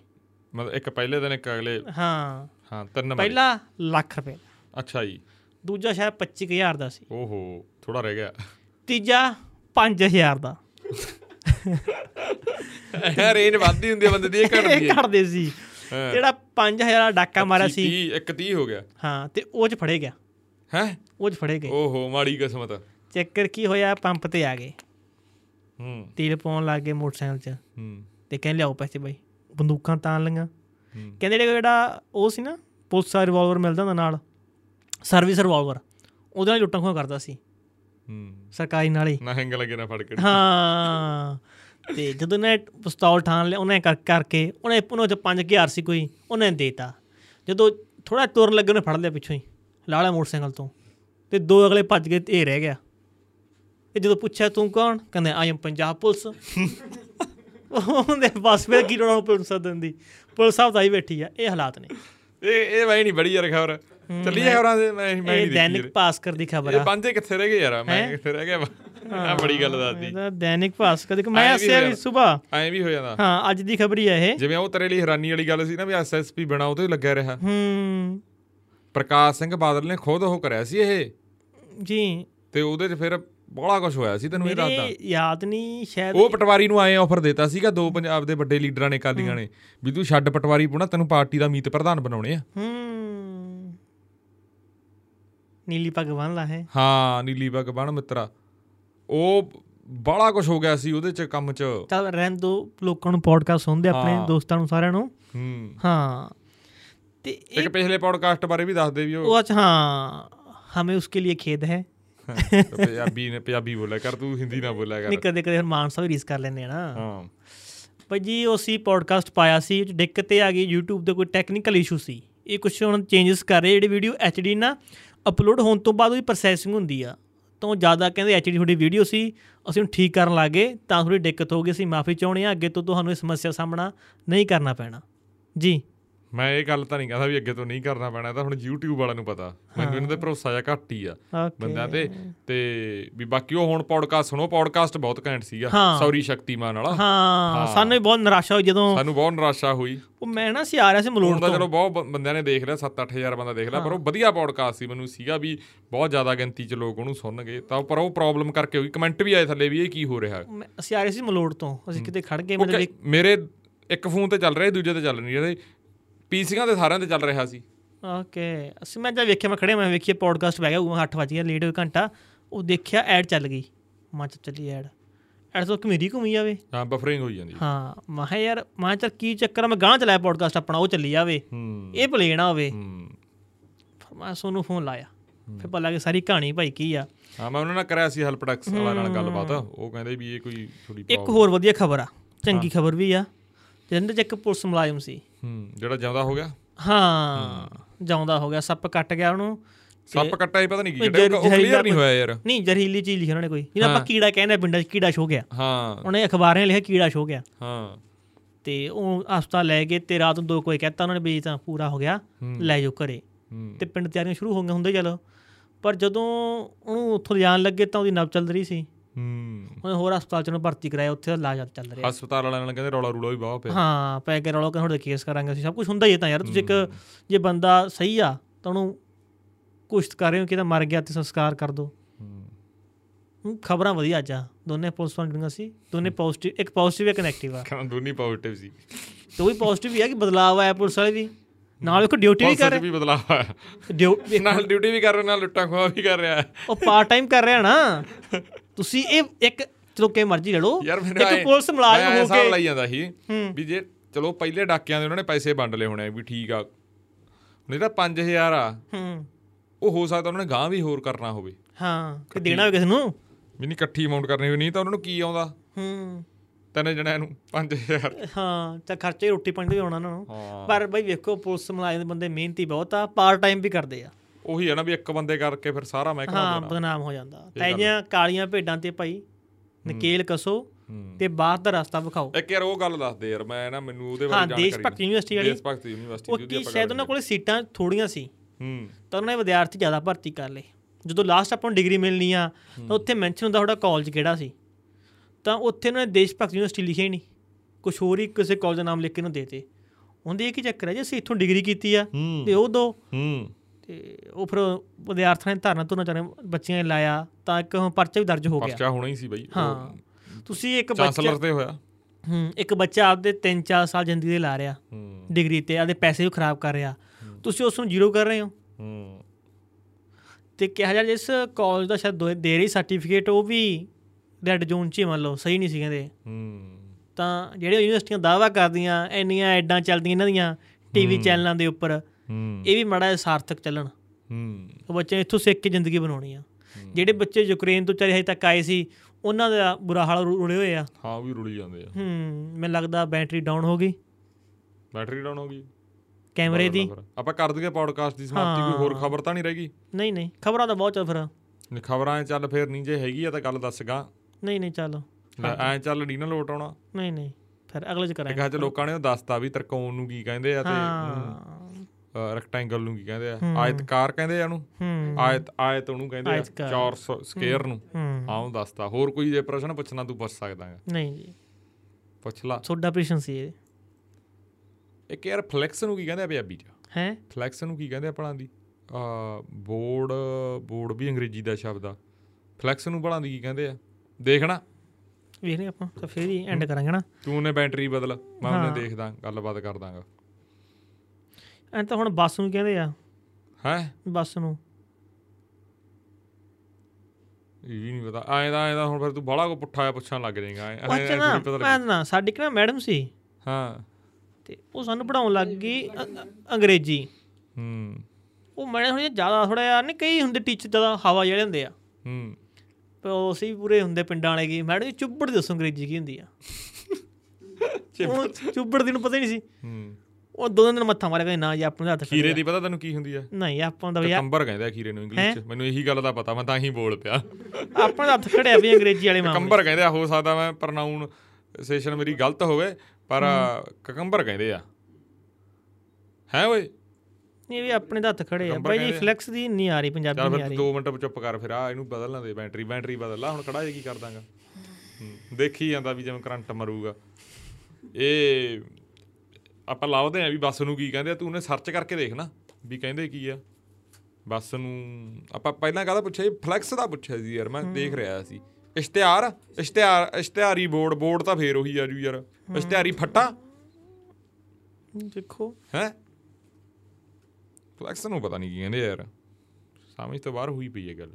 ਮਤਲਬ ਇੱਕ ਪਹਿਲੇ ਦਿਨ ਇੱਕ ਅਗਲੇ ਹਾਂ। ਹਾਂ ਤਿੰਨ ਮਾਰੇ। ਪਹਿਲਾ ਲੱਖ ਰੁਪਏ। ਅੱਛਾ ਜੀ। ਦੂਜਾ ਸ਼ਾਇਦ 25000 ਦਾ ਸੀ। ਓਹੋ ਥੋੜਾ ਰਹਿ ਗਿਆ। ਤੀਜਾ 5000 ਦਾ। ਇਹ ਰੇਂਜ ਵੱਧਦੀ ਹੁੰਦੀ ਆ ਬੰਦੇ ਦੀ ਇਹ ਘਟਦੀ ਇਹ ਘੜਦੇ ਸੀ। ਹਾਂ। ਜਿਹੜਾ 5000 ਦਾ ਡਾਕਾ ਮਾਰਿਆ ਸੀ। 30 ਇੱਕ 30 ਹੋ ਗਿਆ। ਹਾਂ ਤੇ ਉਹ ਚ ਫੜੇ ਗਿਆ। ਹੈ? ਉਹ ਚ ਫੜੇ ਗਏ। ਓਹੋ ਮਾੜੀ ਕਿਸਮਤ। ਚੱਕਰ ਕੀ ਹੋਇਆ ਪੰਪ ਤੇ ਆ ਗਏ। ਹੂੰ। ਤੇਲ ਪਾਉਣ ਲੱਗ ਗਏ ਮੋਟਰਸਾਈਕਲ 'ਚ। ਹੂੰ। ਤੇ ਕਹਿੰਦੇ ਲਿਆਓ ਪੈਸੇ ਬਾਈ। ਬੰਦੂਕਾਂ ਤਾਣ ਲਈਆਂ। ਹੂੰ। ਕਹਿੰਦੇ ਜਿਹੜਾ- ਜਿਹੜਾ ਉਹ ਸੀ ਨਾ ਪੁਲਿਸ ਦਾ ਰਿਵਾਲਵਰ ਮਿਲਦਾ ਹੁੰਦਾ ਨਾਲ ਸਰਵਿਸ ਰਿਵਾਲਵਰ ਉਹਦੇ ਨਾਲ ਲੁੱਟਾਂ ਖੋਹਾਂ ਕਰਦਾ ਸੀ। ਹੂੰ। ਸਰਕਾਰੀ ਨਾਲ। ਹੀ ਨਾ ਹੈਂਗ ਲੱਗੇ ਨਾ ਫੜ ਕੇ। ਹਾਂ। ਤੇ ਜਦੋਂ ਨੇ ਪਿਸਤੌਲ ਠਾਣ ਲਿਆ ਉਹਨੇ ਕਰ ਕਰਕੇ ਉਹਨੇ ਉਹਨੇ ਚ 5000 ਸੀ ਕੋਈ ਉਹਨੇ ਦੇਤਾ। ਜਦੋਂ ਥੋੜਾ ਤੁਰਨ ਲੱਗੇ ਉਹਨੇ ਫੜ ਲਿਆ ਪਿੱਛੋਂ ਹੀ ਲਾਲਾ ਮੋਟਰਸਾਈਕਲ ਤੋਂ। ਤੇ ਦੋ ਅਗਲੇ ਭੱਜ ਗਏ ਤੇ ਇਹ ਰਹਿ ਗਿਆ। ਤੇ ਜਦੋਂ ਪੁੱਛਿਆ ਤੂੰ ਕੌਣ? ਕਹਿੰਦੇ ਆਈ ਐਮ ਪੰਜਾਬ ਪੁਲਿਸ। ਉਹਦੇ ਬਸ ਫਿਰ ਕੀ ਲੋੜ ਪੁਲਿਸ ਸੱਦਣ ਦੀ? ਪੁਲਿਸ ਸਾਹਿਬ ਤਾਂ ਆਈ ਬੈਠੀ ਆ ਇਹ ਹਾਲਾਤ ਨੇ। ਇਹ ਇਹ ਮੈਂ ਨਹੀਂ ਬੜੀ ਯਾਰ ਖਬਰ। ਚੱਲੀ ਜਾ ਖਬਰਾਂ ਦੇ ਮੈਂ ਮੈਂ ਇਹ ਨਹੀਂ ਦੈਨਿਕ ਦੇਖੀ ਭਾਸਕਰ ਦੀ ਖਬਰ ਇਹ ਆ ਬਾਂਝੇ ਕਿੱਥੇ ਰਹਿ ਗਏ ਯਾਰ? ਮੈਂ ਕਿੱਥੇ ਰਹਿ ਗਿਆ ਆ ਬੜੀ ਗੱਲ ਦੱਸਦੀ। ਇਹਦਾ ਦੈਨਿਕ ਭਾਸਕਰ ਦੀ ਮੈਂ ਐਂ ਵੀ। ਸਵੇਰ। ਐਂ ਵੀ ਹੋ ਜਾਂਦਾ। ਹਾਂ ਅੱਜ ਦੀ ਖਬਰ ਹੀ ਇਹ। ਜਿਵੇਂ ਉਹ ਤੇਰੇ ਲਈ ਹੈਰਾਨੀ ਵਾਲੀ ਗੱਲ ਸੀ ਨਾ ਵੀ ਐਸਐਸਪੀ ਬਣਾ ਉਹਦੇ ਲੱਗਿਆ ਰਿਹਾ। ਹੂੰ। ਪ੍ਰਕਾਸ਼ ਸਿੰਘ ਬਾਦਲ ਨੇ ਖੁਦ ਉਹ ਕਰਿਆ ਸੀ ਇਹ। ਜੀ। ਤੇ ਉਹਦੇ 'ਚ ਫਿਰ ਬੜਾ ਕੁਝ ਹੋਇਆ ਸੀ ਤੈਨੂੰ ਇਹ ਦੱਸਦਾ। ਯਾਦ ਨਹੀਂ ਸ਼ਾਇਦ ਉਹ ਪਟਵਾਰੀ ਨੂੰ ਆਏ ਆਫਰ ਦਿੱਤਾ ਸੀਗਾ ਦੋ ਪੰਜਾਬ ਦੇ ਵੱਡੇ ਲੀਡਰਾਂ ਨੇ ਕਾਲੀਆਂ ਨੇ ਵੀ ਤੂੰ ਛੱਡ ਪਟਵਾਰੀ ਪੁਣਾ ਤੈਨੂੰ ਪਾਰਟੀ ਦਾ ਮੀਤ ਪ੍ਰਧਾਨ ਬਣਾਉਣੇ ਆ। ਹੂੰ। ਨੀਲੀ ਪੱਗ ਬੰਨ ਲਾ ਹੈ ਹਾਂ ਨੀਲੀ ਬਗ ਬਣ ਮਿੱਤਰਾ। ਉਹ ਬੜਾ ਕੁਝ ਹੋ ਗਿਆ ਸੀ ਉਹਦੇ ਚ ਕੰਮ ਚ। ਚੱਲ ਰਹਿਣ ਦੋ ਲੋਕਾਂ ਨੂੰ ਪੋਡਕਾਸਟ ਸੁਣਦੇ ਆਪਣੇ ਦੋਸਤਾਂ ਨੂੰ ਸਾਰਿਆਂ ਨੂੰ। ਹੂੰ। ਹਾਂ। ਤੇ ਇੱਕ ਪਿਛਲੇ ਪੋਡਕਾਸਟ ਬਾਰੇ ਵੀ ਦੱਸਦੇ ਵੀ ਉਹ। ਅੱਛਾ ਹਾਂ ਹਮੇ ਉਸਕੇ ਲਈ ਖੇਦ ਹੈ। ਪੰਜਾਬੀ ਨੇ ਪੰਜਾਬੀ ਬੋਲਿਆ ਕਰ ਤੂੰ ਹਿੰਦੀ ਨਾ ਬੋਲਿਆ ਕਰ। ਨਹੀਂ ਕਦੇ ਕਦੇ ਹਰਮਾਨ ਸਾਹਿਬ ਰੀਸ ਕਰ ਲੈਂਦੇ ਆ ਨਾ। ਹਾਂ। ਭਾਈ ਜੀ ਉਹ ਸੀ ਪੋਡਕਾਸਟ ਪਾਇਆ ਸੀ ਦਿੱਕਤ ਇਹ ਆ ਗਈ YouTube ਦੇ ਕੋਈ ਟੈਕਨੀਕਲ ਇਸ਼ੂ ਸੀ। ਇਹ ਕੁਝ ਹੁਣ ਚੇਂਜਸ ਕਰ ਰਹੇ ਜਿਹੜੀ ਵੀਡੀਓ HD ਨਾ ਅਪਲੋਡ ਹੋਣ ਤੋਂ ਬਾਅਦ ਉਹਦੀ ਪ੍ਰੋਸੈਸਿੰਗ ਹੁੰਦੀ ਆ। ਤਾਂ ਉਹ ਜ਼ਿਆਦਾ ਕਹਿੰਦੇ HD ਤੁਹਾਡੀ ਵੀਡੀਓ ਸੀ, ਅਸੀਂ ਹੁਣ ਠੀਕ ਕਰਨ ਲੱਗੇ ਤਾਂ ਥੋੜੀ ਦਿੱਕਤ ਹੋ ਗਈ ਅਸੀਂ ਮਾਫੀ ਚਾਹੁੰਦੇ ਆ ਅੱਗੇ ਤੋਂ ਤੁਹਾਨੂੰ ਇਹ ਸਮੱਸਿਆ ਦਾ ਸਾਹਮਣਾ ਨਹੀਂ ਕਰਨਾ ਪੈਣਾ। ਜੀ। ਮੈਂ ਇਹ ਗੱਲ ਤਾਂ ਨਹੀਂ ਕਹਿੰਦਾ ਵੀ ਅੱਗੇ ਤੋਂ ਨਹੀਂ ਕਰਨਾ ਪੈਣਾ ਤਾਂ ਹੁਣ YouTube ਵਾਲਿਆਂ ਨੂੰ ਪਤਾ। ਮੈਨੂੰ ਇਹਨਾਂ ਤੇ ਭਰੋਸਾ ਜਾਂ ਘੱਟ ਹੀ ਆ ਬੰਦਿਆਂ ਤੇ। ਤੇ ਵੀ ਬਾਕੀ ਉਹ ਹੁਣ ਪੌਡਕਾਸਟ ਸੁਣੋ ਪੌਡਕਾਸਟ ਬਹੁਤ ਘੈਂਟ ਸੀਗਾ। ਸੌਰੀ ਸ਼ਕਤੀਮਾਨ ਵਾਲਾ। ਹਾਂ ਸਾਨੂੰ ਵੀ ਬਹੁਤ ਨਿਰਾਸ਼ਾ ਹੋਈ ਜਦੋਂ ਸਾਨੂੰ ਬਹੁਤ ਨਿਰਾਸ਼ਾ ਹੋਈ। ਉਹ ਮੈਂ ਨਾ ਸੀ ਆ ਰਿਹਾ ਸੀ ਮਲੋੜ ਤਾਂ ਚਲੋ ਬਹੁਤ ਬੰਦਿਆਂ ਨੇ ਦੇਖ ਲਿਆ 7-8000 ਬੰਦਾ ਦੇਖ ਲਿਆ ਪਰ ਉਹ ਵਧੀਆ ਪੌਡਕਾਸਟ ਸੀ ਮੈਨੂੰ ਸੀਗਾ ਵੀ ਬਹੁਤ ਜ਼ਿਆਦਾ ਗਿਣਤੀ 'ਚ ਲੋਕ ਉਹਨੂੰ ਸੁਣਨਗੇ। ਤਾਂ ਪਰ ਉਹ ਪ੍ਰੋਬਲਮ ਕਰਕੇ ਹੋਈ ਕਮੈਂਟ ਵੀ ਆਏ ਥੱਲੇ ਵੀ ਇਹ ਕੀ ਹੋ ਰਿਹਾ। ਅਸੀਂ ਆ ਰਹੇ ਸੀ ਮਲੋੜ ਤੋਂ ਅਸੀਂ ਕਿਤੇ ਖੜ ਗਏ ਮੇਰੇ ਇੱਕ ਫੋਨ ਤੇ ਚੱਲ ਰਿਹਾ ਦੂਜੇ ਤੇ ਚੱਲ ਨਹੀਂ ਰਿਹਾ। ਪੀਸੀਆਂ ਤੇ ਸਾਰਿਆਂ ਤੇ ਚੱਲ ਰਿਹਾ ਸੀ। ਓਕੇ ਅਸੀਂ ਮੈਂ ਜਦ ਵੇਖਿਆ ਮੈਂ ਖੜਿਆ ਮੈਂ ਵੇਖਿਆ ਪੋਡਕਾਸਟ ਪੈ ਗਿਆ ਉਹ 8 ਵਜ ਗਿਆ ਲੇਟ ਹੋਇਆ ਘੰਟਾ। ਉਹ ਦੇਖਿਆ ਐਡ ਚੱਲ ਗਈ। ਮਾਂ ਚ ਚੱਲੀ ਐਡ ਐਡ ਤੋਂ ਕਮੇਰੀ ਘੁੰਮੀ ਜਾਵੇ। ਹਾਂ ਬਫਰਿੰਗ ਹੋਈ ਜਾਂਦੀ ਹਾਂ। ਮੈਂ ਯਾਰ ਮੈਂ ਚੱਲ ਕੀ ਚੱਕਰ ਮੈਂ ਗਾਂ ਚਲਾਇਆ ਪੋਡਕਾਸਟ ਆਪਣਾ ਉਹ ਚੱਲੀ ਜਾਵੇ। ਹੂੰ। ਇਹ ਭਲੇ ਨਾ ਹੋਵੇ। ਹੂੰ। ਫਿਰ ਮੈਂ ਸੋਨੂੰ ਫੋਨ ਲਾਇਆ। ਫਿਰ ਪਤਾ ਲੱਗਾ ਸਾਰੀ ਕਹਾਣੀ ਭਾਈ ਕੀ ਆ। ਹਾਂ ਮੈਂ ਉਹਨਾਂ ਨਾਲ ਕਰਿਆ ਸੀ ਹੈਲਪ ਡੈਕਸ ਵਾਲਾ ਨਾਲ ਗੱਲਬਾਤ। ਉਹ ਕਹਿੰਦੇ ਵੀ ਇਹ ਕੋਈ ਥੋੜੀ ਇੱਕ ਹੋਰ ਵਧੀਆ ਖਬਰ ਆ। ਚੰਗੀ ਖਬਰ ਵੀ ਆ। ਜਿਹਦੇ ਚ ਇੱਕ ਪੁਲਿਸ ਮੁਲਾਜ਼ਮ ਸੀ। ਹੂੰ ਜਿਹੜਾ ਜਿਉਂਦਾ ਹੋ ਗਿਆ? ਹਾਂ ਜਾਉਂਦਾ ਹੋ ਗਿਆ ਸੱਪ ਕੱਟ ਗਿਆ ਉਹਨੂੰ ਸੱਪ ਕੱਟਾ ਹੀ ਪਤਾ ਨਹੀਂ ਕੀ ਜਿਹੜਾ ਉਹ ਕਲੀਅਰ ਨਹੀਂ ਹੋਇਆ ਯਾਰ। ਨਹੀਂ ਜ਼ਹਿਰੀਲੀ ਚੀਜ਼ ਲਿਖੀ ਉਹਨਾਂ ਨੇ ਕੋਈ। ਜਿਹਨਾਂ ਆਪਾਂ ਕੀੜਾ ਕਹਿੰਦੇ ਪਿੰਡਾਂ 'ਚ ਕੀੜਾ ਛੋ ਗਿਆ। ਹਾਂ। ਉਹਨੇ ਅਖਬਾਰਾਂ 'ਚ ਲਿਖਿਆ ਕੀੜਾ ਛੋ ਗਿਆ। ਹਾਂ। ਤੇ ਉਹ ਹਸਪਤਾਲ ਲੈ ਗਏ ਤੇ ਰਾਤ ਨੂੰ ਦੋ ਕੋਈ ਕਹਿਤਾ ਉਹਨਾਂ ਨੇ ਵੀ ਤਾਂ ਪੂਰਾ ਹੋ ਗਿਆ ਲੈ ਜਾਓ ਘਰੇ। ਤੇ ਪਿੰਡ ਤਿਆਰੀਆਂ ਸ਼ੁਰੂ ਹੋ ਗਈਆਂ ਹੁੰਦੇ ਚਲੋ। ਪਰ ਜਦੋਂ ਉਹਨੂੰ ਉੱਥੋਂ ਲਿਜਾਣ ਲੱਗੇ ਤਾਂ ਉਹਦੀ ਨਬ ਚੱਲ ਰਹੀ ਸੀ। ਹੂੰ। ਉਹਨੇ ਹੋਰ ਹਸਪਤਾਲ 'ਚ ਉਹਨੂੰ ਭਰਤੀ ਕਰਾਇਆ ਉੱਥੇ ਉਹਦਾ ਇਲਾਜ ਚੱਲ ਰਿਹਾ। ਹਸਪਤਾਲ ਵਾਲਿਆਂ ਨਾਲ ਕਹਿੰਦੇ ਰੌਲਾ ਰੂਲਾ ਵੀ ਬਹੁਤ ਪਿਆ। ਹਾਂ ਪੈ ਕੇ ਰੌਲਾ ਕਹਿੰਦੇ ਕੇਸ ਕਰਾਂਗੇ ਅਸੀਂ। ਸਭ ਕੁਝ ਹੁੰਦਾ ਹੀ ਤਾਂ ਯਾਰ ਤੁਸੀਂ ਇੱਕ ਜੇ ਬੰਦਾ ਸਹੀ ਆ ਤਾਂ ਉਹਨੂੰ ਕੁਸ਼ਤ ਕਰ ਰਹੇ ਹੋ ਕਿ ਤਾਂ ਮਰ ਗਿਆ ਤੇ ਸੰਸਕਾਰ ਕਰ ਦੋ। ਹੂੰ। ਖਬਰਾਂ ਵਧੀਆ ਅੱਜ ਆ। ਦੋਨੇ ਜੁੜੀਆਂ ਸੀ ਦੋਨੇ ਪੋਜ਼ਿਟਿਵ ਇੱਕ ਪੋਜ਼ਿਟਿਵ ਇੱਕ ਨੈਗੇਟਿਵ ਆ। ਕਹਿੰਦਾ ਦੋਨੀ ਪੋਜ਼ਿਟਿਵ ਸੀ। ਤੇ ਉਹ ਵੀ ਪੋਜ਼ਿਟਿਵ ਹੀ ਆ ਕਿ ਬਦਲਾਅ ਆਇਆ ਪੁਲਿਸ ਵਾਲੇ ਵੀ ਨਾਲ ਇੱਕ ਡਿਊਟੀ ਵੀ ਕਰ 'ਚ ਵੀ ਬਦਲਾਅ ਆਇਆ। ਰਿਹਾ ਨਾਲ ਡਿਊਟੀ ਵੀ ਕਰ ਰਿਹਾ ਨਾਲ ਲੁੱਟਾਂ ਖੋਆ ਵੀ ਕਰ ਰਿਹਾ। ਉਹ ਪਾਰਟ ਟਾਈਮ ਕਰ ਰਿਹਾ ਨਾ। ਤੁਸੀਂ ਇਹ ਇੱਕ ਚਲੋ ਕਿ ਮਰਜ਼ੀ ਲੈ ਲਓ ਇੱਕ ਪੁਲਿਸ ਮੁਲਾਜ਼ਮ ਹੋ ਹਿਸਾਬ ਕੇ ਲਾਈ ਜਾਂਦਾ ਸੀ। ਵੀ ਜੇ ਚਲੋ ਪਹਿਲੇ ਡਾਕਿਆਂ ਦੇ ਉਹਨਾਂ ਨੇ ਪੈਸੇ ਵੰਡ ਲਏ ਹੋਣੇ ਵੀ ਠੀਕ ਆ। ਨਹੀਂ ਤਾਂ 5000 ਆ। ਹੂੰ। ਉਹ ਹੋ ਸਕਦਾ ਉਹਨਾਂ ਨੇ ਗਾਂ ਵੀ ਹੋਰ ਕਰਨਾ ਹੋਵੇ। ਹਾਂ ਕਿ ਦੇਣਾ ਹੋਵੇ ਕਿਸੇ ਨੂੰ? ਵੀ ਨਹੀਂ ਇਕੱਠੀ ਅਮਾਉਂਟ ਕਰਨੀ ਹੋਵੇ ਨਹੀਂ ਤਾਂ ਉਹਨਾਂ ਨੂੰ ਕੀ ਆਉਂਦਾ? ਹੂੰ। ਤਿੰਨ ਜਣਿਆਂ ਨੂੰ 5000 ਹਾਂ ਤਾਂ ਖਰਚੇ ਰੋਟੀ ਪਾਣੀ ਦਾ ਵੀ ਆਉਣਾ ਉਹਨਾਂ ਨੂੰ। ਪਰ ਬਈ ਵੇਖੋ ਪੁਲਿਸ ਮੁਲਾਜ਼ਮ ਦੇ ਬੰਦੇ ਮਿਹਨਤੀ ਬਹੁਤ ਆ ਪਾਰਟ ਟਾਈਮ ਵੀ ਕਰਦੇ ਆ। ਉਹੀ ਹੈ ਨਾ ਵੀ ਇੱਕ ਬੰਦੇ ਕਰਕੇ ਫਿਰ ਸਾਰਾ ਮਹਿਕਮਾ ਹਾਂ ਬਦਨਾਮ ਹੋ ਜਾਂਦਾ। ਤੈਆਂ ਕਾਲੀਆਂ ਭੇਡਾਂ ਤੇ ਭਾਈ ਨਕੇਲ ਕਸੋ ਹੂੰ। ਤੇ ਬਾਹਰ ਦਾ ਰਸਤਾ ਵਿਖਾਓ। ਇੱਕ ਯਾਰ ਉਹ ਗੱਲ ਦੱਸ ਦੇ ਯਾਰ ਮੈਂ ਨਾ ਮੈਨੂੰ ਉਹਦੇ ਹਾਂ ਬਾਰੇ ਜਾਣਕਾਰੀ ਦੇਸ਼ ਭਗਤ ਯੂਨੀਵਰਸਿਟੀ ਵਾਲੀ। ਦੇਸ਼ ਭਗਤ ਯੂਨੀਵਰਸਿਟੀ ਉਹ ਦੀ ਕੀ ਆਪਾਂ ਸ਼ਾਇਦ ਉਹਨਾਂ ਕੋਲੇ ਸੀਟਾਂ ਥੋੜੀਆਂ ਸੀ। ਹੂੰ। ਤਾਂ ਉਹਨਾਂ ਨੇ ਵਿਦਿਆਰਥੀ ਜ਼ਿਆਦਾ ਭਰਤੀ ਕਰ ਲਏ। ਜਦੋਂ ਲਾਸਟ ਆਪਾਂ ਨੂੰ ਡਿਗਰੀ ਮਿਲਣੀ ਆ ਤਾਂ ਉੱਥੇ ਮੈਂਸ਼ਨ ਹੁੰਦਾ ਤੁਹਾਡਾ ਕਾਲਜ ਕਿਹੜਾ ਸੀ? ਤਾਂ ਉੱਥੇ ਉਹਨਾਂ ਨੇ ਦੇਸ਼ ਭਗਤ ਯੂਨੀਵਰਸਿਟੀ ਲਿਖਿਆ ਹੀ ਨਹੀਂ। ਕੁਝ ਹੋਰ ਹੀ ਕਿਸੇ ਕਾਲਜ ਦਾ ਨਾਮ ਲਿਖ ਕੇ ਉਹਨੂੰ ਦੇਤੇ। ਉਹਦੇ ਇਹ ਕੀ ਚੱਕਰ ਹੈ ਜੇ ਅਸੀਂ ਇੱਥੋਂ ਡਿਗਰੀ ਕੀਤੀ ਆ ਹੂੰ। ਤੇ ਉਹ ਦੋ। ਹੂੰ। ਤੇ ਉਹ ਫਿਰ ਵਿਦਿਆਰਥੀਆਂ ਨੇ ਧਰਨਾ ਧੁਰਨਾ ਚਾਰੇ ਬੱਚਿਆਂ ਨੇ ਲਾਇਆ ਤਾਂ ਇੱਕ ਪਰਚਾ ਵੀ ਦਰਜ ਹੋ ਗਿਆ। ਪਰਚਾ ਹੋਣਾ ਹੀ ਸੀ ਬਈ। ਹਾਂ। ਤੁਸੀਂ ਇੱਕ ਬੱਚਾ ਚਾਂਸਲਰ ਤੇ ਹੋਇਆ। ਹੂੰ ਇੱਕ ਬੱਚਾ ਆਪਦੇ 3-4 ਸਾਲ ਜ਼ਿੰਦਗੀ ਦੇ ਲਾ ਰਿਹਾ। ਹੂੰ। ਡਿਗਰੀ ਤੇ ਆਪਦੇ ਪੈਸੇ ਵੀ ਖਰਾਬ ਕਰ ਰਿਹਾ। ਤੁਸੀਂ ਉਸ ਨੂੰ ਜ਼ੀਰੋ ਕਰ ਰਹੇ ਹੋ। ਹੂੰ। ਤੇ ਕਿਹਾ ਜਾ ਜਿਸ ਕਾਲਜ ਦਾ ਸ਼ਾਇਦ ਦੋ- ਦੇ ਰਹੀ ਸਰਟੀਫਿਕੇਟ ਉਹ ਵੀ ਰੈੱਡ ਜ਼ੋਨ 'ਚ ਹੀ ਮੰਨ ਲਓ ਸਹੀ ਨਹੀਂ ਸੀ ਕਹਿੰਦੇ। ਹੂੰ। ਤਾਂ ਜਿਹੜੇ ਯੂਨੀਵਰਸਿਟੀਆਂ ਦਾਅਵਾ ਕਰਦੀਆਂ ਇੰਨੀਆਂ ਐਡਾਂ ਚੱਲਦੀਆਂ ਇਹਨਾਂ ਦੀਆਂ ਟੀਵੀ ਚੈਨਲਾਂ ਦੇ ਉੱਪਰ ਇਹ ਵੀ ਮਾੜਾ ਸਾਰਥਕ ਚੱਲਣ। ਹੂੰ। ਉਹ ਬੱਚੇ ਇੱਥੋਂ ਸਿੱਖ ਕੇ ਜ਼ਿੰਦਗੀ ਬਣਾਉਣੀ ਆ। ਜਿਹੜੇ ਬੱਚੇ ਯੂਕਰੇਨ ਤੋਂ ਚਾਰੇ ਹਜੇ ਤੱਕ ਆਏ ਸੀ ਉਹਨਾਂ ਦਾ ਬੁਰਾ ਹਾਲ ਰੁ- ਰੁੜੇ ਹੋਏ ਆ। ਹਾਂ ਵੀ ਰੁਲੀ ਜਾਂਦੇ ਆ। ਹੂੰ ਮੈਨੂੰ ਲੱਗਦਾ ਬੈਟਰੀ ਡਾਊਨ ਹੋ ਗਈ। ਬੈਟਰੀ ਡਾਊਨ ਹੋ ਗਈ? ਕੈਮਰੇ ਦੀ। ਆਪਾਂ ਕਰ ਦਈਏ ਪੌਡਕਾਸਟ ਦੀ ਸਮਾਪਤੀ ਕੋਈ ਹੋਰ ਖਬਰ ਤਾਂ ਨਹੀਂ ਰਹੇਗੀ ਨਹੀਂ ਨਹੀਂ। ਖਬਰਾਂ ਤਾਂ ਬਹੁਤ ਚੱਲ ਫਿਰ। ਨਹੀਂ ਖਬਰਾਂ ਚੱਲ ਫੇਰ ਨਹੀਂ ਜੇ ਹੈਗੀ ਆ ਤਾਂ ਗੱਲ ਦੱਸਗਾ ਨਹੀਂ ਨਹੀਂ ਚੱਲ। ਐ ਚੱਲ ਨੀ ਨਾ ਲੋਟ ਆਉਣਾ। ਨਹੀਂ ਨਹੀਂ। ਫਿਰ ਅਗਲੇ ਚ ਕਰਾਂਗੇ। ਹੱਥ ਲੋਕਾਂ ਨੇ ਉਹ ਦੱਸਤਾ ਵੀ ਤਰਕੋਣ ਨੂੰ ਕੀ ਕਹਿੰਦੇ ਆ ਤੇ ਰੈਕਟੈਂਗਲ ਨੂੰ ਕੀ ਕਹਿੰਦੇ ਆ? ਆਇਤਕਾਰ ਕਹਿੰਦੇ ਆ ਉਹਨੂੰ ਆਇਤ ਆਇਤ ਉਹਨੂੰ ਕਹਿੰਦੇ ਆ। ਚੌਰਸ ਸਕੁਅਰ ਨੂੰ। ਹੂੰ। ਉਹ ਦੱਸਤਾ। ਹੋਰ ਕੋਈ ਜੇ ਪ੍ਰਸ਼ਨ ਪੁੱਛਣਾ ਤੂੰ ਪੁੱਛ ਸਕਦਾ ਹੈ ਨਹੀਂ ਜੀ। ਪੁੱਛ ਲਾ। ਤੁਹਾਡਾ ਆਪਰੇਸ਼ਨ ਸੀ ਇਹ। ਇੱਕ ਯਾਰ ਫਲੈਕਸ ਨੂੰ ਕੀ ਕਹਿੰਦੇ ਆ ਪੰਜਾਬੀ ਚ? ਹੈ? ਫਲੈਕਸ ਨੂੰ ਕੀ ਕਹਿੰਦੇ ਆ ਭਲਾਂ ਦੀ? ਆ ਬੋਰਡ ਬੋਰਡ ਵੀ ਅੰਗਰੇਜ਼ੀ ਦਾ ਸ਼ਬਦ ਆ। ਫਲੈਕਸ ਨੂੰ ਭਲਾਂ ਦੀ ਕੀ ਕਹਿੰਦੇ ਆ? ਦੇਖਣਾ। ਵੇਖਦੇ ਆਪਾਂ ਤਾਂ ਫਿਰ ਹੀ ਐਂਡ ਕਰਾਂਗੇ ਨਾ। ਤੂੰ ਉਹਨੇ ਬੈਟਰੀ ਬਦਲ। ਮੈਂ। ਉਹਨੇ ਦੇਖਦਾ ਗੱਲਬਾਤ ਕਰ ਦਾਂਗਾ ਐਂ ਤਾਂ ਹੁਣ ਬੱਸ ਨੂੰ ਕਹਿੰਦੇ ਆ। ਹੈ? ਬੱਸ ਨੂੰ। ਇਹ ਵੀ ਨਹੀਂ ਪਤਾ। ਐਂ ਦਾ ਐਂ ਦਾ ਹੁਣ ਫਿਰ ਤੂੰ ਬਾਹਲਾ ਕੋ ਪੁੱਠਾ ਜਿਹਾ ਪੁੱਛਣ ਲੱਗ ਜਾਏਗਾ। ਐਂ ਉਹ ਅੱਛਾ ਨਾ ਮੈਂ ਨਾ ਸਾਡੀ ਕਿ ਨਾ ਮੈਡਮ ਸੀ? ਹਾਂ। ਤੇ ਉਹ ਸਾਨੂੰ ਪੜਾਉਣ ਲੱਗ ਗਈ ਅੰਗਰੇਜ਼ੀ। ਹੂੰ। ਉਹ ਮੈਡਮ ਥੋੜਾ ਜ਼ਿਆਦਾ ਥੋੜਾ ਯਾਰ ਨਹੀਂ ਕਈ ਹੁੰਦੇ ਟੀਚਰ ਜ਼ਿਆਦਾ ਹਵਾ ਜਿਹੜੇ ਹੁੰਦੇ ਆ। ਹੂੰ। ਪਰ ਉਹ ਵੀ ਪੂਰੇ ਹੁੰਦੇ ਪਿੰਡਾਂ ਵਾਲੇ ਕੀ ਮੈਡਮ ਚੁੱਬੜ ਦੱਸੋ ਅੰਗਰੇਜ਼ੀ ਕੀ ਹੁੰਦੀ ਆ। ਚੁੱਬੜ ਦੀ ਨੂੰ ਪਤਾ ਹੀ ਨਹੀਂ ਸੀ। ਹੂੰ। ਉਹ ਦੋ ਦਿਨ ਮੱਥਾ ਮਾਰਿਆ ਕਹਿੰਦੇ ਨਾ ਜੀ ਆਪਣੇ ਹੱਥ ਖੀਰੇ ਦੀ ਪਤਾ ਤੈਨੂੰ ਕੀ ਹੁੰਦੀ ਆ? ਨਹੀਂ ਆਪਾਂ ਦਾ ਆ- ਕੰਬਰ ਕਹਿੰਦੇ ਆ ਖੀਰੇ ਨੂੰ ਇੰਗਲਿਸ਼ ਚ। ਮੈਨੂੰ ਇਹੀ ਗੱਲ ਦਾ ਪਤਾ ਮੈਂ ਤਾਂ ਹੀ ਬੋਲ ਪਿਆ। ਆਪਾਂ ਦਾ ਹੱਥ ਖੜਿਆ ਵੀ ਅੰਗਰੇਜ਼ੀ ਵਾਲੇ ਮਾਮਲੇ ਕੰਬਰ ਕਹਿੰਦੇ ਆ ਹੋ ਸਕਦਾ ਮੈਂ ਪ੍ਰਨਾਉਨ ਸੈਸ਼ਨ ਮੇਰੀ ਗਲਤ ਹੋਵੇ ਪਰ ਕਕੰਬਰ ਕਹਿੰਦੇ ਆ। ਹੈ ਓਏ? ਇਹ ਵੀ ਆਪਣੇ ਦਾ ਹੱਥ ਖੜੇ ਆ। ਬਾਈ ਜੀ। ਫਲੈਕਸ ਦੀ ਨਹੀਂ ਆ ਰਹੀ ਪੰਜਾਬੀ ਨਹੀਂ ਆ ਰਹੀ। 2 ਮਿੰਟ ਚੁੱਪ ਕਰ ਫਿਰ ਆ ਇਹਨੂੰ ਬਦਲਣਾ ਦੇ ਬੈਟਰੀ ਬੈਟਰੀ ਬਦਲ। ਲਾ ਹੁਣ ਖੜਾ ਜੇ ਕੀ ਕਰ ਦਾਂਗਾ ਦੇਖੀ ਜਾਂਦਾ ਵੀ ਜਿਵੇਂ ਕਰੰਟ ਮਰੂਗਾ। ਇਹ ਆਪਾਂ ਲਾਉਦੇ ਆ ਵੀ ਬੱਸ ਨੂੰ ਕੀ ਕਹਿੰਦੇ ਆ ਤੂੰ ਉਹਨੇ ਸਰਚ ਕਰਕੇ ਦੇਖ ਨਾ ਵੀ ਕਹਿੰਦੇ ਕੀ ਆ। ਬੱਸ ਨੂੰ ਆਪਾਂ ਪਹਿਲਾਂ ਕਾਹਦਾ ਪੁੱਛਿਆ ਜੀ? ਫਲੈਕਸ ਦਾ ਪੁੱਛਿਆ ਸੀ ਯਾਰ ਮੈਂ ਦੇਖ ਰਿਹਾ ਸੀ। ਇਸ਼ਤਿਹਾਰ ਇਸ਼ਤਿਹਾਰ ਇਸ਼ਤਿਹਾਰੀ ਬੋਰਡ ਬੋਰਡ ਤਾਂ ਫੇਰ ਉਹੀ ਆ ਜੂ ਯਾਰ। ਇਸ਼ਤਿਹਾਰੀ ਫੱਟਾ। ਦੇਖੋ। ਹੈ? ਫਲੈਕਸ ਨੂੰ ਪਤਾ ਨਹੀਂ ਕੀ ਕਹਿੰਦੇ ਯਾਰ। ਸਮਝ ਤੋਂ ਬਾਹਰ ਹੋਈ ਪਈ ਹੈ ਗੱਲ।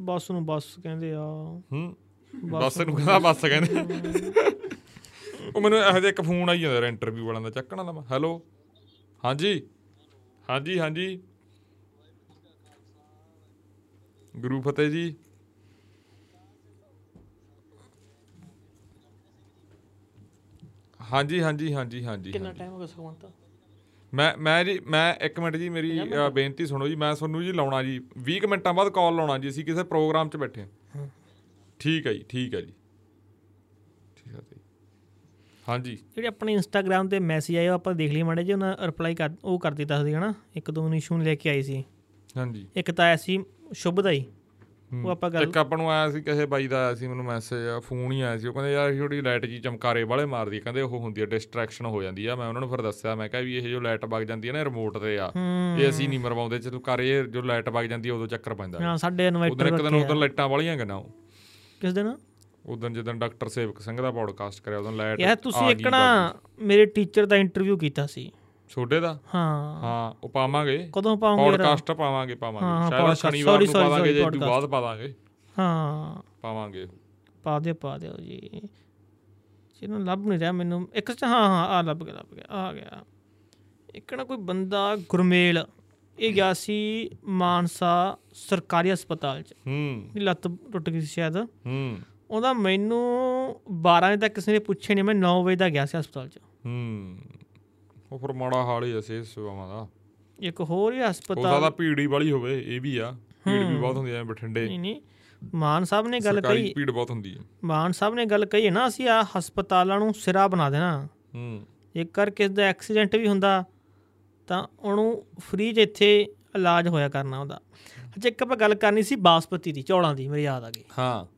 ਬੱਸ ਨੂੰ ਬੱਸ ਕਹਿੰਦੇ ਆ। ਹੂੰ। ਬੱਸ ਨੂੰ ਕਹਿੰਦਾ ਬੱਸ ਕਹਿੰਦੇ। ਉਹ ਮੈਨੂੰ ਇਹੋ ਜਿਹਾ ਇੱਕ ਫੋਨ ਆਈ ਜਾਂਦਾ ਇੰਟਰਵਿਊ ਵਾਲਿਆਂ ਦਾ ਚੱਕਣਾ ਲਵਾਂ ਹੈਲੋ ਹਾਂਜੀ? ਹਾਂਜੀ ਹਾਂਜੀ। ਗੁਰੂ ਫਤਿਹ ਜੀ। ਹਾਂਜੀ ਹਾਂਜੀ ਹਾਂਜੀ ਹਾਂਜੀ ਕਿੰਨਾ ਟਾਈਮ ਹੋ ਗਿਆ ਸੁਖਵੰਤ ਮੈਂ ਮੈਂ ਜੀ ਮੈਂ ਇੱਕ ਮਿੰਟ ਜੀ ਮੇਰੀ ਬੇਨਤੀ ਸੁਣੋ ਜੀ ਮੈਂ ਤੁਹਾਨੂੰ ਜੀ ਲਾਉਣਾ ਜੀ 20 ਕੁ ਮਿੰਟਾਂ ਬਾਅਦ ਕਾਲ ਲਾਉਣਾ ਜੀ ਅਸੀਂ ਕਿਸੇ ਪ੍ਰੋਗਰਾਮ 'ਚ ਬੈਠੇ ਹਾਂ। ਠੀਕ ਹੈ ਜੀ ਠੀਕ ਹੈ ਜੀ। ਹਾਂਜੀ। ਜਿਹੜੇ ਆਪਣੇ ਇੰਸਟਾਗ੍ਰam ਤੇ ਮੈਸੇਜ ਆਏ ਉਹ ਆਪਾਂ ਦੇਖ ਲਈ ਮਾੜੇ ਜੀ ਉਹਨਾਂ ਰਿਪਲਾਈ ਕਰ ਉਹ ਕਰ ਦਿੱਤਾ ਸੀ ਹਨਾ? ਇੱਕ ਦੋ ਇਸ਼ੂ ਨੂੰ ਲੈ ਕੇ ਆਈ ਸੀ। ਹਾਂਜੀ। ਇੱਕ ਤਾਂ ਆਇਆ ਸੀ ਸ਼ੁਭ ਦਾ ਹੀ। ਉਹ ਆਪਾਂ ਗੱਲ ਇੱਕ ਆਪਾਂ ਨੂੰ ਆਇਆ ਸੀ ਕਿਸੇ ਬਾਈ ਦਾ ਆਇਆ ਸੀ ਮੈਨੂੰ ਮੈਸੇਜ ਫੋਨ ਹੀ ਆਇਆ ਸੀ। ਉਹ ਕਹਿੰਦੇ ਯਾਰ ਥੋੜੀ ਲਾਈਟ ਜੀ ਚਮਕਾਰੇ ਵਾਲੇ ਮਾਰਦੀ ਕਹਿੰਦੇ ਉਹ ਹੁੰਦੀ ਹੈ ਡਿਸਟਰੈਕਸ਼ਨ ਹੋ ਜਾਂਦੀ ਆ। ਮੈਂ ਉਹਨਾਂ ਨੂੰ ਫਿਰ ਦੱਸਿਆ ਮੈਂ ਕਿਹਾ ਵੀ ਇਹ ਜੋ ਲਾਈਟ ਵਗ ਜਾਂਦੀ ਹੈ ਨਾ ਰਿਮੋਟ ਤੇ ਆ। ਇਹ ਅਸੀਂ ਨਹੀਂ ਮਰਵਾਉਂਦੇ ਜਦੋਂ ਕਰੇ ਜੋ ਲਾਈਟ ਵਗ ਜਾਂਦੀ ਹੈ ਉਦੋਂ ਚੱਕਰ ਪੈਂਦਾ। ਹਾਂ ਸਾਡੇ ਇਨਵਰਟਰ ਇੱਕ ਦਿਨ ਉਦੋਂ ਲਾਈਟਾਂ ਵਾਲੀਆਂ ਗਨਾ ਉਹ। ਕਿਸ ਦਿਨ? ਉਦੋਂ ਜਦੋਂ ਡਾਕਟਰ ਸੇਵਕ ਸਿੰਘ ਦਾ ਪੋਡਕਾਸਟ ਕਰਿਆ ਉਦੋਂ ਲਾਈਟ ਯਾਰ ਤੁਸੀਂ ਇੱਕ ਨਾ ਮੇਰੇ ਟੀਚਰ ਦਾ ਇੰਟਰਵਿਊ ਕੀਤਾ ਸੀ। ਛੋਡੇ ਦਾ? ਹਾਂ। ਹਾਂ ਉਹ ਪਾਵਾਂਗੇ। ਕਦੋਂ ਯਾਰ? ਪੋਡਕਾਸਟ ਪਾਵਾਂਗੇ ਪਾਵਾਂਗੇ। ਸ਼ਾਇਦ ਸ਼ਨੀਵਾਰ ਨੂੰ ਪਾਵਾਂਗੇ ਜੇ ਇਦੋਂ ਬਾਅਦ ਪਾਵਾਂਗੇ। ਹਾਂ। ਪਾਵਾਂਗੇ ਪਾ ਦਿਓ ਪਾ ਦਿਓ ਜੀ। ਜਿਹਨੂੰ ਲੱਭ ਨਹੀਂ ਰਿਹਾ ਮੈਨੂੰ। ਇੱਕ ਚ ਹਾਂ ਹਾਂ ਆ ਲੱਭ ਗਿਆ ਲੱਭ ਗਿਆ ਆ ਗਿਆ। ਇੱਕ ਨਾ ਕੋਈ ਬੰਦਾ ਗੁਰਮੇਲ ਇਹ ਗਿਆ ਸੀ ਮਾਨਸਾ ਸਰਕਾਰੀ ਹਸਪਤਾਲ ਚ। ਹੂੰ। ਲੱਤ ਟੁੱਟ ਗਈ ਸੀ ਸ਼ਾਇਦ। ਹੂੰ। ਉਹਦਾ ਮੈਨੂੰ 12 ਵਜੇ ਤੱਕ ਕਿਸੇ ਨੇ ਪੁੱਛਿਆ ਨਹੀਂ ਮੈਂ 9 ਵਜੇ ਦਾ ਗਿਆ ਸੀ ਹਸਪਤਾਲ ਚ। ਹੂੰ ਉਹ ਫਿਰ ਮਾੜਾ ਹਾਲ ਹੀ ਆ ਸਿਹਤ ਸੇਵਾਵਾਂ ਦਾ। ਇੱਕ ਹੋਰ ਹੀ ਹਸਪਤਾਲ ਸਕਦਾ ਭੀੜ ਹੀ ਵਾਲੀ ਹੋਵੇ ਇਹ ਵੀ ਆ। ਭੀੜ ਵੀ ਬਹੁਤ ਹੁੰਦੀ ਆ ਬਠਿੰਡੇ। ਨਹੀਂ ਨਹੀਂ। ਮਾਨ ਸਾਹਿਬ ਨੇ ਗੱਲ ਸਰਕਾਰੀ ਕਹੀ। ਭੀੜ ਬਹੁਤ ਹੁੰਦੀ ਹੈ ਮਾਨ ਸਾਹਿਬ ਨੇ ਗੱਲ ਕਹੀ ਹੈ ਨਾ ਅਸੀਂ ਆ ਹਸਪਤਾਲਾਂ ਨੂੰ ਸਿਰਾ ਬਣਾ ਦੇਣਾ। ਹੂੰ। ਜੇਕਰ ਕਿਸੇ ਦਾ ਐਕਸੀਡੈਂਟ ਵੀ ਹੁੰਦਾ ਤਾਂ ਉਹਨੂੰ ਫ੍ਰੀ 'ਚ ਇੱਥੇ ਇਲਾਜ ਹੋਇਆ ਕਰਨਾ ਉਹਦਾ। ਅੱਛਾ ਇੱਕ ਆਪਾਂ ਗੱਲ ਕਰਨੀ ਸੀ ਬਾਸਪਤੀ ਦੀ ਚੌਲਾਂ ਦੀ ਮੇਰੇ ਯਾਦ ਆ ਗਈ। ਹਾਂ।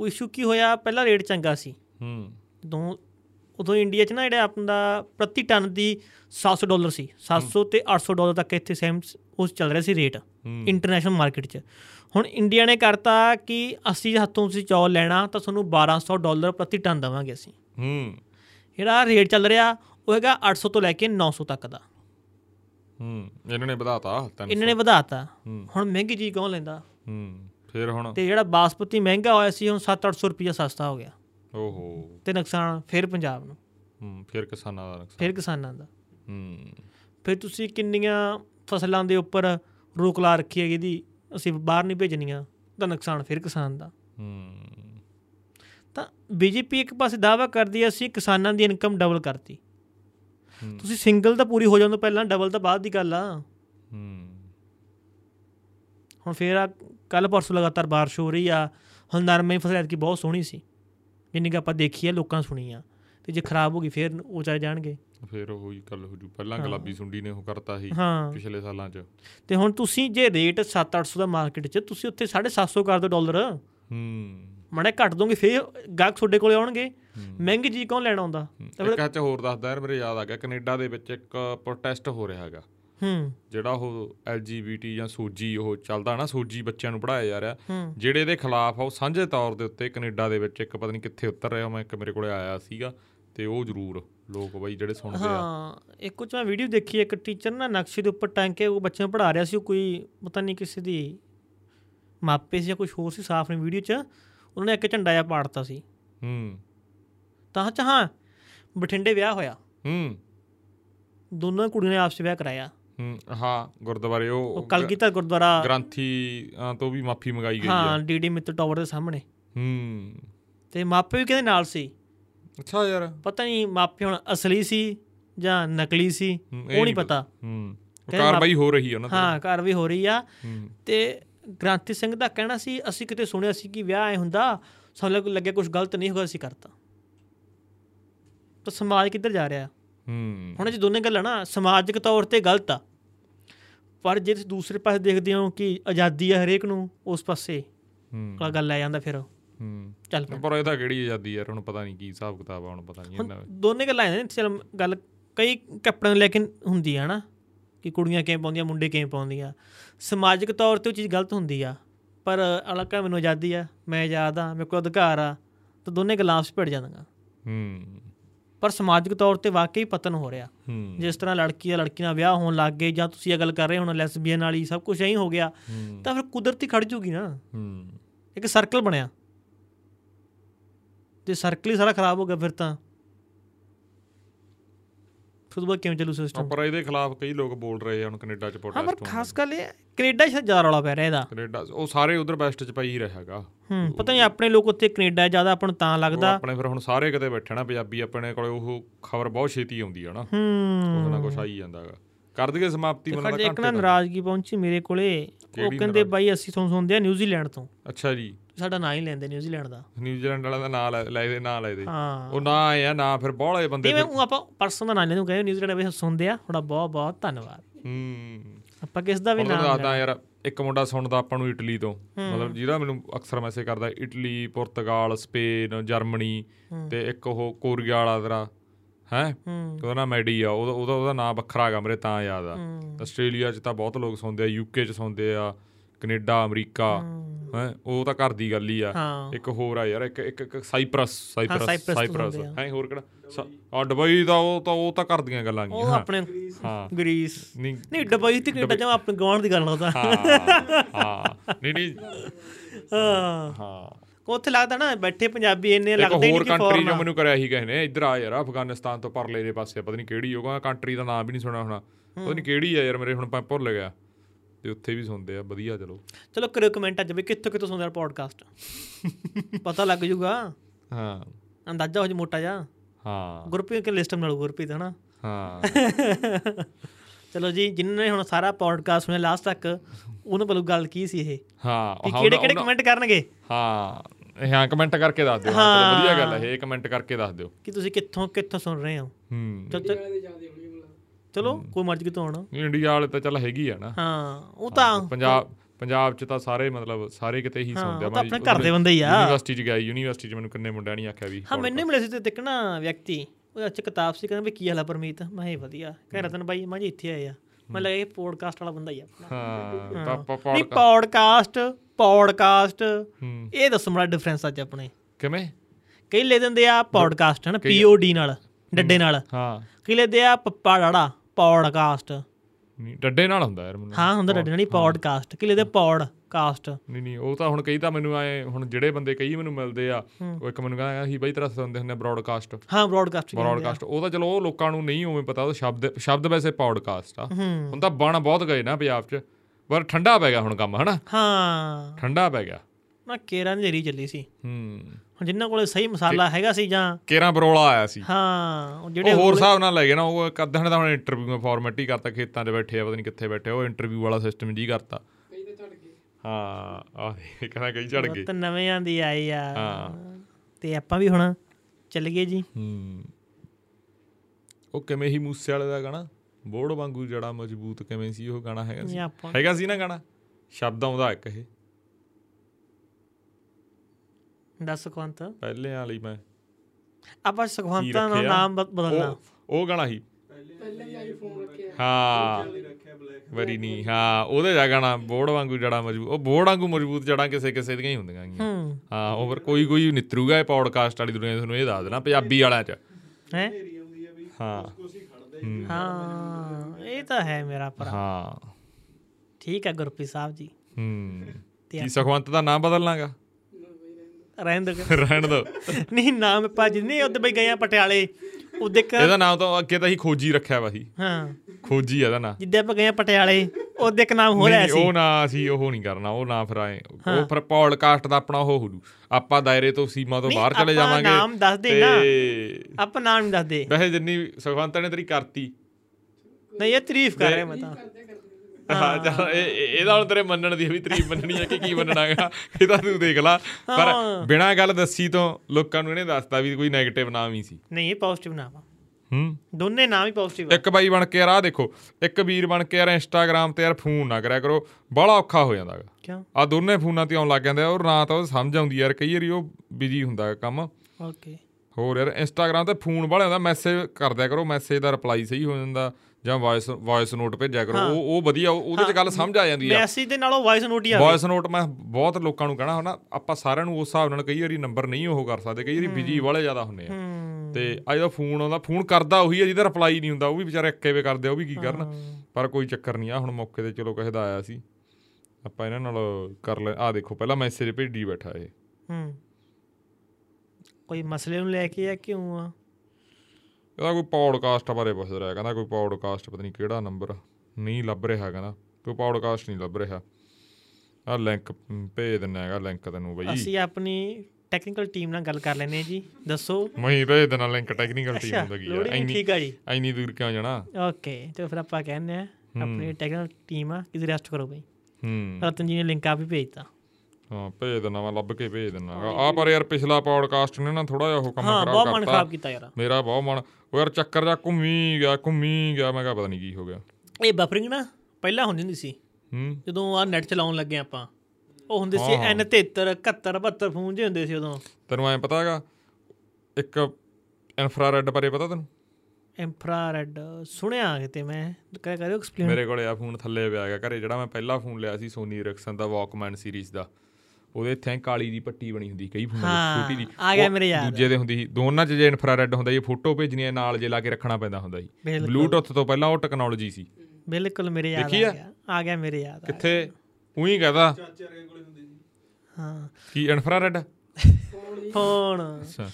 ਉਹ ਇਸ਼ੂ ਕੀ ਹੋਇਆ? ਪਹਿਲਾਂ ਰੇਟ ਚੰਗਾ ਸੀ। ਹੂੰ। ਜਦੋਂ ਉਦੋਂ ਇੰਡੀਆ 'ਚ ਨਾ ਜਿਹੜਾ ਆਪਣਾ ਪ੍ਰਤੀ ਟਨ ਦੀ 700 ਡਾਲਰ ਸੀ। 700 ਤੇ 800 ਡਾਲਰ ਤੱਕ ਇੱਥੇ ਸੇਮ ਉਸ ਚੱਲ ਰਿਹਾ ਸੀ ਰੇਟ। ਇੰਟਰਨੈਸ਼ਨਲ ਮਾਰਕੀਟ 'ਚ। ਹੁਣ ਇੰਡੀਆ ਨੇ ਕਰਤਾ ਕਿ ਅਸੀਂ ਹੱਥੋਂ ਤੁਸੀਂ ਚੌਲ ਲੈਣਾ ਤਾਂ ਤੁਹਾਨੂੰ 1200 ਡਾਲਰ ਪ੍ਰਤੀ ਟਨ ਦੇਵਾਂਗੇ ਅਸੀਂ। ਹੂੰ। ਜਿਹੜਾ ਰੇਟ ਚੱਲ ਰਿਹਾ ਉਹ ਹੈਗਾ 800 ਤੋਂ ਲੈ ਕੇ 900 ਤੱਕ ਦਾ। ਹੂੰ। ਇਹਨਾਂ ਨੇ ਵਧਾਤਾ ਇਹਨਾਂ ਨੇ ਵਧਾਤਾ। ਹੁਣ ਮਹਿੰਗੀ ਚੀਜ਼ ਕੌਣ ਲੈਂਦਾ? ਹੂੰ। ਫਿਰ ਹੁਣ? ਤੇ ਜਿਹੜਾ ਬਾਸਪਤੀ ਮਹਿੰਗਾ ਹੋਇਆ ਸੀ ਹੁਣ 7-800 ਰੁਪਇਆ ਸਸਤਾ ਹੋ ਗਿਆ। ਓਹੋ। ਤੇ ਨੁਕਸਾਨ ਫਿਰ ਪੰਜਾਬ ਨੂੰ। ਹੂੰ ਫਿਰ ਕਿਸਾਨਾਂ ਦਾ ਨੁਕਸਾਨ। ਫਿਰ ਕਿਸਾਨਾਂ ਦਾ। ਹੂੰ। ਫਿਰ ਤੁਸੀਂ ਕਿੰਨੀਆਂ ਫਸਲਾਂ ਦੇ ਉੱਪਰ ਰੋਕ ਲਾ ਰੱਖੀ ਹੈਗੀ ਦੀ ਅਸੀਂ ਬਾਹਰ ਨਹੀਂ ਭੇਜਣੀਆਂ ਤਾਂ ਨੁਕਸਾਨ ਫਿਰ ਕਿਸਾਨ ਦਾ। ਹੂੰ। ਤਾਂ ਬੀਜੇਪੀ ਇੱਕ ਪਾਸੇ ਦਾਅਵਾ ਕਰਦੀ ਹੈ ਅਸੀਂ ਕਿਸਾਨਾਂ ਦੀ ਇਨਕਮ ਡਬਲ ਕਰਤੀ। ਤੁਸੀਂ ਸਿੰਗਲ ਤਾਂ ਪੂਰੀ ਹੋ ਜਾਂਦੇ ਪਹਿਲਾਂ ਡਬਲ ਤਾਂ ਬਾਅਦ ਦੀ ਗੱਲ ਆ। ਹੂੰ। ਹੁਣ ਫੇਰ ਆ ਕੱਲ ਪਰਸੋਂ ਲਗਾਤਾਰ ਬਾਰਿਸ਼ ਹੋ ਰਹੀ ਆ। ਹੁਣ ਨਰਮੇ ਦੀ ਫਸਲ ਐਤਕੀ ਬਹੁਤ ਸੋਹਣੀ ਸੀ। ਜਿੰਨੀ ਕਿ ਆਪਾਂ ਦੇਖੀ ਆ ਲੋਕਾਂ ਸੁਣੀ ਆ। ਤੇ ਜੇ ਖਰਾਬ ਹੋ ਗਈ ਫੇਰ ਉਹ ਚਾਹ ਜਾਣਗੇ। ਫਿਰ ਉਹੀ ਗੱਲ ਹੋ ਜੂ। ਪਹਿਲਾਂ ਗੁਲਾਬੀ ਸੁੰਡੀ ਨੇ ਉਹ ਕਰਤਾ ਸੀ ਹਾਂ। ਪਿਛਲੇ ਸਾਲਾਂ 'ਚ। ਤੇ ਹੁਣ ਤੁਸੀਂ ਜੇ ਰੇਟ 7-800 ਦਾ ਮਾਰਕੀਟ 'ਚ ਤੁਸੀਂ ਉੱਥੇ 750 ਕਰ ਦਿਓ ਡਾਲਰ। ਹੂੰ। ਮੜੇ ਘੱਟ ਦੋਗੇ ਫੇਰ ਗਾਹਕ ਤੁਹਾਡੇ ਕੋਲੇ ਆਉਣਗੇ। ਮਹਿੰਗੀ ਚੀਜ਼ ਕੌਣ ਲੈਣ ਆਉਂਦਾ? ਇੱਕ ਹੱਥ ਹੋਰ ਦੱਸਦਾ ਯਾਰ ਮੇਰੇ ਯਾਦ ਆ ਗਿਆ ਕੈਨੇਡਾ ਦੇ ਵਿੱਚ ਇੱਕ ਪ੍ਰੋਟੈਸਟ ਹੋ ਰਿਹਾ ਹੈਗਾ। ਹੂੰ। ਜਿਹੜਾ ਉਹ ਐਲਜੀਬੀਟੀ ਜਾਂ ਸੂਜੀ ਉਹ ਚੱਲਦਾ ਨਾ ਸੂਜੀ ਬੱਚਿਆਂ ਨੂੰ ਪੜਾਇਆ ਜਾ ਰਿਹਾ। ਜਿਹੜੇ ਇਹਦੇ ਖਿਲਾਫ ਆ ਉਹ ਸਾਂਝੇ ਤੌਰ ਦੇ ਉੱਤੇ ਕੈਨੇਡਾ ਦੇ ਵਿੱਚ ਇੱਕ ਪਤਾ ਨਹੀਂ ਕਿੱਥੇ ਉਤਰ ਰਿਹਾ ਮੈਂ ਇੱਕ ਮੇਰੇ ਕੋਲੇ ਆਇਆ ਸੀਗਾ ਤੇ ਉਹ ਜ਼ਰੂਰ ਲੋਕ ਬਈ ਜਿਹੜੇ ਸੁਣਦੇ ਆ। ਹਾਂ ਇੱਕ ਕੁਝ ਮੈਂ ਵੀਡੀਓ ਦੇਖੀ ਇੱਕ ਟੀਚਰ ਨਾ ਨਕਸ਼ੇ ਦੇ ਉੱਪਰ ਟੰਗ ਕੇ ਉਹ ਬੱਚਿਆਂ ਨੂੰ ਪੜ੍ਹਾ ਰਿਹਾ ਸੀ ਉਹ ਕੋਈ ਪਤਾ ਨਹੀਂ ਕਿਸੇ ਦੀ ਮਾਪੇ ਸੀ ਜਾਂ ਕੁਝ ਹੋਰ ਸੀ ਸਾਫ਼ ਨਹੀਂ ਵੀਡੀਓ 'ਚ ਉਹਨਾਂ ਨੇ ਇੱਕ ਝੰਡਾ ਜਿਹਾ ਪਾੜਤਾ ਸੀ। ਹੂੰ। ਤਾਂ ਚ ਹਾਂ ਬਠਿੰਡੇ ਵਿਆਹ ਹੋਇਆ। ਹੂੰ। ਦੋਨਾਂ ਕੁੜੀਆਂ ਨੇ ਆਪਸ 'ਚ ਵਿਆਹ ਕਰਾਇਆ। ਹੂੰ ਹਾਂ ਗੁਰਦੁਆਰੇ ਉਹ ਕਲਗੀਧਰ ਗੁਰਦੁਆਰਾ। ਗ੍ਰੰਥੀ ਤੋਂ ਵੀ ਮਾਫੀ ਮੰਗਾਈ ਗਈ ਹਾਂ ਹੈ। ਡੀਡੀ ਮਿੱਤਰ ਟਾਵਰ ਦੇ ਸਾਹਮਣੇ। ਹੂੰ। ਤੇ ਮਾਪੇ ਵੀ ਕਹਿੰਦੇ ਨਾਲ ਸੀ? ਅੱਛਾ ਯਾਰ। ਪਤਾ ਨਹੀਂ ਮਾਪੇ ਹੁਣ ਅਸਲੀ ਸੀ ਜਾਂ ਨਕਲੀ ਸੀ ਉਹ ਨਹੀਂ ਪਤਾ। ਹੂੰ ਕਾਰਵਾਈ ਹੋ ਰਹੀ ਹੈ ਉਹਨਾਂ ਤੇ। ਹਾਂ ਕਾਰਵਾਈ ਹੋ ਰਹੀ ਆ। ਤੇ ਗ੍ਰਾਂਤੀ ਸਿੰਘ ਦਾ ਕਹਿਣਾ ਸੀ ਅਸੀਂ ਕਿਤੇ ਸੁਣਿਆ ਸੀ ਕਿ ਵਿਆਹ ਐ ਹੁੰਦਾ ਸਾਨੂੰ ਲੱਗ- ਲੱਗਿਆ ਕੁਝ ਗਲਤ ਨਹੀਂ ਹੋਗਾ ਅਸੀਂ ਕਰਤਾ। ਤਾਂ ਸਮਾਜ ਕਿੱਧਰ ਜਾ ਰਿਹਾ? ਹੂੰ। ਹੁਣ ਇਹ ਦੋਨੇ ਗੱਲਾਂ ਨਾ ਸਮਾਜਿਕ ਤੌਰ ਤੇ ਗਲਤ ਆ ਪਰ ਜੇ ਤੁਸੀਂ ਦੂਸਰੇ ਪਾਸੇ ਦੇਖਦੇ ਹੋ ਕਿ ਆਜ਼ਾਦੀ ਆ ਹਰੇਕ ਨੂੰ ਉਸ ਪਾਸੇ ਹੂੰ। ਕੋਲ ਗੱਲ ਆ ਜਾਂਦਾ ਫਿਰ। ਹੂੰ। ਚੱਲ ਪਰ ਇਹਦਾ ਕਿਹੜੀ ਆਜ਼ਾਦੀ ਯਾਰ ਹੁਣ ਪਤਾ ਨਹੀਂ ਕੀ ਹਿਸਾਬ ਕਿਤਾਬ ਆ ਹੁਣ ਪਤਾ ਨਹੀਂ ਇਹਨਾਂ ਦੋਨੇ ਗੱਲਾਂ ਨੇ ਚਲ ਗੱਲ ਕਈ ਕੱਪੜਿਆਂ ਨੂੰ ਲੈ ਕੇ ਹੁੰਦੀ ਆ ਨਾ ਕਿ ਕੁੜੀਆਂ ਕਿਵੇਂ ਪਾਉਂਦੀਆਂ ਮੁੰਡੇ ਕਿਵੇਂ ਪਾਉਂਦੀਆਂ। ਸਮਾਜਿਕ ਤੌਰ ਤੇ ਉਹ ਚੀਜ਼ ਗਲਤ ਹੁੰਦੀ ਆ ਪਰ ਅਲੱਗਾ ਮੈਨੂੰ ਆਜ਼ਾਦੀ ਆ ਮੈਂ ਆਜ਼ਾਦ ਆ ਮੇਰੇ ਕੋਲ ਅਧਿਕਾਰ ਆ ਤਾਂ ਦੋਨੇ ਗੱਲਾਂ ਆਪਸ ਭਿੜ ਜਾਂਦੀਆਂ। ਹੂੰ। ਪਰ ਸਮਾਜਿਕ ਤੌਰ ਤੇ ਵਾਕਈ ਪਤਨ ਹੋ ਰਿਹਾ। ਜਿਸ ਤਰ੍ਹਾਂ ਲੜਕੀ ਦਾ ਲੜਕੀ ਨਾਲ ਵਿਆਹ ਹੋਣ ਲੱਗ ਗਏ ਜਾਂ ਤੁਸੀਂ ਇਹ ਗੱਲ ਕਰ ਰਹੇ ਹੋ ਹੁਣ ਲੈਸਬੀਅਨ ਵਾਲੀ ਸਭ ਕੁਝ ਐਂ ਹੋ ਗਿਆ ਤਾਂ ਫਿਰ ਕੁਦਰਤੀ ਖੜ ਜੂਗੀ ਨਾ। ਇੱਕ ਸਰਕਲ ਬਣਿਆ। ਤੇ ਸਰਕਲ ਹੀ ਸਾਰਾ ਖਰਾਬ ਹੋ ਗਿਆ ਫਿਰ ਤਾਂ। ਫਿਰ ਤੋਂ ਬਾਅਦ ਕਿਵੇਂ ਚੱਲੂ ਸਿਸਟਮ ਪਰ ਇਹਦੇ ਖਿਲਾਫ ਕਈ ਲੋਕ ਬੋਲ ਰਹੇ ਆ ਹੁਣ ਕੈਨੇਡਾ ਚ ਹਾਂ ਪਰ ਪ੍ਰੋਟੈਸਟ ਖਾਸ ਗੱਲ ਇਹ ਹੈ, ਕੈਨੇਡਾ 'ਚ ਜ਼ਿਆਦਾ ਰੌਲਾ ਪੈ ਰਿਹਾ ਇਹਦਾ। ਕੈਨੇਡਾ ਉਹ ਸਾਰੇ ਉਧਰ ਵੈਸਟ ਚ ਪਈ ਹੀ ਰਿਹਾ ਹੈਗਾ। ਹੂੰ ਪਤਾ ਨਹੀਂ ਆਪਣੇ ਲੋਕ ਉੱਥੇ ਕੈਨੇਡਾ ਜ਼ਿਆਦਾ ਆਪਾਂ ਨੂੰ ਤਾਂ ਲੱਗਦਾ। ਆਪਣੇ ਫਿਰ ਹੁਣ ਸਾਰੇ ਕਿਤੇ ਬੈਠੇ ਨਾ ਪੰਜਾਬੀ ਆਪਣੇ ਕੋਲੇ ਉਹ ਖਬਰ ਬਹੁਤ ਛੇਤੀ ਆਉਂਦੀ ਆ ਨਾ। ਹੂੰ। ਕੁਛ ਨਾ ਕੁਛ ਆਈ ਜਾਂਦਾਗਾ ਕਰ ਦਈਏ ਸਮਾਪਤੀ ਮੈਨੂੰ ਫਿਰ ਲੱਗਦਾ ਇੱਕ ਨਾ ਘੰਟੇ। ਨਾਰਾਜ਼ਗੀ ਪਹੁੰਚੀ ਮੇਰੇ ਕੋਲੇ। ਉਹ ਕਹਿੰਦੇ ਬਾਈ ਅਸੀਂ ਤੁਹਾਨੂੰ ਸੁਣਦੇ ਆ ਨਿਊਜ਼ੀਲੈਂਡ ਤੋਂ। ਅੱਛਾ ਜੀ। ਸਾਡਾ ਨਾਂ ਹੀ ਲੈਂਦੇ ਨਿਊਜ਼ੀਲੈਂਡ ਦਾ। ਨਿਊਜ਼ੀਲੈਂਡ ਵਾਲਿਆਂ ਦਾ ਨਾਂ ਲੈ ਦੇ ਨਾਂ ਲੈ ਦੇ। ਉਹ ਨਾਂ ਆਏ ਆ ਨਾ ਫਿਰ ਬਹੁਤੇ ਬੰਦੇ ਮੈਂ ਉਹ ਆਪਾਂ ਪਰਸਨ ਦਾ ਨਾਂ ਲੈਂਦੇ ਨੂੰ ਕਹਿੰਦੇ ਨਿਊਜ਼ੀਲੈਂਡ ਵਿੱਚ ਸੁਣਦੇ ਆ ਤੁਹਾਡਾ ਬਹੁਤ ਬਹੁਤ ਧੰਨਵਾਦ। ਹੂੰ। ਆਪਾਂ ਕਿਸ ਦਾ ਵੀ ਨਾਮ ਦੱਸਦਾ ਯਾਰ ਇੱਕ ਮੁੰਡਾ ਸੁਣਦਾ ਆਪਾਂ ਨੂੰ ਇਟਲੀ ਤੋਂ। ਮਤਲਬ ਜਿਹਦਾ ਮੈਨੂੰ ਅਕਸਰ ਮੈਸੇਜ ਕਰਦਾ ਇਟਲੀ ਪੁਰਤਗਾਲ ਸਪੇਨ ਜਰਮਨੀ ਤੇ ਇੱਕ ਉਹ ਕੋਰੀਆ ਵਾਲਾ ਤੇਰਾ ਹੈ? ਉਹਦਾ ਨਾਮ ਮੈਡੀ ਆ ਉਹਦਾ ਉਹਦਾ ਨਾਮ ਵੱਖਰਾ ਹੈਗਾ ਮੇਰੇ ਤਾਂ ਯਾਦ ਆ। ਆਸਟ੍ਰੇਲੀਆ 'ਚ ਤਾਂ ਬਹੁਤ ਲੋਕ ਸੁਣਦੇ ਆ ਯੂਕੇ 'ਚ ਸੁਣਦੇ ਆ ਕੈਨੇਡਾ ਅਮਰੀਕਾ ਹੈ। ਉਹ ਤਾਂ ਘਰ ਦੀ ਗੱਲ ਹੀ ਆ। ਇੱਕ ਹੋਰ ਆ ਯਾਰ ਇੱਕ ਇੱਕ ਸਾਈਪਰਸ ਸਾਈਪਰਸ ਸਾਈਪਰਸ ਹੈ ਹੋਰ ਕਿਹੜਾ? ਆ ਦੁਬਈ ਦਾ ਉਹ ਤਾਂ ਉਹ ਤਾਂ ਘਰ ਦੀਆਂ ਗੱਲਾਂ ਉਹ ਗੀਆਂ ਆਪਣੇ ਹਾਂ। ਗ੍ਰੀਸ ਨਹੀਂ ਨਹੀਂ ਡਬਈ ਤੇ ਕੈਨੇਡਾ ਜਾਂ ਆਪਣੇ ਗਵਾਂਢ ਦੀ ਗੱਲ ਲੱਗਦਾ ਹਾਂ ਹਾਂ। ਨਹੀਂ ਨਹੀਂ। ਹਾਂ। ਹਾਂ। ਉੱਥੇ ਲੱਗਦਾ ਨਾ ਬੈਠੇ ਪੰਜਾਬੀ ਇੰਨੇ ਲੱਗਦੇ ਨਹੀਂ ਕਿ ਕੰਟਰੀ ਫੋਰਨ ਜੋ ਮੈਨੂੰ ਕਰਿਆ ਸੀ ਕਿਸੇ ਨੇ ਇੱਧਰ ਆ ਯਾਰ ਅਫਗਾਨਿਸਤਾਨ ਤੋਂ ਪਰਲੇ ਦੇ ਪਾਸੇ ਪਤਾ ਨਹੀਂ ਕਿਹੜੀ ਉਹ ਕਹਿੰਦਾ ਕੰਟਰੀ ਦਾ ਨਾਮ ਵੀ ਨਹੀਂ ਸੁਣਿਆ ਹੋਣਾ। ਪਤਾ ਨਹੀਂ ਕਿਹੜੀ ਆ ਯਾਰ ਮੇਰੇ ਹੁਣ ਭੁੱਲ ਗਿਆ। ਤੇ ਉੱਥੇ ਵੀ ਸੁਣਦੇ ਆ ਵਧੀਆ ਚਲੋ। ਚਲੋ ਕਰਿਓ ਕਮੈਂਟ ਅੱਜ ਵੀ ਕਿੱਥੋਂ ਕਿੱਥੋਂ ਸੁਣਦੇ ਆ ਪੋਡਕਾਸਟ ਪਤਾ ਲੱਗ ਜੂਗਾ। ਹਾਂ। ਅੰਦਾਜ਼ਾ ਹੋ ਜਾ ਮੋਟਾ ਜਾ ਹਾਂ। ਗੁਰਪ੍ਰੀਤ ਕੇ ਲਿਸਟ ਨਾਲ ਗੁਰਪ੍ਰੀਤ ਹਨਾ? ਹਾਂ। ਚਲੋ ਜੀ ਜਿਨ੍ਹਾਂ ਨੇ ਹੁਣ ਸਾਰਾ ਪੋਡਕਾਸਟ ਸੁਣਿਆ ਲਾਸਟ ਤੱਕ ਉਹਨਾਂ ਵੱਲੋਂ ਗੱਲ ਕੀ ਸੀ ਇਹ? ਹਾਂ ਕਿਹੜੇ ਕਿਹੜੇ ਕਮੈਂਟ ਕਰਨਗੇ? ਹਾਂ ਹਾਂ ਕਮੈਂਟ ਕਰਕੇ ਦੱਸ ਦਿਓ ਵਧੀਆ ਗੱਲ ਹੈ ਇਹ ਕਮੈਂਟ ਕਰਕੇ ਦੱਸ ਦਿਓ। ਕਿ ਤੁਸੀਂ ਕਿੱਥੋਂ ਕਿੱਥੋਂ ਸੁਣ ਰਹੇ ਹੋ? ਹੂੰ। ਚਲ ਚਲ- ਵਾਲੇ ਦੇ ਜ਼ਿਆਦਾ ਹੋਣੀ ਮਤਲਬ ਚਲੋ ਕੋਈ ਮਰਜ਼ੀ ਕਿਤੋਂ ਆਉਣਾ। ਇੰਡੀਆ ਵਾਲੇ ਤਾਂ ਚੱਲ ਹੈਗੀ ਆ ਨਾ। ਹਾਂ ਉਹ ਤਾਂ ਪੰਜਾਬ ਪੰਜਾਬ ਚ ਤਾਂ ਸਾਰੇ ਮਤਲਬ ਸਾਰੇ ਕਿਤੇ ਹੀ ਸੁਣਦੇ ਉਹ ਤਾਂ ਆਪਣੇ ਘਰ ਦੇ ਬੰਦੇ ਹੀ ਆ। ਯੂਨੀਵਰਸਿਟੀ ਚ ਗਿਆ ਯੂਨੀਵਰਸਿਟੀ ਚ ਮੈਨੂੰ ਕਿੰਨੇ ਮੁੰਡਿਆਂ ਨਹੀਂ ਆਖਿਆ ਵੀ ਹਾਂ ਮੈਨੂੰ ਹੀ ਮਿਲਿਆ ਸੀ ਤੇ ਇੱਕ ਨਾ ਵਿਅਕਤੀ ਉਹਦੇ ਚ ਕਿਤਾਬ ਸੀ ਕਹਿੰਦਾ ਵੀ ਕੀ ਹਾਲ ਆ ਪਰਮੀਤ? ਮੈਂ ਇਹ ਵਧੀਆ। ਕਹਿੰਦਾ ਰਤਨ ਬਾਈ ਮੈਂ ਜੀ ਇੱਥੇ ਆਏ ਆ। ਮੈਂ ਲੱਗਾ ਇਹ ਪੋਡਕਾਸਟ ਵਾਲਾ ਬੰਦਾ ਹੀ ਆ ਹਾਂ ਤਾਂ ਪੌਡਕਾਸਟ ਪੌਡਕਾਸਟ ਹੂੰ। ਇਹ ਦੱਸੋ ਮੇਰਾ ਡਿਫਰੈਂਸ ਅੱਜ ਆਪਣੇ। ਕਿਵੇਂ? ਕਈ ਲੈ ਦਿੰਦੇ ਆ ਪੌਡਕਾਸਟ ਹਨ ਪੀ ਓ ਡੀ ਨਾਲ ਡੱਡੇ ਨਾਲ। ਹਾਂ। ਕਈ ਲੈਂਦੇ ਆ ਪੱਪਾ ਡਾੜਾ। ਪੌਡਕਾਸਟ। ਨਹੀਂ ਡੱਡੇ ਨਾਲ ਹੁੰਦਾ ਯਾਰ ਮੈਨੂੰ। ਹਾਂ ਹੁੰਦਾ ਡੱਡੇ ਨਹੀਂ ਪੌਡਕਾਸਟ ਕਿ ਲੈਦੇ ਪੌਡਕਾਸਟ। ਨਹੀਂ ਨਹੀਂ ਉਹ ਤਾਂ ਹੁਣ ਕਈ ਤਾਂ ਮੈਨੂੰ ਆਏ ਹੁਣ ਜਿਹੜੇ ਬੰਦੇ ਕਈ ਮੈਨੂੰ ਮਿਲਦੇ ਆ ਉਹ ਇੱਕ ਮੈਨੂੰ ਕਹਿੰਦਾ ਸੀ ਬਾਈ ਤੇਰਾ ਸੁਣਦੇ ਹੁੰਦੇ ਬ੍ਰੌਡਕਾਸਟ ਹਾਂ ਬ੍ਰੌਡਕਾਸਟ ਬ੍ਰੌਡਕਾਸਟ ਉਹ ਤਾਂ ਚਲੋ ਉਹ ਲੋਕਾਂ ਨੂੰ ਨਹੀਂ ਉਵੇਂ ਪਤਾ ਉਹ ਸ਼ਬਦ ਸ਼ਬਦ ਵੈਸੇ ਪੌਡਕਾਸਟ ਆ। ਹੂੰ। ਹੁਣ ਤਾਂ ਬਣ ਬਹੁਤ ਗਏ ਨਾ ਪੰਜਾਬ 'ਚ ਪਰ ਠੰਡਾ ਪੈ ਗਿਆ ਹੁਣ ਕੰਮ ਹਨਾ? ਹਾਂ। ਠੰਡਾ ਪੈ ਗਿਆ। ਨਾ ਕੇਰਾਂ ਦੀ ਰੀ ਚੱਲੀ ਸੀ। ਹੂੰ। ਹੁਣ ਜਿੰਨਾਂ ਕੋਲੇ ਸਹੀ ਮਸਾਲਾ ਹੈਗਾ ਸੀ ਜਾਂ ਕੇਰਾਂ ਬਰੋਲਾ ਆਇਆ ਸੀ। ਹਾਂ ਉਹ ਉਹ ਜਿਹੜੇ ਹੋਰ ਹਿਸਾਬ ਨਾਲ ਲੈ ਗਏ ਨਾ ਉਹ ਨੇ ਤਾਂ ਹੁਣ ਇੰਟਰਵਿਊ ਫਾਰਮੈਟ ਹੀ ਕਰਤਾ ਖੇਤਾਂ 'ਚ ਬੈਠੇ ਆ ਪਤਾ ਨਹੀਂ ਕਿੱਥੇ ਬੈਠੇ ਆ, ਉਹ ਇੰਟਰਵਿਊ ਵਾਲਾ ਸਿਸਟਮ ਜੀ ਕਰਤਾ। ਕਈ ਤਾਂ ਝੜ ਗਏ ਹਾਂ ਆਹ ਕਹਿੰਦਾ ਕਈ ਝੜ ਗਏ ਤਾਂ ਨਵੇਂ ਆਂਦੀ ਆਈ ਆ। ਹਾਂ। ਤੇ ਆਪਾਂ ਵੀ ਹੁਣ ਚੱਲ ਗਏ ਜੀ। ਹੂੰ। ਉਹ ਕਿਵੇਂ ਹੀ ਮੂਸੇ ਵਾਲੇ ਦਾ ਗਾਣਾ? ਬੋੜ ਵਾਂਗੂ ਜੜਾ ਮਜ਼ਬੂਤ ਕਿਵੇਂ ਸੀ ਉਹ ਗਾਣਾ ਹੈਗਾ ਸੀ। ਹੈਗਾ ਸੀ ਨਾ ਗਾਣਾ? ਸ਼ਬਦ ਆਉਂਦਾ ਇੱਕ ਇਹ। ਦੱਸ ਸੁਖਵੰਤ ਪਹਿਲੇ ਵਾਲੀ ਮੈਂ ਆਪਾਂ ਸੁਖਵੰਤਾਂ ਦਾ? ਨਾਮ ਬਦਲਣਾ। ਉਹ ਗਾਣਾ ਸੀ। ਪਹਿਲੇ ਵੀ ਆਈਫੋਨ ਰੱਖਿਆ। ਹਾਂ। ਵਰੀ ਨਹੀਂ। ਹਾਂ ਉਹਦੇ ਜਾ ਗਾਣਾ ਬੋੜ ਵਾਂਗੂ ਜੜਾ ਮਜ਼ਬੂਤ ਉਹ ਬੋੜ ਵਾਂਗੂ ਮਜ਼ਬੂਤ ਜੜਾਂ ਕਿਸੇ ਕਿਸੇ ਦੀਆਂ ਹੀ ਹੁੰਦੀਆਂ ਗੀਆਂ। ਹੂੰ। ਹਾਂ ਉਹ ਫਿਰ ਕੋਈ ਕੋਈ ਨਿਤਰੂਗਾ ਇਹ ਪੌਡਕਾਸਟ ਵਾਲੀ ਦੁਨੀਆ ਤੁਹਾਨੂੰ ਇਹ ਦੱਸ ਦੇਣਾ ਪੰਜਾਬੀ ਵਾਲਿਆਂ 'ਚ। ਹੈ? ਹਾਂ। ਹੂੰ, ਹਾਂ ਇਹ ਤਾਂ ਹੈ ਮੇਰਾ ਭਰਾ। ਹਾਂ। ਠੀਕ ਹੈ ਗੁਰਪ੍ਰੀਤ ਸਾਹਿਬ ਜੀ। ਹੂੰ। ਕੀ ਸੁਖਵੰਤ ਦਾ ਨਾਮ ਬਦਲਣਾਗਾ? ਰਹਿੰਦ ਰਹਿਣ ਦੋ ਨਹੀਂ ਨਾਮ ਭਾਜੀ ਨਹੀਂ ਉਹਦੇ ਬਈ ਗਏ ਆ ਪਟਿਆਲੇ। ਉਹਦੇ ਕ ਇਹਦਾ ਨਾਮ ਤਾਂ ਅੱਗੇ ਤਾਂ ਹੀ ਖੋਜੀ ਰੱਖਿਆ ਵਾ ਸੀ। ਹਾਂ। ਖੋਜੀ ਆ ਇਹਦਾ ਨਾਂ। ਜਿੱਦੇ ਆਪਾਂ ਗਏ ਪਟਿਆਲੇ ਉਹਦੇ ਇੱਕ ਨਾਮ ਹੋ ਰਿਹਾ ਸੀ ਉਹ ਨਾ ਅਸੀਂ ਉਹ ਨਹੀਂ ਕਰਨਾ ਉਹ ਨਾ ਫਿਰ ਆਏ। ਉਹ ਫਿਰ ਪੌਡਕਾਸਟ ਦਾ ਆਪਣਾ ਉਹ ਹੋਊ। ਆਪਾਂ ਦਾਇਰੇ ਤੋਂ ਸੀਮਾ ਤੋਂ ਬਾਹਰ ਚਲੇ ਆਪਾਂ ਜਾਵਾਂਗੇ ਨਾਮ ਦੱਸ ਦੇ ਨਾ। ਆਪਾਂ ਨਾਮ ਨਹੀਂ ਦੱਸਦੇ। ਵੈਸੇ ਜਿੰਨੀ ਸੁਖਵੰਤ ਨੇ ਤੇਰੀ ਕਰਤੀ। ਨਹੀਂ ਇਹ ਤਾਰੀਫ ਕਰ ਰਿਹਾ ਮੈਂ ਤਾਂ। ਹਾਂ ਚੱਲ ਇਹ- ਇਹ- ਇਹਦਾ ਹੁਣ ਤੇਰੇ ਮੰਨਣ ਦੀ ਵੀ ਤਾਰੀਫ ਮੰਨਣੀ ਹੈ ਕਿ ਕੀ ਮੰਨਣਾਗਾ। ਇਹ ਤਾਂ ਤੂੰ ਦੇਖ ਲਾ। ਪਰ। ਬਿਨਾਂ ਗੱਲ ਦੱਸੀ ਤੋਂ ਲੋਕਾਂ ਨੂੰ ਇਹਨੇ ਦੱਸਤਾ ਵੀ ਕੋਈ 네ਗੇਟਿਵ ਨਾਮ ਹੀ ਸੀ। ਨਹੀਂ ਇਹ ਪੋਜ਼ਿਟਿਵ ਨਾਮ ਆ। ਹੂੰ? ਦੋਨੇ ਨਾਮ ਹੀ ਪੋਜ਼ਿਟਿਵ ਆ। ਇੱਕ ਬਾਈ ਬਣ ਕੇ ਯਾਰ ਆਹ ਦੇਖੋ। ਇੱਕ ਵੀਰ ਬਣ ਕੇ ਯਾਰ ਇੰਸਟਾਗ੍ਰam ਤੇ ਯਾਰ ਫੋਨ ਨਾ ਕਰਿਆ ਕਰੋ। ਬੜਾ ਔਖਾ ਹੋ ਜਾਂਦਾਗਾ। ਕਿਉਂ? ਆ ਦੋਨੇ ਫੋਨਾਂ ਤੇ ਆਉਣ ਲੱਗ ਜਾਂਦੇ ਆ ਔਰ ਨਾ ਤਾਂ ਉਹ ਸਮਝ ਆਉਂਦੀ ਯਾਰ ਕਈ ਵਾਰੀ ਉਹ ਬਿਜ਼ੀ ਹੁੰਦਾ ਕੰਮ। ਓਕੇ ਹੋਰ ਯਾਰ ਇੰਸਟਾਗ੍ਰam ਤੇ ਫੋਨ ਵਾਲਿਆਂ ਦਾ ਮੈਸੇਜ ਕਰਦਿਆ ਕਰੋ। ਮੈਸੇਜ ਦਾ ਰਿਪਲਾਈ ਸਹੀ ਹੋ ਜਾਂਦਾ। ਜਾਂ ਵੌਇਸ ਵੌਇਸ ਨੋਟ ਭੇਜਿਆ ਕਰੋ ਉਹ ਉਹ ਵਧੀਆ ਉਹ- ਉਹਦੇ ਚ ਗੱਲ ਸਮਝ ਆ ਜਾਂਦੀ ਆ। ਮੈਸੇਜ ਦੇ ਨਾਲੋਂ ਵਾਇਸ ਨੋਟ ਹੀ ਆਵੇ ਵੌਇਸ ਨੋਟ ਮੈਂ ਬਹੁਤ ਲੋਕਾਂ ਨੂੰ ਕਹਿਣਾ ਹੁੰਦਾ ਆਪਾਂ ਸਾਰਿਆਂ ਨੂੰ ਉਸ ਹਿਸਾਬ ਨਾਲ ਕਈ ਵਾਰੀ ਨੰਬਰ ਨਹੀਂ ਉਹ ਕਰ ਸਕਦੇ ਕਈ ਵਾਰੀ ਬਿਜ਼ੀ ਵਾਲੇ ਜ਼ਿਆਦਾ ਹੁੰਦੇ ਆ। ਤੇ ਅੱਜ ਦਾ ਫੋਨ ਆਉਂਦਾ ਫੋਨ ਕਰਦਾ ਉਹੀ ਆ ਜਿਹਦਾ ਰਿਪਲਾਈ ਨਹੀਂ ਹੁੰਦਾ ਉਹ ਵੀ ਵਿਚਾਰੇ ਇੱਕੇ ਵੇ ਕਰਦੇ ਆ ਉਹ ਵੀ ਕੀ ਕਰਨ। ਪਰ ਕੋਈ ਚੱਕਰ ਨਹੀਂ ਆ ਹੁਣ ਮੌਕੇ ਤੇ ਚਲੋ ਕਿਸੇ ਦਾ ਆਇਆ ਸੀ। ਆਪਾਂ ਇਹਨਾਂ ਨਾਲ ਕਰ ਲੈ ਆ ਦੇਖੋ ਪਹਿਲਾਂ ਮੈਸੇਜ ਭੇਜੀ ਬੈਠਾ ਇਹ। ਹੂੰ। ਕੋਈ ਮਸਲੇ ਨੂੰ ਲੈ ਕੇ ਆ ਕਿਉਂ ਆ? ਇਹਦਾ ਕੋਈ ਪੌਡਕਾਸਟ ਬਾਰੇ ਪੁੱਛ ਰਿਹਾ ਕਹਿੰਦਾ ਕੋਈ ਪੌਡਕਾਸਟ ਪਤਾ ਨਹੀਂ ਕਿਹੜਾ ਨੰਬਰ ਨਹੀਂ ਲੱਭ ਰਿਹਾ ਕਹਿੰਦਾ ਕੋਈ ਪੌਡਕਾਸਟ ਨਹੀਂ ਲੱਭ ਰਿਹਾ। ਆ ਲਿੰਕ ਭੇਜ ਦਿੰਨਾ ਹੈਗਾ ਲਿੰਕ ਤੈਨੂੰ ਬਈ। ਅਸੀਂ ਆਪਣੀ ਟੈਕਨੀਕਲ ਟੀਮ ਨਾਲ ਗੱਲ ਕਰ ਲੈਨੇ ਜੀ ਦੱਸੋ। ਮੈਂ ਹੀ ਭੇਜ ਦੇਣਾ ਲਿੰਕ ਟੈਕਨੀਕਲ ਟੀਮ ਹੁੰਦਾ ਕੀ ਨਹੀਂ ਇੰਨੀ ਠੀਕ ਆ ਜੀ। ਇੰਨੀ ਦੂਰ ਕਿਉਂ ਜਾਣਾ? ਓਕੇ ਤੇ ਫਿਰ ਆਪਾਂ ਕਹਿੰਦੇ ਆ ਆਪਣੀ ਟੈਕਨੀਕਲ ਟੀਮ ਆ ਕਿਤੇ ਰੈਸਟ ਕਰੋ ਬਈ। ਹੂੰ। ਰਤਨ ਜੀ ਨੇ ਲਿੰਕ ਆ ਵੀ ਭੇਜਤਾ ਹਾਂ ਭੇਜ ਦੇਣਾ ਮੈਂ ਲੱਭ ਕੇ ਭੇਜ ਦੇਣਾ ਆ ਪਰ ਯਾਰ ਪਿਛਲਾ ਪੌਡਕਾਸਟ ਨੇ ਨਾ ਥੋੜਾ ਜਿਹਾ ਉਹ ਕੰਮ ਹਾਂ ਖਰਾਬ ਬਹੁਤ ਮਨ ਕਰਤਾ। ਖਰਾਬ ਕੀਤਾ ਯਾਰ। ਮੇਰਾ ਬਹੁਤ ਮਨ ਉਹ ਯਾਰ ਚੱਕਰ ਜਾ ਘੁੰਮੀ ਗਿਆ ਘੁੰਮੀ ਗਿਆ ਮੈਂ ਕਿਹਾ ਪਤਾ ਨਹੀਂ ਕੀ ਹੋ ਗਿਆ। ਇਹ ਬਫਰਿੰਗ ਨਾ ਪਹਿਲਾਂ ਹੁੰਦੀ ਹੁੰਦੀ ਸੀ। ਹੂੰ। ਜਦੋਂ ਆ ਨੈਟ ਚਲਾਉਣ ਲੱਗੇ ਆਪਾਂ ਉਹ ਹੁੰਦੇ ਸੀ N73 71 72 ਫੋਨ ਜੇ ਹੁੰਦੇ ਸੀ ਉਦੋਂ। ਤੈਨੂੰ ਐਂ ਪਤਾ ਹੈਗਾ ਇੱਕ ਇਨਫਰਾਰੈਡ ਬਾਰੇ ਪਤਾ ਤੈਨੂੰ? ਇੰਫਰਾਰੈਡ ਸੁਣਿਆ ਕਿਤੇ ਮੈਂ? ਕਹਿ ਕਰਿਓ ਐਕਸਪਲੇਨ ਮੇਰੇ ਕੋਲੇ ਆ ਫੋਨ ਥੱਲੇ ਪਿਆ ਹੈਗਾ ਘਰੇ ਜਿਹੜਾ ਮੈਂ ਪਹਿਲਾ ਫੋਨ ਲਿਆ ਸੀ ਸੋਨੀ ਰਿਕਸਨ ਦਾ ਵਾਕਮੈਨ ਸੀਰੀਜ਼ ਦਾ। ਉਹਦੇ ਇੱਥੇ ਐਂ ਕਾਲੀ ਦੀ ਪੱਟੀ ਬਣੀ ਹੁੰਦੀ ਕਈ ਫੋਨਾਂ ਦੀ ਛੋਟੀ ਦੀ ਆ ਗਿਆ ਮੇਰੇ ਯਾਦ। ਦੂਜੇ ਦੇ ਹੁੰਦੀ ਸੀ ਦੋਨਾਂ 'ਚ ਜੇ ਇਨਫਰਾਰੈਡ ਹੁੰਦਾ ਸੀ ਫੋਟੋ ਭੇਜਣੀ ਹੈ ਨਾਲ ਜੇ ਲਾ ਕੇ ਰੱਖਣਾ ਪੈਂਦਾ ਹੁੰਦਾ ਸੀ। ਬਲੂਟੁੱਥ ਤੋਂ ਪਹਿਲਾਂ ਉਹ ਟੈਕਨੋਲੋਜੀ ਸੀ। ਬਿਲਕੁਲ ਮੇਰੇ ਯਾਦ ਆ ਦੇਖੀ ਆ? ਗਿਆ ਆ ਗਿਆ ਮੇਰੇ ਯਾਦ ਕਿੱਥੇ? ਉਹੀ ਕਹਦਾ। ਹਾਂ। ਕੀ ਇਨਫਰਾਰੈਡ ਫੋਨ। ਅੱਛਾ।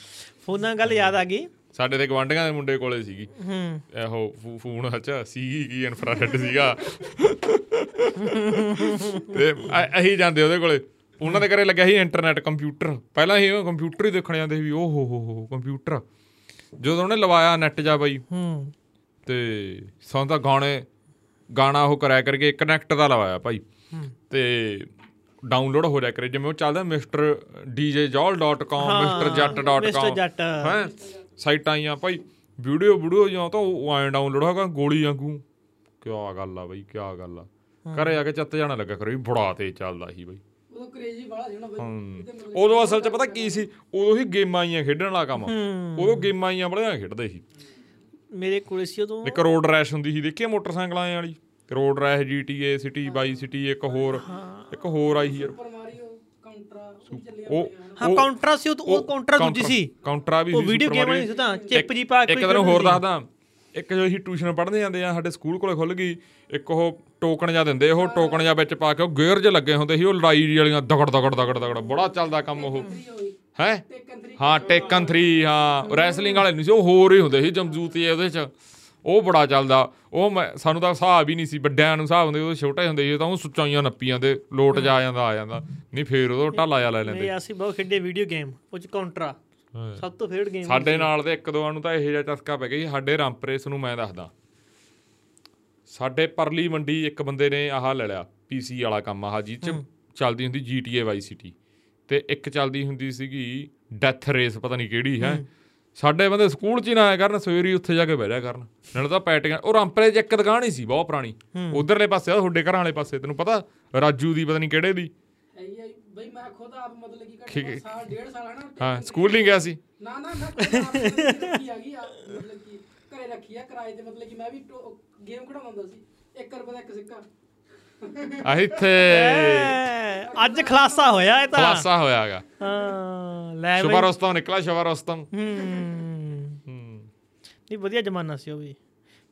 ਫੋਨਾਂ ਗੱਲ ਯਾਦ ਆ ਗਈ। ਸਾਡੇ ਤੇ ਗਵਾਂਢੀਆਂ ਦੇ ਮੁੰਡੇ ਕੋਲੇ ਸੀਗੀ। ਹੂੰ। ਇਹੋ ਫੋਨ ਅੱਛਾ ਸੀਗੀ ਕੀ ਇਨਫਰਾਰੈਡ ਸੀਗਾ। ਤੇ ਅ- ਅਸੀਂ ਜਾਂਦੇ ਉਹਦੇ ਕੋਲੇ। ਉਹਨਾਂ ਦੇ ਘਰੇ ਲੱਗਿਆ ਸੀ ਇੰਟਰਨੈਟ ਕੰਪਿਊਟਰ ਪਹਿਲਾਂ ਹੀ ਕੰਪਿਊਟਰ ਹੀ ਦੇਖਣ ਜਾਂਦੇ ਸੀ ਵੀ ਓ ਹੋ ਹੋ ਹੋ ਕੰਪਿਊਟਰ ਜਦੋਂ ਉਹਨੇ ਲਵਾਇਆ ਨੈਟ ਜਾ ਬਾਈ ਹੂੰ। ਤੇ ਸਾਨੂੰ ਤਾਂ ਗਾਣੇ ਗਾਣਾ ਉਹ ਕਰਿਆ ਕਰਕੇ ਕਨੈਕਟ ਦਾ ਲਵਾਇਆ ਭਾਈ। ਤੇ ਡਾਊਨਲੋਡ ਹੋ ਜਾ ਕਰੇ। ਜਿਵੇਂ ਉਹ ਚੱਲਦਾ ਮਿਸਟਰ djjol.com ਹਾਂ, ਮਿਸਟਰ Mr. ਜੱਟ। ਹੈ? ਸਾਈਟਾਂ ਆਈਆਂ ਭਾਈ। ਵੀਡੀਓ ਵੀਡੀਓ ਜਾਂ ਤਾਂ ਉਹ ਐਂ ਡਾਊਨਲੋਡ ਹੋਗਾ ਗੋਲੀ ਵਾਂਗੂ। ਕਿਆ ਗੱਲ ਆ ਬਈ ਕਿਆ ਗੱਲ ਆ। ਘਰੇ ਆ ਕੇ ਚੱਤ ਜਾਣਾ ਲੱਗਾ ਕਰੇ ਬੜਾ ਤੇਜ਼ ਚੱਲਦਾ ਸੀ ਬਈ। ਕ੍ਰੇਜ਼ੀ ਵਾਲਾ ਸੀ ਨਾ ਬਈ। ਉਦੋਂ ਅਸਲ 'ਚ ਪਤਾ ਕੀ ਸੀ? ਉਦੋਂ ਹੀ ਗੇਮਾਂ ਆਈਆਂ ਖੇਡਣ ਵਾਲਾ ਕੰਮ। ਉਦੋਂ ਗੇਮਾਂ ਆਈਆਂ ਬੜੀਆਂ ਖੇਡਦੇ ਸੀ। ਮੇਰੇ ਕੋਲ ਸੀ ਉਦੋਂ। ਇੱਕ ਰੋਡ ਰੈਸ਼ ਹੁੰਦੀ ਸੀ ਦੇਖੀ ਆ ਮੋਟਰਸਾਈਕਲਾਂ ਵਾਲੀ? Road rash G T A city by city ਇੱਕ ਹੋਰ ਇੱਕ ਹੋਰ ਆਈ ਸੀ ਯਾਰ। ਸੁਪਰ ਮਾਰੀਓ ਕਾਉਂਟਰਾ ਉਹ ਉਹ ਹਾਂ ਕਾਉਂਟਰਾ ਸੀ ਉਹ ਉਹ ਕਾਉਂਟਰਾ ਦੂਜੀ ਸੀ। ਕਾਉਂਟਰਾ ਵੀ ਉਹ ਸੀ ਵੀਡੀਓ Super ਗੇਮ। ਨਹੀਂ ਸੀ ਤਾਂ ਚਿਪ ਜੀ ਪਾ ਕੇ ਇੱਕ ਤੈਨੂੰ ਹੋਰ ਦੱਸਦਾ। ਇੱਕ ਜੋ ਅਸੀਂ ਟਿਊਸ਼ਨ ਪੜ੍ਹਦੇ ਜਾਂਦੇ ਆ ਸਾਡੇ ਸਕੂਲ ਕੋਲੇ ਖੁੱਲ ਗਈ ਇੱਕ ਉਹ ਟੋਕਨ ਜਾਂ ਦਿੰਦੇ ਉਹ ਟੋਕਨ ਜਾਂ ਵਿੱਚ ਪਾ ਕੇ ਉਹ ਗੇਅਰ 'ਚ ਲੱਗੇ ਹੁੰਦੇ ਸੀ ਉਹ ਲੜਾਈ ਵਾਲੀਆਂ ਦਗੜ ਦਗੜ ਦਗੜ ਦਗੜ ਬੜਾ ਚੱਲਦਾ ਕੰਮ ਉਹ। ਹੈ? ਟੇਕਨ 3 ਹਾਂ ਟੇਕਨ 3 ਹਾਂ ਰੈਸਲਿੰਗ ਵਾਲੇ ਨਹੀਂ ਸੀ ਉਹ ਹੋਰ ਹੀ ਹੁੰਦੇ ਸੀ ਜਮਜੂਤੀ ਉਹਦੇ 'ਚ। ਉਹ ਬੜਾ ਚੱਲਦਾ। ਉਹ ਸਾਨੂੰ ਤਾਂ ਹਿਸਾਬ ਹੀ ਨਹੀਂ ਸੀ ਵੱਡਿਆਂ ਨੂੰ ਹਿਸਾਬ ਹੁੰਦੇ ਉਹ ਛੋਟੇ ਹੁੰਦੇ ਸੀ ਤਾਂ ਉਹ ਸੁੱਚਾਈਆਂ ਨੱਪੀਆਂ ਦੇ ਲੋਟ ਜਾ ਜਾਂਦਾ ਆ ਜਾਂਦਾ। ਨਹੀਂ ਫੇਰ ਉਹ ਢਾਲਾ ਜਾ ਲੈ ਲੈਂਦੇ। ਨਹੀਂ ਅਸੀਂ ਬਹੁਤ ਖੇਡੇ ਵੀਡੀਓ ਗੇਮ ਉਹ ਚ ਕਾਉਂਟਰਾ ਸਭ ਤੋਂ ਫੇਵਰਟ ਗੇਮ ਸਾਡੇ ਨਾਲ ਦੇ ਇੱਕ ਦੋ ਨੂੰ ਤਾਂ ਇਹੋ ਜਿਹਾ ਚਸਕਾ ਪੈ ਗਿਆ ਸਾਡੇ ਰਾਮਪਰੇਸ ਨੂੰ ਮੈਂ ਦੱਸਦਾ। ਸਾਡੇ ਪਰਲੀ ਮੰਡੀ ਇੱਕ ਬੰਦੇ ਨੇ ਆਹ ਲੈ ਲਿਆ ਪੀਸੀ ਵਾਲਾ ਕੰਮ ਆਹ ਜੀ ਚ ਚੱਲਦੀ ਹੁੰਦੀ GTA ਵਾਈ ਸਿਟੀ ਤੇ ਇੱਕ ਚੱਲਦੀ ਹੁੰਦੀ ਸੀਗੀ ਡੈਥ ਰੇਸ ਪਤਾ ਨਹੀਂ ਕਿਹੜੀ ਹੈ। ਸਾਡੇ ਬੰਦੇ ਸਕੂਲ ਚ ਹੀ ਨਾ ਆਇਆ ਕਰਨ ਸਵੇਰੇ ਉੱਥੇ ਜਾ ਕੇ ਬਹਿ ਜਾ ਕਰਨ। ਨਾਲੇ ਤਾਂ ਪੈਟੀਆਂ ਉਹ ਰਾਮਪਰੇ ਚ ਇੱਕ ਦੁਕਾਨ ਹੀ ਸੀ ਬਹੁਤ ਪੁਰਾਣੀ। ਉਧਰਲੇ ਪਾਸੇ ਆ ਤੁਹਾਡੇ ਘਰਾਂ ਵਾਲੇ ਪਾਸੇ ਤੈਨੂੰ ਪਤਾ? ਰਾਜੂ ਦੀ ਪਤਾ ਨਹੀਂ ਕਿਹੜੇ ਦੀ। ਮੈਂ ਖੁਦ ਆਪ ਮਤਲਬ ਕਿ। ਘੱਟੋ ਸਾਲ ਡੇਢ ਸਾਲ ਹੈ ਨਾ ਹਾਂ ਸਕੂਲ ਨਹੀਂ ਗਿਆ ਸੀ। ਨਾ ਨਾ ਮਤਲਬ ਕਿ ਆ ਮਤਲਬ ਕਿ ਘਰੇ ਰੱਖੀ ਆ ਕਿਰਾਏ ਤੇ ਮਤਲਬ ਕਿ ਮੈਂ ਵੀ ਗੇਮ ਖੜਾਉਂਦਾ ਹੁੰਦਾ ਸੀ 1 ਰੁਪਏ ਦਾ ਇੱਕ ਸਿੱਕਾ। ਆ ਇੱਥੇ। ਅੱਜ ਖਲਾਸਾ ਹੋਇਆ ਇਹ ਤਾਂ। ਖਲਾਸਾ ਹੋਇਆਗਾ ਹਾਂ ਲੈ ਬਈ। ਸ਼ੁਭਾ ਰਸਤਮ ਨਿਕਲਾ ਸ਼ੁਭਾ ਰਸਤਮ ਹੂੰ। ਹੂੰ। ਨਹੀਂ ਵਧੀਆ ਜ਼ਮਾਨਾ ਸੀ ਉਹ ਵੀ।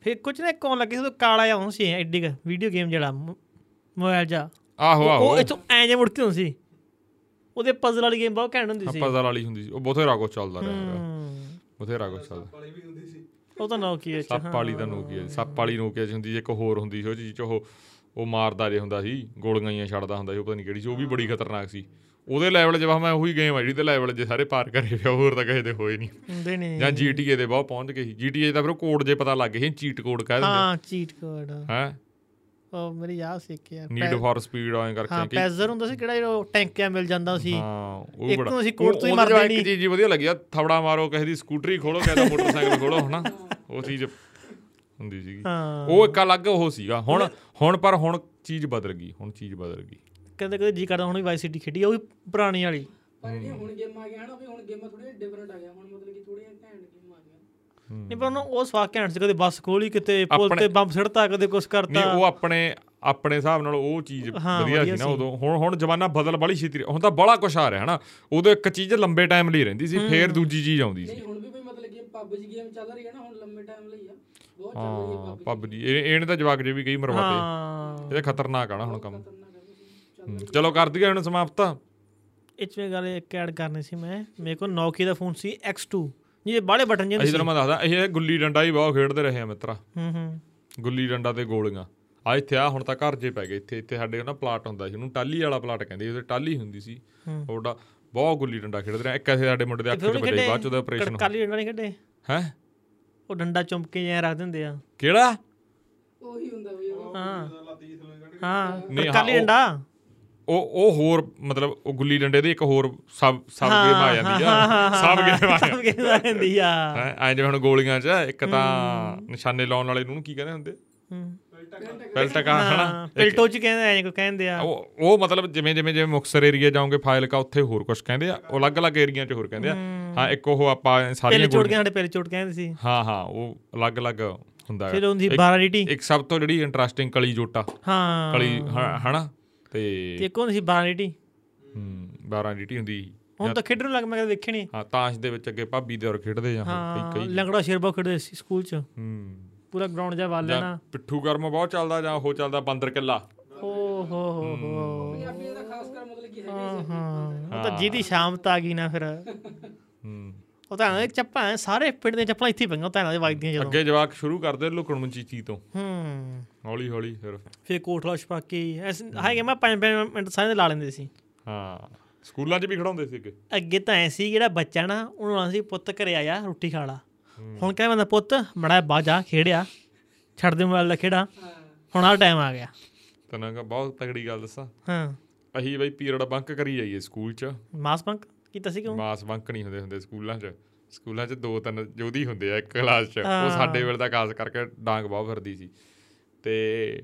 ਫਿਰ ਕੁਝ ਨਾ ਕੌਣ ਲੱਗੇ ਸੀ ਕਾਲਾ ਜਿਹਾ ਹੁੰਦਾ ਸੀ ਐਡੀ ਵੀਡੀਓ ਗੇਮ ਜਿਹੜਾ ਮੋਬਾਈਲ ਜਾ ਆਹੋ ਆਹੋ ਉਹ ਇਥੋਂ ਐ ਜੇ ਮੁੜ ਕੇ ਹੁੰਦੀ ਸੀ। ਉਹਦੇ ਪਜ਼ਲ ਵਾਲੀ ਗੇਮ ਬਹੁਤ ਘੈਂਟ ਹੁੰਦੀ ਸੀ। ਪਜ਼ਲ ਵਾਲੀ ਹੁੰਦੀ ਸੀ। ਉਹ ਬਥੇਰਾ ਕੁਛ ਚੱਲਦਾ ਰਿਹਾ। ਬਥੇਰਾ ਕੁਛ ਚੱਲਦਾ। ਉਹ ਤਾਂ ਨੋਕੀਆ ਚ ਸੱਪ ਵਾਲੀ ਤਾਂ ਨੋਕੀਆ ਸੱਪ ਵਾਲੀ ਨੋਕੀਆ ਚ ਹੁੰਦੀ ਸੀ, ਇੱਕ ਹੋਰ ਹੁੰਦੀ ਸੀ ਉਹ ਚ ਉਹ ਉਹ ਮਾਰਦਾ ਜੇ ਹੁੰਦਾ ਸੀ ਗੋਲੀਆਂ ਛੱਡਦਾ ਹੁੰਦਾ ਸੀ ਉਹ ਪਤਾ ਨਹੀਂ ਕਿਹੜੀ ਸੀ। ਉਹ ਵੀ ਬੜੀ ਖਤਰਨਾਕ ਸੀ। ਉਹਦੇ ਲੈਵਲ 'ਚ ਵਾ ਮੈਂ ਉਹੀ ਗੇਮ ਆ ਜਿਹੜੀ ਤੇ ਲੈਵਲ 'ਚ ਸਾਰੇ ਪਾਰ ਕਰੇ ਪਿਆ ਹੋਰ ਤਾਂ ਕਿਸੇ ਦੇ ਹੋਏ ਨਹੀਂ ਹੁੰਦੇ ਜਾਂ GTA ਦੇ ਬਹੁਤ ਪਹੁੰਚ ਗਏ ਸੀ। GTA ਦਾ ਫਿਰ ਕੋਡ ਜੇ ਪਤਾ ਲੱਗ ਗਏ ਸੀ ਚੀਟ ਕੋਡ ਕਹਿ ਦਿੰਦੇ ਹਾਂ ਚੀਟ ਕੋਡ। ਹੈ? ਉਹ ਮੇਰੀ ਯਾਦ ਸੀ ਕਿ ਨੀਡ ਫॉर ਸਪੀਡ ਆਏ ਹਾਂ ਕਰਕੇ ਕਿ ਪੈਜ਼ਰ ਹੁੰਦਾ ਸੀ ਕਿਹੜਾ ਜਿਹੜਾ ਟੈਂਕਿਆਂ ਮਿਲ ਜਾਂਦਾ ਸੀ। ਹਾਂ ਉਹ ਇੱਕ ਨੂੰ ਅਸੀਂ ਕੋਰਟ ਤੋਂ ਹੀ 'ਚ ਮਰਦੇ ਇੱਕ ਨਹੀਂ। ਚੀਜ਼ ਜੀ ਵਧੀਆ ਲੱਗੀ ਆ ਥਵੜਾ ਮਾਰੋ ਕਿਸੇ ਦੀ ਸਕੂਟਰੀ ਖੋਲੋ ਕਿਸੇ ਦਾ ਮੋਟਰਸਾਈਕਲ ਖੋਲੋ ਹਨਾ? ਉਹ ਚੀਜ਼ ਹੁੰਦੀ ਸੀਗੀ। ਹਾਂ। ਉਹ ਇੱਕ ਅਲੱਗ ਉਹ ਸੀਗਾ। ਹੁਣ ਹੁਣ ਪਰ ਹੁਣ ਚੀਜ਼ ਬਦਲ ਗਈ ਹੁਣ ਚੀਜ਼ ਬਦਲ ਗਈ। ਕਦੇ ਕਦੇ ਜੀ ਕਰਦਾ ਹੁਣ ਵੀ ਵਾਈ ਸਿਟੀ ਖੇਡੀ ਉਹ ਵੀ ਪੁਰਾਣੀ ਵਾਲੀ। ਪਰ ਜਿਹੜੀਆਂ ਹੁਣ ਗੇਮਾਂ ਆ ਗਈਆਂ ਹਨ ਵੀ ਹੁਣ ਗੇਮਾਂ ਥੋੜੀਆਂ ਡਿਫਰੈਂਟ ਆ ਗਿਆ ਹੁਣ ਮਤਲਬ ਕਿ ਥੋੜੀਆਂ ਘੈਂਟ ਗੇਮਾਂ ਆ ਗਈਆਂ। ਨਹੀਂ ਪਰ ਉਹ ਸਵਾਕ ਘੈਂਟ ਸੀ ਕਦੇ ਬੱਸ ਖੋਲੀ ਕਿਤੇ ਪੁਲ ਤੇ ਬੰਬ ਸਿੱਟਤਾ ਕਦੇ ਕੁਛ ਨਹੀਂ ਕਰਤਾ ਉਹ ਆਪਣੇ ਆਪਣੇ ਹਿਸਾਬ ਨਾਲ ਉਹ ਚੀਜ਼ ਵਧੀਆ ਸੀ ਨਾ। ਉਦੋਂ। ਹੁਣ ਹੁਣ ਜ਼ਮਾਨਾ ਬਦਲ ਬੜੀ ਛੇਤੀ ਹੁਣ ਤਾਂ ਬੜਾ ਕੁਛ ਆ ਰਿਹਾ ਹਨਾ? ਉਦੋਂ ਇੱਕ ਚੀਜ਼ ਲੰਬੇ ਟਾਈਮ ਲਈ ਰਹਿੰਦੀ ਸੀ ਫੇਰ ਦੂਜੀ ਚੀਜ਼ ਆਉਂਦੀ ਸੀ। ਨਹੀਂ ਹੁਣ ਵੀ ਮਤਲਬ ਕਿ ਪਬਜੀ ਗੇਮ ਚੱਲ ਰਹੀ ਹੈ ਨਾ ਹੁਣ ਲੰਮੇ ਟਾਈਮ ਲਈ ਆ। ਬਹੁਤ ਚੱਲ ਰਹੀ ਹੈ ਪਬਜੀ ਪੱਬ ਜੀ। ਇਹ ਇਹਨੇ ਤਾਂ ਜਵਾਕ ਜੇ ਵੀ ਕਈ ਮਰਵਾਤੇ। ਹਾਂ। ਇਹ ਖਤਰਨਾਕ ਆ ਨਾ ਹੁਣ ਕੰਮ। ਚੱਲ ਕਰ ਦਈਏ ਹੁਣ ਸਮਾਪਤ। ਇਹ 'ਚ ਗੱਲ ਇੱਕ ਐਡ ਕਰਨੀ ਸੀ ਮੈਂ। ਮੇਰੇ ਕੋਲ ਨੋਕੀਆ ਦਾ ਫੋਨ ਸੀ X2 ਜਿਹਦੇ ਬਾਹਲੇ ਬਟਨ ਜਿਹੇ ਅਸੀਂ ਤੈਨੂੰ ਮੈਂ ਦੱਸਦਾ ਇਹ ਗੁੱਲੀ ਡੰਡਾ ਹੀ ਬਹੁਤ ਖੇਡਦੇ ਰਹੇ ਆ ਮਿੱਤਰਾ। ਹੂੰ ਹੂੰ। ਗੁੱਲੀ ਡੰਡਾ ਤੇ ਗੋਲੀਆਂ। ਆ ਇੱਥੇ ਆ ਹੁਣ ਤਾਂ ਘਰ ਜੇ ਪੈ ਗਏ ਇੱਥੇ ਇੱਥੇ ਸਾਡੇ ਨਾ ਪਲਾਟ ਹੁੰਦਾ ਸੀ ਉਹਨੂੰ ਟਾਲੀ ਵਾਲਾ ਪਲਾਟ ਕਹਿੰਦੇ ਉਹਦੇ ਟਾਲੀ ਹੁੰਦੀ ਸੀ। ਹੂੰ। ਉਹਦਾ ਬਹੁਤ ਗੁੱਲੀ ਡੰਡਾ ਖੇਡਦੇ ਰਹੇ। ਇੱਕ ਐਸੇ ਸਾਡੇ ਮੁੰਡੇ ਦੇ ਅੱਖ ਵੱਜੇ ਖੇਡੇ ਬਾਅਦ ਚ ਉਹਦਾ ਆਪਰੇਸ਼ਨ ਕਾਲੀ ਡੰਡਾ ਨਹੀਂ ਖੇਡੇ? ਹੈ? ਉਹ ਡੰਡਾ ਚੁੰਮ ਕੇ ਜਿਹਾ ਰੱਖ ਦਿੰਦੇ ਆ। ਕਿਹੜਾ? ਉਹੀ ਹੁੰਦਾ ਬਈ ਉਹ। ਹਾਂ। ਹਾਂ ਹਾਂ, ਕਾਲੀ ਡੰਡਾ। ਉਹ ਉਹ ਹੋਰ ਮਤਲਬ ਉਹ ਗੁੱਲੀ ਡੰਡੇ ਦੀ ਇੱਕ ਹੋਰ ਸਬ ਸਬ ਗੇਮ ਆ ਜਾਂਦੀ ਆ। ਸਬ ਗੇਮ ਆ ਸਭ ਗੇਮ ਆ। ਜਾਂਦੀ ਆ। ਹੈ ਐਂ ਜਿਵੇਂ ਹੁਣ ਗੋਲੀਆਂ 'ਚ ਇੱਕ ਤਾਂ ਨਿਸ਼ਾਨੇ ਲਾਉਣ ਵਾਲੇ ਨੂੰ ਕੀ ਕਹਿੰਦੇ ਹੁੰਦੇ। ਪੈਲਟਕਾ ਹਨਾ? ਪਿਲਟੋ ਚ ਕਹਿੰਦੇ ਐਂ ਕੋ ਕਹਿੰਦੇ ਆ। ਉਹ ਉਹ ਮਤਲਬ ਜਿਵੇਂ ਜਿਵੇਂ ਜਿਵੇਂ ਮੁਕਸਰ ਏਰੀਆ ਜਾਓਗੇ ਫਾਇਲਕਾ ਉੱਥੇ ਹੋਰ ਕੁਝ ਕਹਿੰਦੇ ਆ। ਉਹ ਅਲੱਗ-ਅਲੱਗ ਏਰੀਆ 'ਚ ਹੋਰ ਕਹਿੰਦੇ ਆ। ਹਾਂ। ਇੱਕ ਉਹ ਆਪਾਂ ਸਾਰੀਆਂ ਪਿਲ ਚੋਟ ਕੇ ਸਾਡੇ ਪਿਲ ਚੋਟ ਕਹਿੰਦੇ ਸੀ। ਹਾਂ ਹਾਂ ਉਹ ਅਲੱਗ-ਅਲੱਗ ਹੁੰਦਾ ਫਿਰ ਹੈ ਉਹਦੀ 12 ਡੀਟੀ ਇੱਕ ਸਭ ਤੋਂ ਜਿਹੜੀ ਇੰਟਰਸਟਿੰਗ ਕਲੀ ਜੋਟਾ। ਹਾਂ। ਕਲੀ ਹਨਾ? ਤੇ ਤੇ ਇੱਕ ਹੁੰਦੀ ਸੀ 12 ਡੀਟੀ ਹੂੰ 12 ਡੀਟੀ ਹੁੰਦੀ ਸੀ। ਹੁਣ ਤਾਂ ਖੇਡਣ ਲੱਗ ਮੈਂ ਕਦੇ ਵੇਖੀ ਨਹੀਂ ਹਾਂ ਤਾਸ਼ ਦੇ ਵਿੱਚ ਅੱਗੇ ਭਾਬੀ ਦੇ ਔਰ ਖੇਡਦੇ ਜਾਂ ਹਾਂ ਕਈ ਕਈ। ਲੰਗੜਾ ਸ਼ੇਰਬਾ ਖੇਡਦੇ ਸੀ ਸਕੂਲ ਚ। ਹੂੰ। ਪੂਰਾ ਗਰਾਊਂਡ ਜਿਹਾ ਵਾਲ ਜਾਂ ਲੈਣਾ ਪਿੱਠੂ ਗਰਮ ਬਹੁਤ ਚੱਲਦਾ ਜਾਂ ਉਹ ਚੱਲਦਾ ਬਾਂਦਰ ਕਿੱਲਾ। ਓ ਹੋ ਹੋ ਹੋ। ਪੰਜਾਬੀ ਦਾ ਖਾਸ ਕਰ ਮਤਲਬ ਕਿ ਹੈਗਾ ਹਾਂ ਤਾਂ ਜਿਹਦੀ ਸ਼ਾਮਤ ਆ ਗਈ ਨਾ ਫਿਰ। ਹੂੰ। ਉਹ ਤਾਂ ਇੱਕ ਚੱਪਾਂ ਸਾਰੇ ਪਿੰਡ ਦੀਆਂ ਚੱਪਲਾਂ ਇੱਥੇ ਪਈਆਂ ਤਾਂ ਦੇ ਵੱਜਦੀਆਂ ਜਦੋਂ। ਅੱਗੇ ਜਵਾਕ ਸ਼ੁਰੂ ਕਰਦੇ ਲੁਕਣ ਮੁੰਚੀ ਚੀ ਤੋਂ। ਹੂੰ। ਹੌਲੀ ਹੌਲੀ ਫਿਰ। ਫਿਰ ਕੋਟਲਾ ਛਪਾਕੀ ਐਸ ਹੈਗੇ ਮੈਂ 5 ਮਿੰਟ ਸਾਰੇ ਦੇ ਲਾ ਲੈਂਦੇ ਸੀ। ਹਾਂ ਸਕੂਲਾਂ 'ਚ ਵੀ ਖੜਾਉਂਦੇ ਸੀ ਅੱਗੇ? ਅੱਗੇ ਤਾਂ ਐ ਸੀ ਜਿਹੜਾ ਬੱਚਾ ਨਾ ਉਹਨੂੰ ਆਂਦਾ ਸੀ ਪੁੱਤ ਘਰੇ ਆਇਆ ਰੋਟੀ ਖਾ ਲਾ। ਹੁਣ ਕਹਿੰਦਾ ਬੰਦਾ ਪੁੱਤ ਮੜਾ ਬਾਜਾ ਖੇੜਿਆ ਛੱਡ ਦੇ ਮੋਬਾਈਲ ਦਾ ਖੇੜਾ ਹੁਣ ਆ ਟਾਈਮ ਆ ਗਿਆ। ਤੈਨੂੰ ਬਹੁਤ ਤਗੜੀ ਗੱਲ ਦੱਸਾਂ। ਹਾਂ। ਅਹੀਂ ਬਈ ਪੀਰੀਅਡ ਬੰਕ ਕਰੀ ਜਾਈਏ ਸਕੂਲ 'ਚ। ਮਾਸ ਬੰਕ ਕੀਤਾ ਸੀ ਕਿਉਂ? ਮਾਸ ਬੰਕ ਨਹੀਂ ਹੁੰਦੇ ਹੁੰਦੇ ਸਕੂਲਾਂ 'ਚ। ਸਕੂਲਾਂ 'ਚ ਦੋ ਤਿੰਨ ਜੋਧੀ ਹੁੰਦੇ ਆ ਇੱਕ ਕਲਾਸ 'ਚ। ਉਹ ਹਾਂ। ਸਾਡੇ ਵੇਲੇ ਦਾ ਖਾਸ ਕਰਕੇ ਡਾਂਗ ਬਹੁਤ ਫਿਰਦੀ ਸੀ। ਤੇ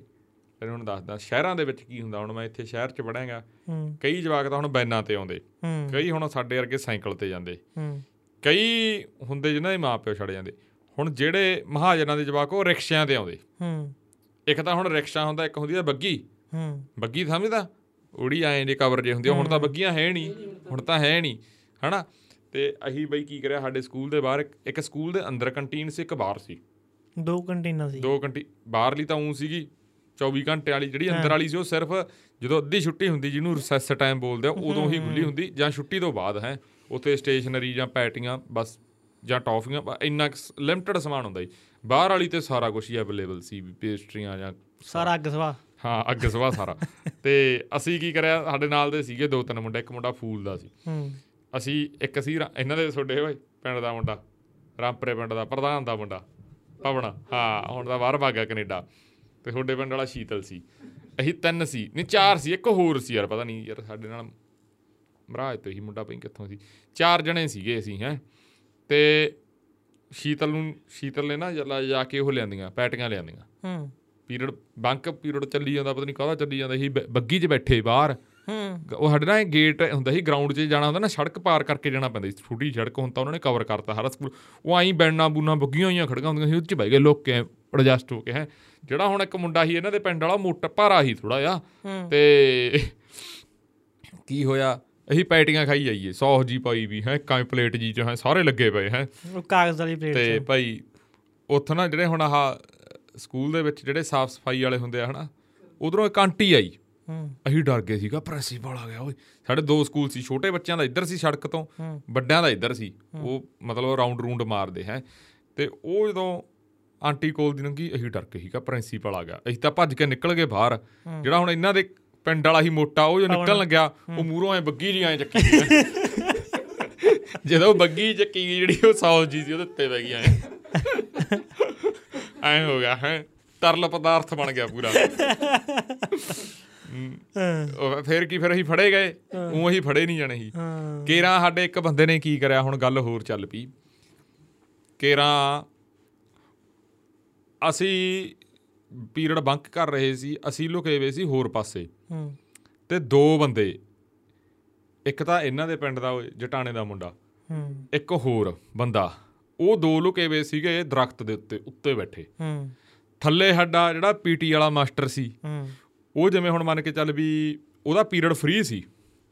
ਤੈਨੂੰ ਹੁਣ ਦੱਸਦਾ ਸ਼ਹਿਰਾਂ ਦੇ ਵਿੱਚ ਕੀ ਹੁੰਦਾ? ਹੁਣ ਮੈਂ ਇੱਥੇ ਸ਼ਹਿਰ 'ਚ ਪੜਾਂਗਾ ਹੂੰ। ਕਈ ਜਵਾਕ ਤਾਂ ਹੁਣ ਬੈਨਾਂ ਤੇ ਆਉਂਦੇ। ਹੂੰ। ਕਈ ਹੁਣ ਸਾਡੇ ਵਰਗੇ ਸਾਈਕਲ ਤੇ ਜਾਂਦੇ। ਹੂੰ। ਕਈ ਹੁੰਦੇ ਜਿਨ੍ਹਾਂ ਦੇ ਮਾਪਿਓ ਛੱਡ ਜਾਂਦੇ। ਹੁਣ ਜਿਹੜੇ ਮਹਾਜਨਾਂ ਦੇ ਜਵਾਕ ਉਹ ਰਿਕਸ਼ਿਆਂ ਤੇ ਆਉਂਦੇ। ਹੂੰ। ਇੱਕ ਤਾਂ ਹੁਣ ਰਿਕਸ਼ਾ ਹੁੰਦਾ ਇੱਕ ਹੁੰਦੀ ਆ ਬੱਗੀ। ਹੂੰ। ਬੱਗੀ ਸਮਝਦਾ? ਉੜੀ ਆਏ ਦੇ ਕਵਰ ਜੇ ਹੁੰਦੀ ਹੁਣ ਤਾਂ ਬੱਗੀਆਂ ਹੈ ਨਹੀਂ। ਹੁਣ ਤਾਂ ਹੈ ਨਹੀਂ ਹਨਾ? ਤੇ ਅਹੀ ਬਈ ਕੀ ਕਰਿਆ ਸਾਡੇ ਸਕੂਲ ਦੇ ਬਾਹਰ ਇੱਕ- ਸਕੂਲ ਦੇ ਅੰਦਰ ਕੰਟੀਨ ਸੀ ਇੱਕ ਬਾਹਰ ਸੀ। ਦੋ ਕੰਟੀਨਾਂ ਸੀ। ਦੋ ਘੰਟੇ ਬਾਹਰਲੀ ਤਾਂ ਉਂ ਸੀਗੀ 24 ਘੰਟੇ ਵਾਲੀ ਜਿਹੜੀ ਅੰਦਰ ਵਾਲੀ ਸੀ ਉਹ ਸਿਰਫ ਜਦੋਂ ਅੱਧੀ ਛੁੱਟੀ ਹੁੰਦੀ ਜਿਹਨੂੰ ਰਿਸੈਸ ਟਾਈਮ ਬੋਲਦੇ ਆ ਉਦੋਂ ਹੀ ਖੁੱਲੀ ਹੁੰਦੀ ਜਾਂ ਛੁੱਟੀ ਤੋਂ ਬਾਅਦ ਹੈ। ਉੱਥੇ ਸਟੇਸ਼ਨਰੀ ਜਾਂ ਪੈਟੀਆਂ ਬਸ ਜਾਂ ਟੌਫੀਆਂ ਇੰਨਾ ਲਿਮਟਿਡ ਸਮਾਨ ਹੁੰਦਾ ਜੀ ਬਾਹਰ ਵਾਲੀ ਤੇ ਸਾਰਾ ਕੁਝ ਹੀ ਅਵੇਲੇਬਲ ਸੀ ਪੇਸਟਰੀਆਂ ਜਾਂ ਸਾਰਾ ਅੱਗ ਸਵਾ। ਹਾਂ ਅੱਗ ਸਵਾ ਸਾਰਾ। ਤੇ ਅਸੀਂ ਕੀ ਕਰਿਆ ਸਾਡੇ ਨਾਲ ਦੇ ਸੀਗੇ ਦੋ ਤਿੰਨ ਮੁੰਡੇ ਇੱਕ ਮੁੰਡਾ ਫੂਲ ਦਾ ਸੀ। ਹੂੰ। ਅਸੀਂ ਇੱਕ ਅਸੀਂ ਇਹਨਾਂ ਦੇ ਤੁਹਾਡੇ ਓਏ ਪਿੰਡ ਦਾ ਮੁੰਡਾ ਰਾਮਪਰੇ ਪਿੰਡ ਦਾ ਪ੍ਰਧਾਨ ਦਾ ਮੁੰਡਾ ਪਵਨ। ਹਾਂ ਹੁਣ ਤਾਂ ਬਾਹਰ ਭਾਗਾ ਕੈਨੇਡਾ। ਤੇ ਤੁਹਾਡੇ ਪਿੰਡ ਵਾਲਾ ਸ਼ੀਤਲ ਸੀ। ਅਸੀਂ ਤਿੰਨ ਸੀ ਨਹੀਂ ਚਾਰ ਸੀ ਇੱਕ ਹੋਰ ਸੀ ਯਾਰ ਪਤਾ ਨਹੀਂ ਯਾਰ ਸਾਡੇ ਨਾਲ ਮਹਾਰਾਜ ਤੋਂ ਹੀ ਮੁੰਡਾ ਪਈ ਕਿੱਥੋਂ ਸੀ। ਚਾਰ ਜਣੇ ਸੀਗੇ ਅਸੀਂ ਹੈ। ਤੇ ਸ਼ੀਤਲ ਨੂੰ ਸ਼ੀਤਲ ਨੇ ਨਾ ਜਲਾ ਜਾ ਕੇ ਉਹ ਲਿਆਂਦੀਆਂ ਪੈਟੀਆਂ ਲਿਆਂਦੀਆਂ। ਹੂੰ। ਪੀਰੀਅਡ ਬੰਕ ਪੀਰੀਅਡ ਚੱਲੀ ਜਾਂਦਾ ਪਤਾ ਨਹੀਂ ਕਾਹਦਾ ਚੱਲੀ ਜਾਂਦਾ ਸੀ ਬੱਗੀ 'ਚ ਬੈਠੇ ਬਾਹਰ। ਹੂੰ। ਉਹ ਸਾਡੇ ਨਾਲ ਗੇਟ ਹੁੰਦਾ ਸੀ ਗਰਾਊਂਡ 'ਚ ਜਾਣਾ ਹੁੰਦਾ ਨਾ ਸੜਕ ਪਾਰ ਕਰਕੇ ਜਾਣਾ ਪੈਂਦਾ ਸੀ। ਛੋਟੀ ਸੜਕ ਹੁਣ ਤਾਂ ਉਹਨਾਂ ਨੇ ਕਵਰ ਕਰਤਾ ਹਰ ਸਕੂਲ। ਉਹ ਆਈ ਬੈਣਾ ਬੂਨਾ ਬੱਗੀਆਂ ਹੋਈਆਂ ਖੜੀਆਂ ਹੁੰਦੀਆਂ ਸੀ ਉਹ 'ਚ ਬਹਿ ਗਏ ਲੋਕ ਕੇ ਐਡਜਸਟ ਹੋ ਕੇ ਹੈ। ਜਿਹੜਾ ਹੁਣ ਇੱਕ ਮੁੰਡਾ ਸੀ ਇਹਨਾਂ ਦੇ ਪਿੰਡ ਵਾਲਾ ਮੋਟਾ ਭਾਰਾ ਸੀ ਥੋੜਾ ਜਿਹਾ। ਤੇ ਕੀ ਹੋਇਆ? ਅਸੀਂ ਪੈਟੀਆਂ ਖਾਈ ਜਾਈਏ ਸੌਸ ਜੀ ਪਾਈ ਵੀ ਹੈ ਕਾਂ ਪਲੇਟ ਜੀ ਚ ਹੈ ਸਾਰੇ ਲੱਗੇ ਪਏ ਹੈ। ਕਾਗਜ਼ ਵਾਲੀ ਪਲੇਟ ਤੇ ਭਾਈ ਉੱਥੋਂ ਨਾ ਜਿਹੜੇ ਹੁਣ ਆਹ ਸਕੂਲ ਦੇ ਵਿੱਚ ਜਿਹੜੇ ਸਾਫ਼ ਸਫ਼ਾਈ ਵਾਲੇ ਹੁੰਦੇ ਆ ਹਨਾ? ਉਧਰੋਂ ਇੱਕ ਆਂਟੀ ਆਈ। ਅਸੀਂ ਡਰ ਗਏ ਸੀਗਾ ਪ੍ਰਿੰਸੀਪਲ ਆ ਗਿਆ ਓਏ। ਸਾਡੇ ਦੋ ਸਕੂਲ ਸੀ ਛੋਟੇ ਬੱਚਿਆਂ ਦਾ ਇੱਧਰ ਸੀ ਸੜਕ ਤੋਂ। ਵੱਡਿਆਂ ਦਾ ਇੱਧਰ ਸੀ। ਉਹ ਮਤਲਬ ਰਾਉਂਡ ਰੂੰਡ ਮਾਰਦੇ ਹੈ। ਤੇ ਉਹ ਜਦੋਂ ਆਂਟੀ ਕੋਲ ਦੀ ਲੰਗੀ ਅਸੀਂ ਡਰ ਗਏ ਸੀਗਾ ਪ੍ਰਿੰਸੀਪਲ ਆ ਗਿਆ। ਅਸੀਂ ਤਾਂ ਭੱਜ ਕੇ ਨਿਕਲ ਗਏ ਬਾਹਰ। ਜਿਹੜਾ ਹੁਣ ਇਹਨਾਂ ਦੇ ਪਿੰਡ ਵਾਲਾ ਹੀ ਮੋਟਾ ਉਹ ਜੋ ਨਿਕਲਣ ਲੱਗਿਆ ਉਹ ਮੂਹਰੋਂ ਐ ਬੱਗੀ ਜੀ ਐ ਚੱਕੀ। ਜਦੋਂ ਬੱਗੀ ਚੱਕੀ ਜਿਹੜੀ ਉਹ ਸੌਸ ਜੀ ਸੀ ਉਹਦੇ ਉੱਤੇ ਪੈ ਗਈ ਐ। ਐ ਹੋ ਗਿਆ ਹੈ। ਤਰਲ ਪਦਾਰਥ ਬਣ ਗਿਆ ਪੂਰਾ। ਉਹ ਫਿਰ ਕੀ ਫਿਰ ਅਸੀਂ ਫੜੇ ਗਏ। ਉਹ ਅਸੀਂ ਫੜੇ ਨਹੀਂ ਜਾਣੇ ਸੀ। ਕੇਰਾਂ ਸਾਡੇ ਇੱਕ ਬੰਦੇ ਨੇ ਕੀ ਕਰਿਆ ਹੁਣ ਗੱਲ ਹੋਰ ਚੱਲ ਪਈ। ਕੇਰਾਂ ਅਸੀਂ ਪੀਰੀਅਡ ਬੰਕ ਕਰ ਰਹੇ ਸੀ ਅਸੀਂ ਲੁਕੇ ਹੋਏ ਸੀ ਹੋਰ ਪਾਸੇ। ਹੂੰ। ਤੇ ਦੋ ਬੰਦੇ ਇੱਕ ਤਾਂ ਇਹਨਾਂ ਦੇ ਪਿੰਡ ਦਾ ਜਟਾਣੇ ਦਾ ਮੁੰਡਾ। ਹੂੰ। ਇੱਕ ਹੋਰ ਬੰਦਾ। ਉਹ ਦੋ ਲੁਕੇ ਹੋਏ ਸੀਗੇ ਦਰਖਤ ਦੇ ਉੱਤੇ ਉੱਤੇ ਬੈਠੇ। ਹੂੰ। ਥੱਲੇ ਸਾਡਾ ਜਿਹੜਾ ਪੀਟੀ ਵਾਲਾ ਮਾਸਟਰ ਸੀ ਹੂੰ। ਉਹ ਜਿਵੇਂ ਹੁਣ ਮੰਨ ਕੇ ਚੱਲ ਵੀ ਉਹਦਾ ਪੀਰੀਅਡ ਫ੍ਰੀ ਸੀ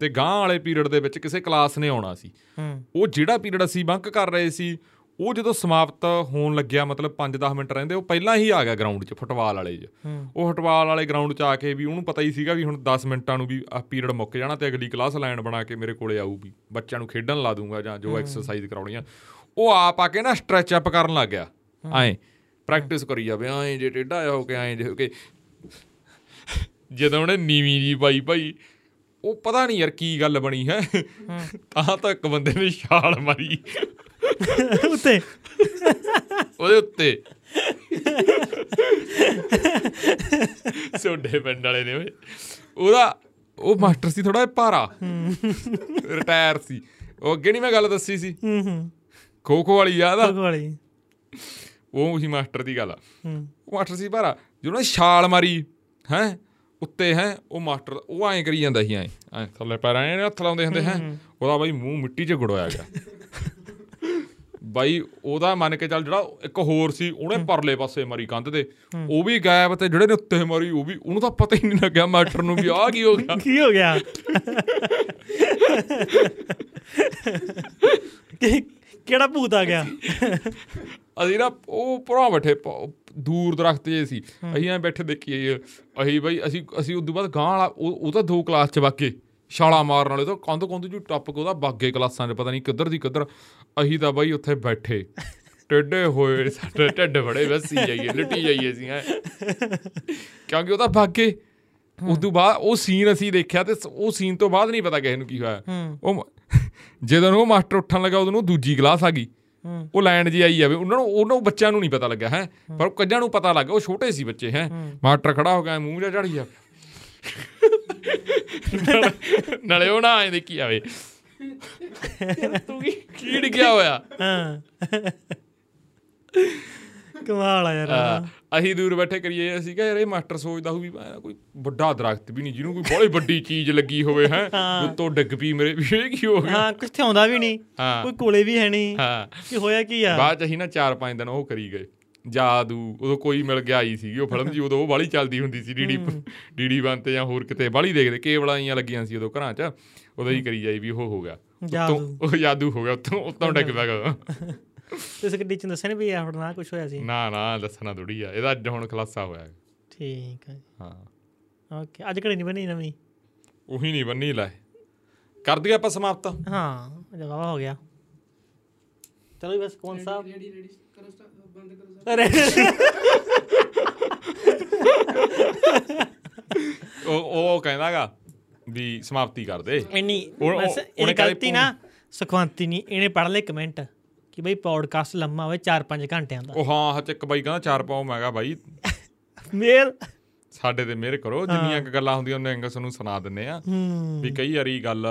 ਤੇ ਗਾਂ ਵਾਲੇ ਪੀਰੀਅਡ ਦੇ ਵਿੱਚ ਕਿਸੇ ਕਲਾਸ ਨੇ ਆਉਣਾ ਸੀ। ਹੂੰ। ਉਹ ਜਿਹੜਾ ਪੀਰੀਅਡ ਅਸੀਂ ਬੰਕ ਕਰ ਰਹੇ ਸੀ ਉਹ ਜਦੋਂ ਸਮਾਪਤ ਹੋਣ ਲੱਗਿਆ ਮਤਲਬ 5-10 ਮਿੰਟ ਰਹਿੰਦੇ ਉਹ ਪਹਿਲਾਂ ਹੀ ਆ ਗਿਆ ਗਰਾਊਂਡ 'ਚ ਫੁੱਟਬਾਲ ਵਾਲੇ 'ਚ। ਉਹ ਫੁੱਟਬਾਲ ਵਾਲੇ ਗਰਾਊਂਡ 'ਚ ਆ ਕੇ ਵੀ ਉਹਨੂੰ ਪਤਾ ਹੀ ਸੀਗਾ ਵੀ ਹੁਣ 10 ਮਿੰਟਾਂ ਨੂੰ ਵੀ ਆ ਪੀਰੀਅਡ ਮੁੱਕ ਜਾਣਾ ਤੇ ਅਗਲੀ ਕਲਾਸ ਲਾਈਨ ਬਣਾ ਕੇ ਮੇਰੇ ਕੋਲੇ ਆਊਗੀ। ਬੱਚਿਆਂ ਨੂੰ ਖੇਡਣ ਲਾ ਦੂੰਗਾ ਜਾਂ ਜੋ ਐਕਸਰਸਾਈਜ਼ ਕਰਾਉਣੀ ਆ। ਉਹ ਆਪ ਆ ਕੇ ਨਾ ਸਟ੍ਰੈਚ ਅਪ ਕਰਨ ਲੱਗ ਗਿਆ। ਐਂ ਪ੍ਰੈਕਟਿਸ ਕਰੀ ਜਾਵੇ ਐਂ ਜੇ ਟੇਢਾ ਜਿਹਾ ਹੋ ਕੇ ਐਂ ਜੇ ਹੋ ਕੇ। ਜਦੋਂ ਉਹਨੇ ਨੀਵੀਂ ਜੀ ਪਾਈ ਭਾਈ ਉਹ ਪਤਾ ਨਹੀਂ ਯਾਰ ਕੀ ਗੱਲ ਬਣੀ ਹੈ। ਤਾਂ ਤਾਂ ਇੱਕ ਬੰਦੇ ਨੇ ਛਾਲ ਮਾਰੀ। ਉੱਤੇ। ਉਹਦੇ ਉੱਤੇ। ਸੋਡੇ ਪਿੰਡ ਵਾਲੇ ਨੇ ਓਏ। ਉਹਦਾ ਉਹ ਮਾਸਟਰ ਸੀ ਥੋੜਾ ਭਾਰਾ। ਰਿਟਾਇਰ ਸੀ। ਉਹ ਅੱਗੇ ਨਹੀਂ ਮੈਂ ਗੱਲ ਦੱਸੀ ਸੀ। ਹੂੰ ਹੂੰ। ਖੋ ਖੋ ਵਾਲੀ ਯਾਦ ਆ? ਵਾਲੀ। ਉਹ ਉਹੀ ਮਾਸਟਰ ਦੀ ਗੱਲ ਆ। ਹੂੰ। ਉਹ ਮਾਸਟਰ ਸੀ ਭਾਰਾ ਜਦੋਂ ਉਹਨੇ ਛਾਲ ਮਾਰੀ ਹੈ ਉੱਤੇ ਹੈ ਉਹ ਮਾਸਟਰ ਉਹ ਐਂ ਕਰੀ ਜਾਂਦਾ ਸੀ ਐਂ ਐਂ ਥੱਲੇ ਪੈਰਾਂ ਐਂ ਹੱਥ ਲਾਉਂਦੇ ਹੁੰਦੇ ਹੈ ਉਹਦਾ ਬਾਈ ਮੂੰਹ ਮਿੱਟੀ 'ਚ ਗੁੜੋਇਆ ਗਿਆ। ਬਾਈ ਉਹਦਾ ਮੰਨ ਕੇ ਚੱਲ ਜਿਹੜਾ ਇੱਕ ਹੋਰ ਸੀ ਉਹਨੇ ਪਰਲੇ ਪਾਸੇ ਮਾਰੀ ਕੰਧ ਤੇ। ਉਹ ਵੀ ਗਾਇਬ ਤੇ ਜਿਹੜੇ ਨੇ ਉੱਤੇ ਮਾਰੀ ਉਹ ਵੀ ਉਹਨੂੰ ਤਾਂ ਪਤਾ ਹੀ ਨਹੀਂ ਲੱਗਿਆ ਮਾਸਟਰ ਨੂੰ ਵੀ ਆਹ ਕੀ ਹੋ ਗਿਆ। ਕੀ ਹੋ ਗਿਆ? ਕਿ- ਕਿਹੜਾ ਭੂਤ ਆ ਗਿਆ? ਅਸੀਂ ਨਾ ਉਹ ਪਰਾਂ ਬੈਠੇ ਦੂਰ ਦਰਖਤ ਜੇ ਸੀ। ਅਸੀਂ ਐਂ ਬੈਠੇ ਦੇਖੀਏ ਅਸੀਂ ਬਈ ਅਸੀਂ ਅਸੀਂ ਉਦੋਂ ਬਾਅਦ ਗਾਂ ਵਾਲਾ ਉਹ ਤਾਂ ਦੋ ਕਲਾਸ ਚ ਵਾਕੇ ਛਾਲਾ ਮਾਰਨ ਵਾਲੇ ਤਾਂ ਕੰਧ ਕੰਧ ਜੂ ਟੱਪ ਕੇ ਉਹਦਾ ਬਾਗੇ ਕਲਾਸਾਂ 'ਚ ਪਤਾ ਨਹੀਂ ਕਿੱਧਰ ਦੀ ਕਿੱਧਰ। ਅਸੀਂ ਤਾਂ ਬਈ ਉੱਥੇ ਬੈਠੇ। ਟੇਡੇ ਹੋਏ ਸਾਡੇ ਢਿੱਡ ਬੜੇ ਵਸੀ ਜਾਈਏ ਲੁੱਟੀ ਜਾਈਏ ਸੀ। ਕਿਉਂਕਿ ਉਹ ਤਾਂ ਬਾਗੇ ਉਦੋਂ ਬਾਅਦ ਉਹ ਸੀਨ ਅਸੀਂ ਦੇਖਿਆ ਤੇ ਉਹ ਸੀਨ ਤੋਂ ਬਾਅਦ ਨਹੀਂ ਪਤਾ ਕਿਸੇ ਨੂੰ ਕੀ ਹੋਇਆ। ਉਹ ਜਦੋਂ ਉਹ ਮਾਸਟਰ ਉੱਠਣ ਲੱਗਾ ਉਦੋਂ ਦੂਜੀ ਕਲਾਸ ਆ ਗਈ। ਉਹ ਲਾਈਨ ਜੀ ਆਈ ਜਾਵੇ। ਉਹਨਾਂ ਨੂੰ ਉਹਨਾਂ ਬੱਚਿਆਂ ਨੂੰ ਨਹੀਂ ਪਤਾ ਲੱਗਾ ਹੈ। ਪਰ ਕੱਜਾਂ ਨੂੰ ਪਤਾ ਲੱਗਾ ਉਹ ਛੋਟੇ ਸੀ ਬੱਚੇ ਹੈ। ਮਾਸਟਰ ਖੜਾ ਹੋ ਗਿਆ ਮੂੰਹ ਜਿਹਾ ਝੜੀ ਜਾ। ਨਾਲੇ ਉਹ ਨਾ ਐ ਦੇਖੀ ਆਵੇ ਤੂੰ ਕੀ ਕੀੜ ਗਿਆ ਹੋਇਆ। ਹਾਂ। ਕਮਾਲ ਆ ਯਾਰ ਅਸੀਂ ਦੂਰ ਬੈਠੇ ਕਰੀਏ ਅਸੀਂ ਕਿਹਾ ਯਾਰ ਇਹ ਮਾਸਟਰ ਸੋਚਦਾ ਹੋਊ ਵੀ ਮੈਂ ਕੋਈ ਵੱਡਾ ਦਰਖਤ ਵੀ ਨਹੀਂ ਜਿਹਨੂੰ ਕੋਈ ਬੜੀ ਵੱਡੀ ਚੀਜ਼ ਲੱਗੀ ਹੋਵੇ ਹੈ। ਉੱਤੋਂ ਡਿੱਗ ਪਈ ਮੇਰੇ ਵੀ ਇਹ ਕੀ ਹੋ ਗਿਆ? ਹਾਂ ਕਿੱਥੇ ਆਉਂਦਾ ਵੀ ਨਹੀਂ। ਕੋਈ ਕੋਲੇ ਵੀ ਹੈ ਨਹੀਂ। ਹਾਂ। ਕੀ ਹੋਇਆ ਕੀ ਆ? ਬਾਅਦ ਚ ਅਸੀਂ ਨਾ 4-5 ਦਿਨ ਉਹ ਕਰੀ ਗਏ। ਜਾਦੂ ਉਦੋਂ ਕੋਈ ਮਿਲ ਗਿਆ ਆਈ ਸੀਗੀ ਉਹ ਫਿਲਮ ਜੀ ਉਦੋਂ ਉਹ ਬਾਲੀ ਚੱਲਦੀ ਹੁੰਦੀ ਸੀ ਡੀਡੀ ਡੀਡੀ ਵਨ ਤੇ ਜਾਂ ਹੋਰ ਕਿਤੇ ਬਾਲੀ ਦੇਖਦੇ ਕੇਬਲਾਂ ਆਈਆਂ ਲੱਗੀਆਂ ਸੀ ਉਦੋਂ ਘਰਾਂ 'ਚ। ਉਦੋਂ ਹੀ ਕਰੀ ਜਾਈ ਵੀ ਉਹ ਹੋ ਗਿਆ। ਉਹ ਜਾਦੂ ਹੋ ਗਿਆ ਉੱਤੋਂ ਉੱਤੋਂ ਡਿੱਗ ਪਿਆ ਗਾ। ਤੁਸੀਂ ਗੱਡੀ ਚ ਦੱਸਿਆ ਨੀ ਵੀ ਇਹ ਨਾ ਕੁਝ ਹੋਇਆ ਸੀ। ਨਾ ਨਾ ਦੱਸਣਾ ਥੋੜੀ ਆ। ਇਹਦਾ ਅੱਜ ਹੁਣ ਖੁਲਾਸਾ ਹੋਇਆ। ਹੈ। ਠੀਕ ਹੈ ਹਾਂ। ਓਕੇ ਅੱਜ ਘੜੀ ਨਹੀਂ ਬਣੀ ਨਵੀਂ? ਉਹੀ ਨਹੀਂ ਬੰਨੀ ਲੈ। ਕਰ ਦਈਏ ਆਪਾਂ ਸਮਾਪਤ। ਹਾਂ ਜਵਾਬ ਹੋ ਗਿਆ। ਚਲੋ ਜੀ ਬਸ ਕੌਣ ਸਾਹਿਬ? ਰੈਡੀ ਰੈਡੀ ਕਰੋ ਬੰਦ ਕਰੋ ਸਰ ਅਰੇ। ਉਹ ਉਹ ਕਹਿੰਦਾਗਾ ਵੀ ਸਮਾਪਤੀ ਕਰ ਦੇ। ਇੰਨੀ ਉਹਨੇ ਗਲਤੀ ਨਾ ਸੁਖਵੰਤੀ ਨਹੀਂ ਇਹਨੇ ਪੜ ਲਏ ਕਮੈਂਟ ਕਿ ਬਈ ਪੌਡਕਾਸਟ ਲੰਮਾ ਹੋਵੇ 4-5 ਘੰਟਿਆਂ ਦਾ। ਉਹ ਹਾਂ ਹੱਚ ਇੱਕ ਬਾਈ ਕਹਿੰਦਾ ਚਾਰ ਪਾਉ ਮੈਂ ਕਿਹਾ ਬਾਈ ਮੇਲ। ਸਾਡੇ ਤੇ ਮਿਹਰ ਕਰੋ ਜਿੰਨੀਆਂ ਕੁ ਗੱਲਾਂ ਹੁੰਦੀਆਂ ਉਹਨੇ ਅੰਗਸ ਨੂੰ ਸੁਣਾ ਦਿੰਨੇ ਆ। ਵੀ ਕਈ ਵਾਰੀ ਗੱਲ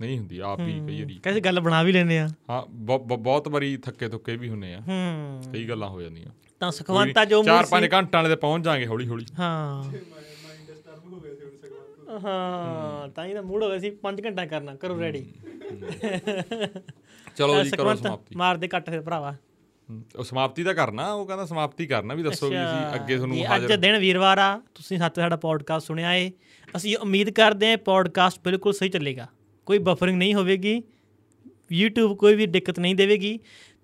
ਨਹੀਂ ਹੁੰਦੀ ਆਪ ਹੀ ਕਈ ਵਾਰੀ ਕੈਸੇ ਗੱਲ ਬਣਾ ਵੀ ਲੈਨੇ ਆ। ਹਾਂ ਬਹੁ- ਬਹੁ- ਬਹੁਤ ਵਾਰੀ ਥੱਕੇ ਥੁੱਕੇ ਵੀ ਹੁੰਨੇ ਆ। ਹੂੰ। ਕਈ ਗੱਲਾਂ ਹੋ ਜਾਂਦੀਆਂ। ਤਾਂ ਸੁਖਵੰਤਾ ਜੋ ਸੀ ਪੰਜ ਘੰਟਿਆਂ ਵਾਲੇ ਤੇ ਪਹੁੰਚ ਜਾਾਂਗੇ ਹੌਲੀ ਹੌਲੀ। ਹਾਂ। ਹਾਂ। ਤਾਂ ਹੀ ਤਾਂ ਮੂਡ ਹੋ ਗਿਆ ਸੀ 5 ਘੰਟਾ ਕਰਨਾ ਕਰੋ ਰੈਡੀ ਚਲੋ ਜੀ ਕਰੋ ਸਮਾਪਤੀ। ਮਾਰ ਦੇ ਕੱਟ ਫਿਰ ਭਰਾਵਾ। ਉਹ ਸਮਾਪਤੀ ਤਾਂ ਕਰਨਾ ਉਹ ਕਹਿੰਦਾ ਸਮਾਪਤੀ ਕਰਨਾ ਵੀ ਦੱਸੋ ਵੀ ਅਸੀਂ ਅੱਗੇ ਤੁਹਾਨੂੰ ਜੀ, ਅੱਜ ਹਾਜ਼ਰ ਦਿਨ ਵੀਰਵਾਰ ਆ ਤੁਸੀਂ ਸੱਤ ਸਾਡਾ ਪੋਡਕਾਸਟ ਸੁਣਿਆ ਏ। ਅਸੀਂ ਉਮੀਦ ਕਰਦੇ ਹਾਂ ਪੋਡਕਾਸਟ ਬਿਲਕੁਲ ਸਹੀ ਚੱਲੇਗਾ। ਕੋਈ ਬਫਰਿੰਗ ਨਹੀਂ ਹੋਵੇਗੀ YouTube ਕੋਈ ਵੀ ਦਿੱਕਤ ਨਹੀਂ ਦੇਵੇਗੀ।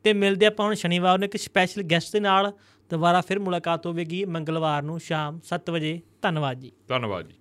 ਤੇ ਮਿਲਦੇ ਆਪਾਂ ਹੁਣ ਸ਼ਨੀਵਾਰ ਨੂੰ ਇੱਕ ਸਪੈਸ਼ਲ ਗੈਸਟ ਦੇ ਨਾਲ। ਦੁਬਾਰਾ ਫਿਰ ਮੁਲਾਕਾਤ ਹੋਵੇਗੀ ਮੰਗਲਵਾਰ ਨੂੰ ਸ਼ਾਮ 7 ਵਜੇ। ਧੰਨਵਾਦ ਜੀ। ਧੰਨਵਾਦ ਜੀ।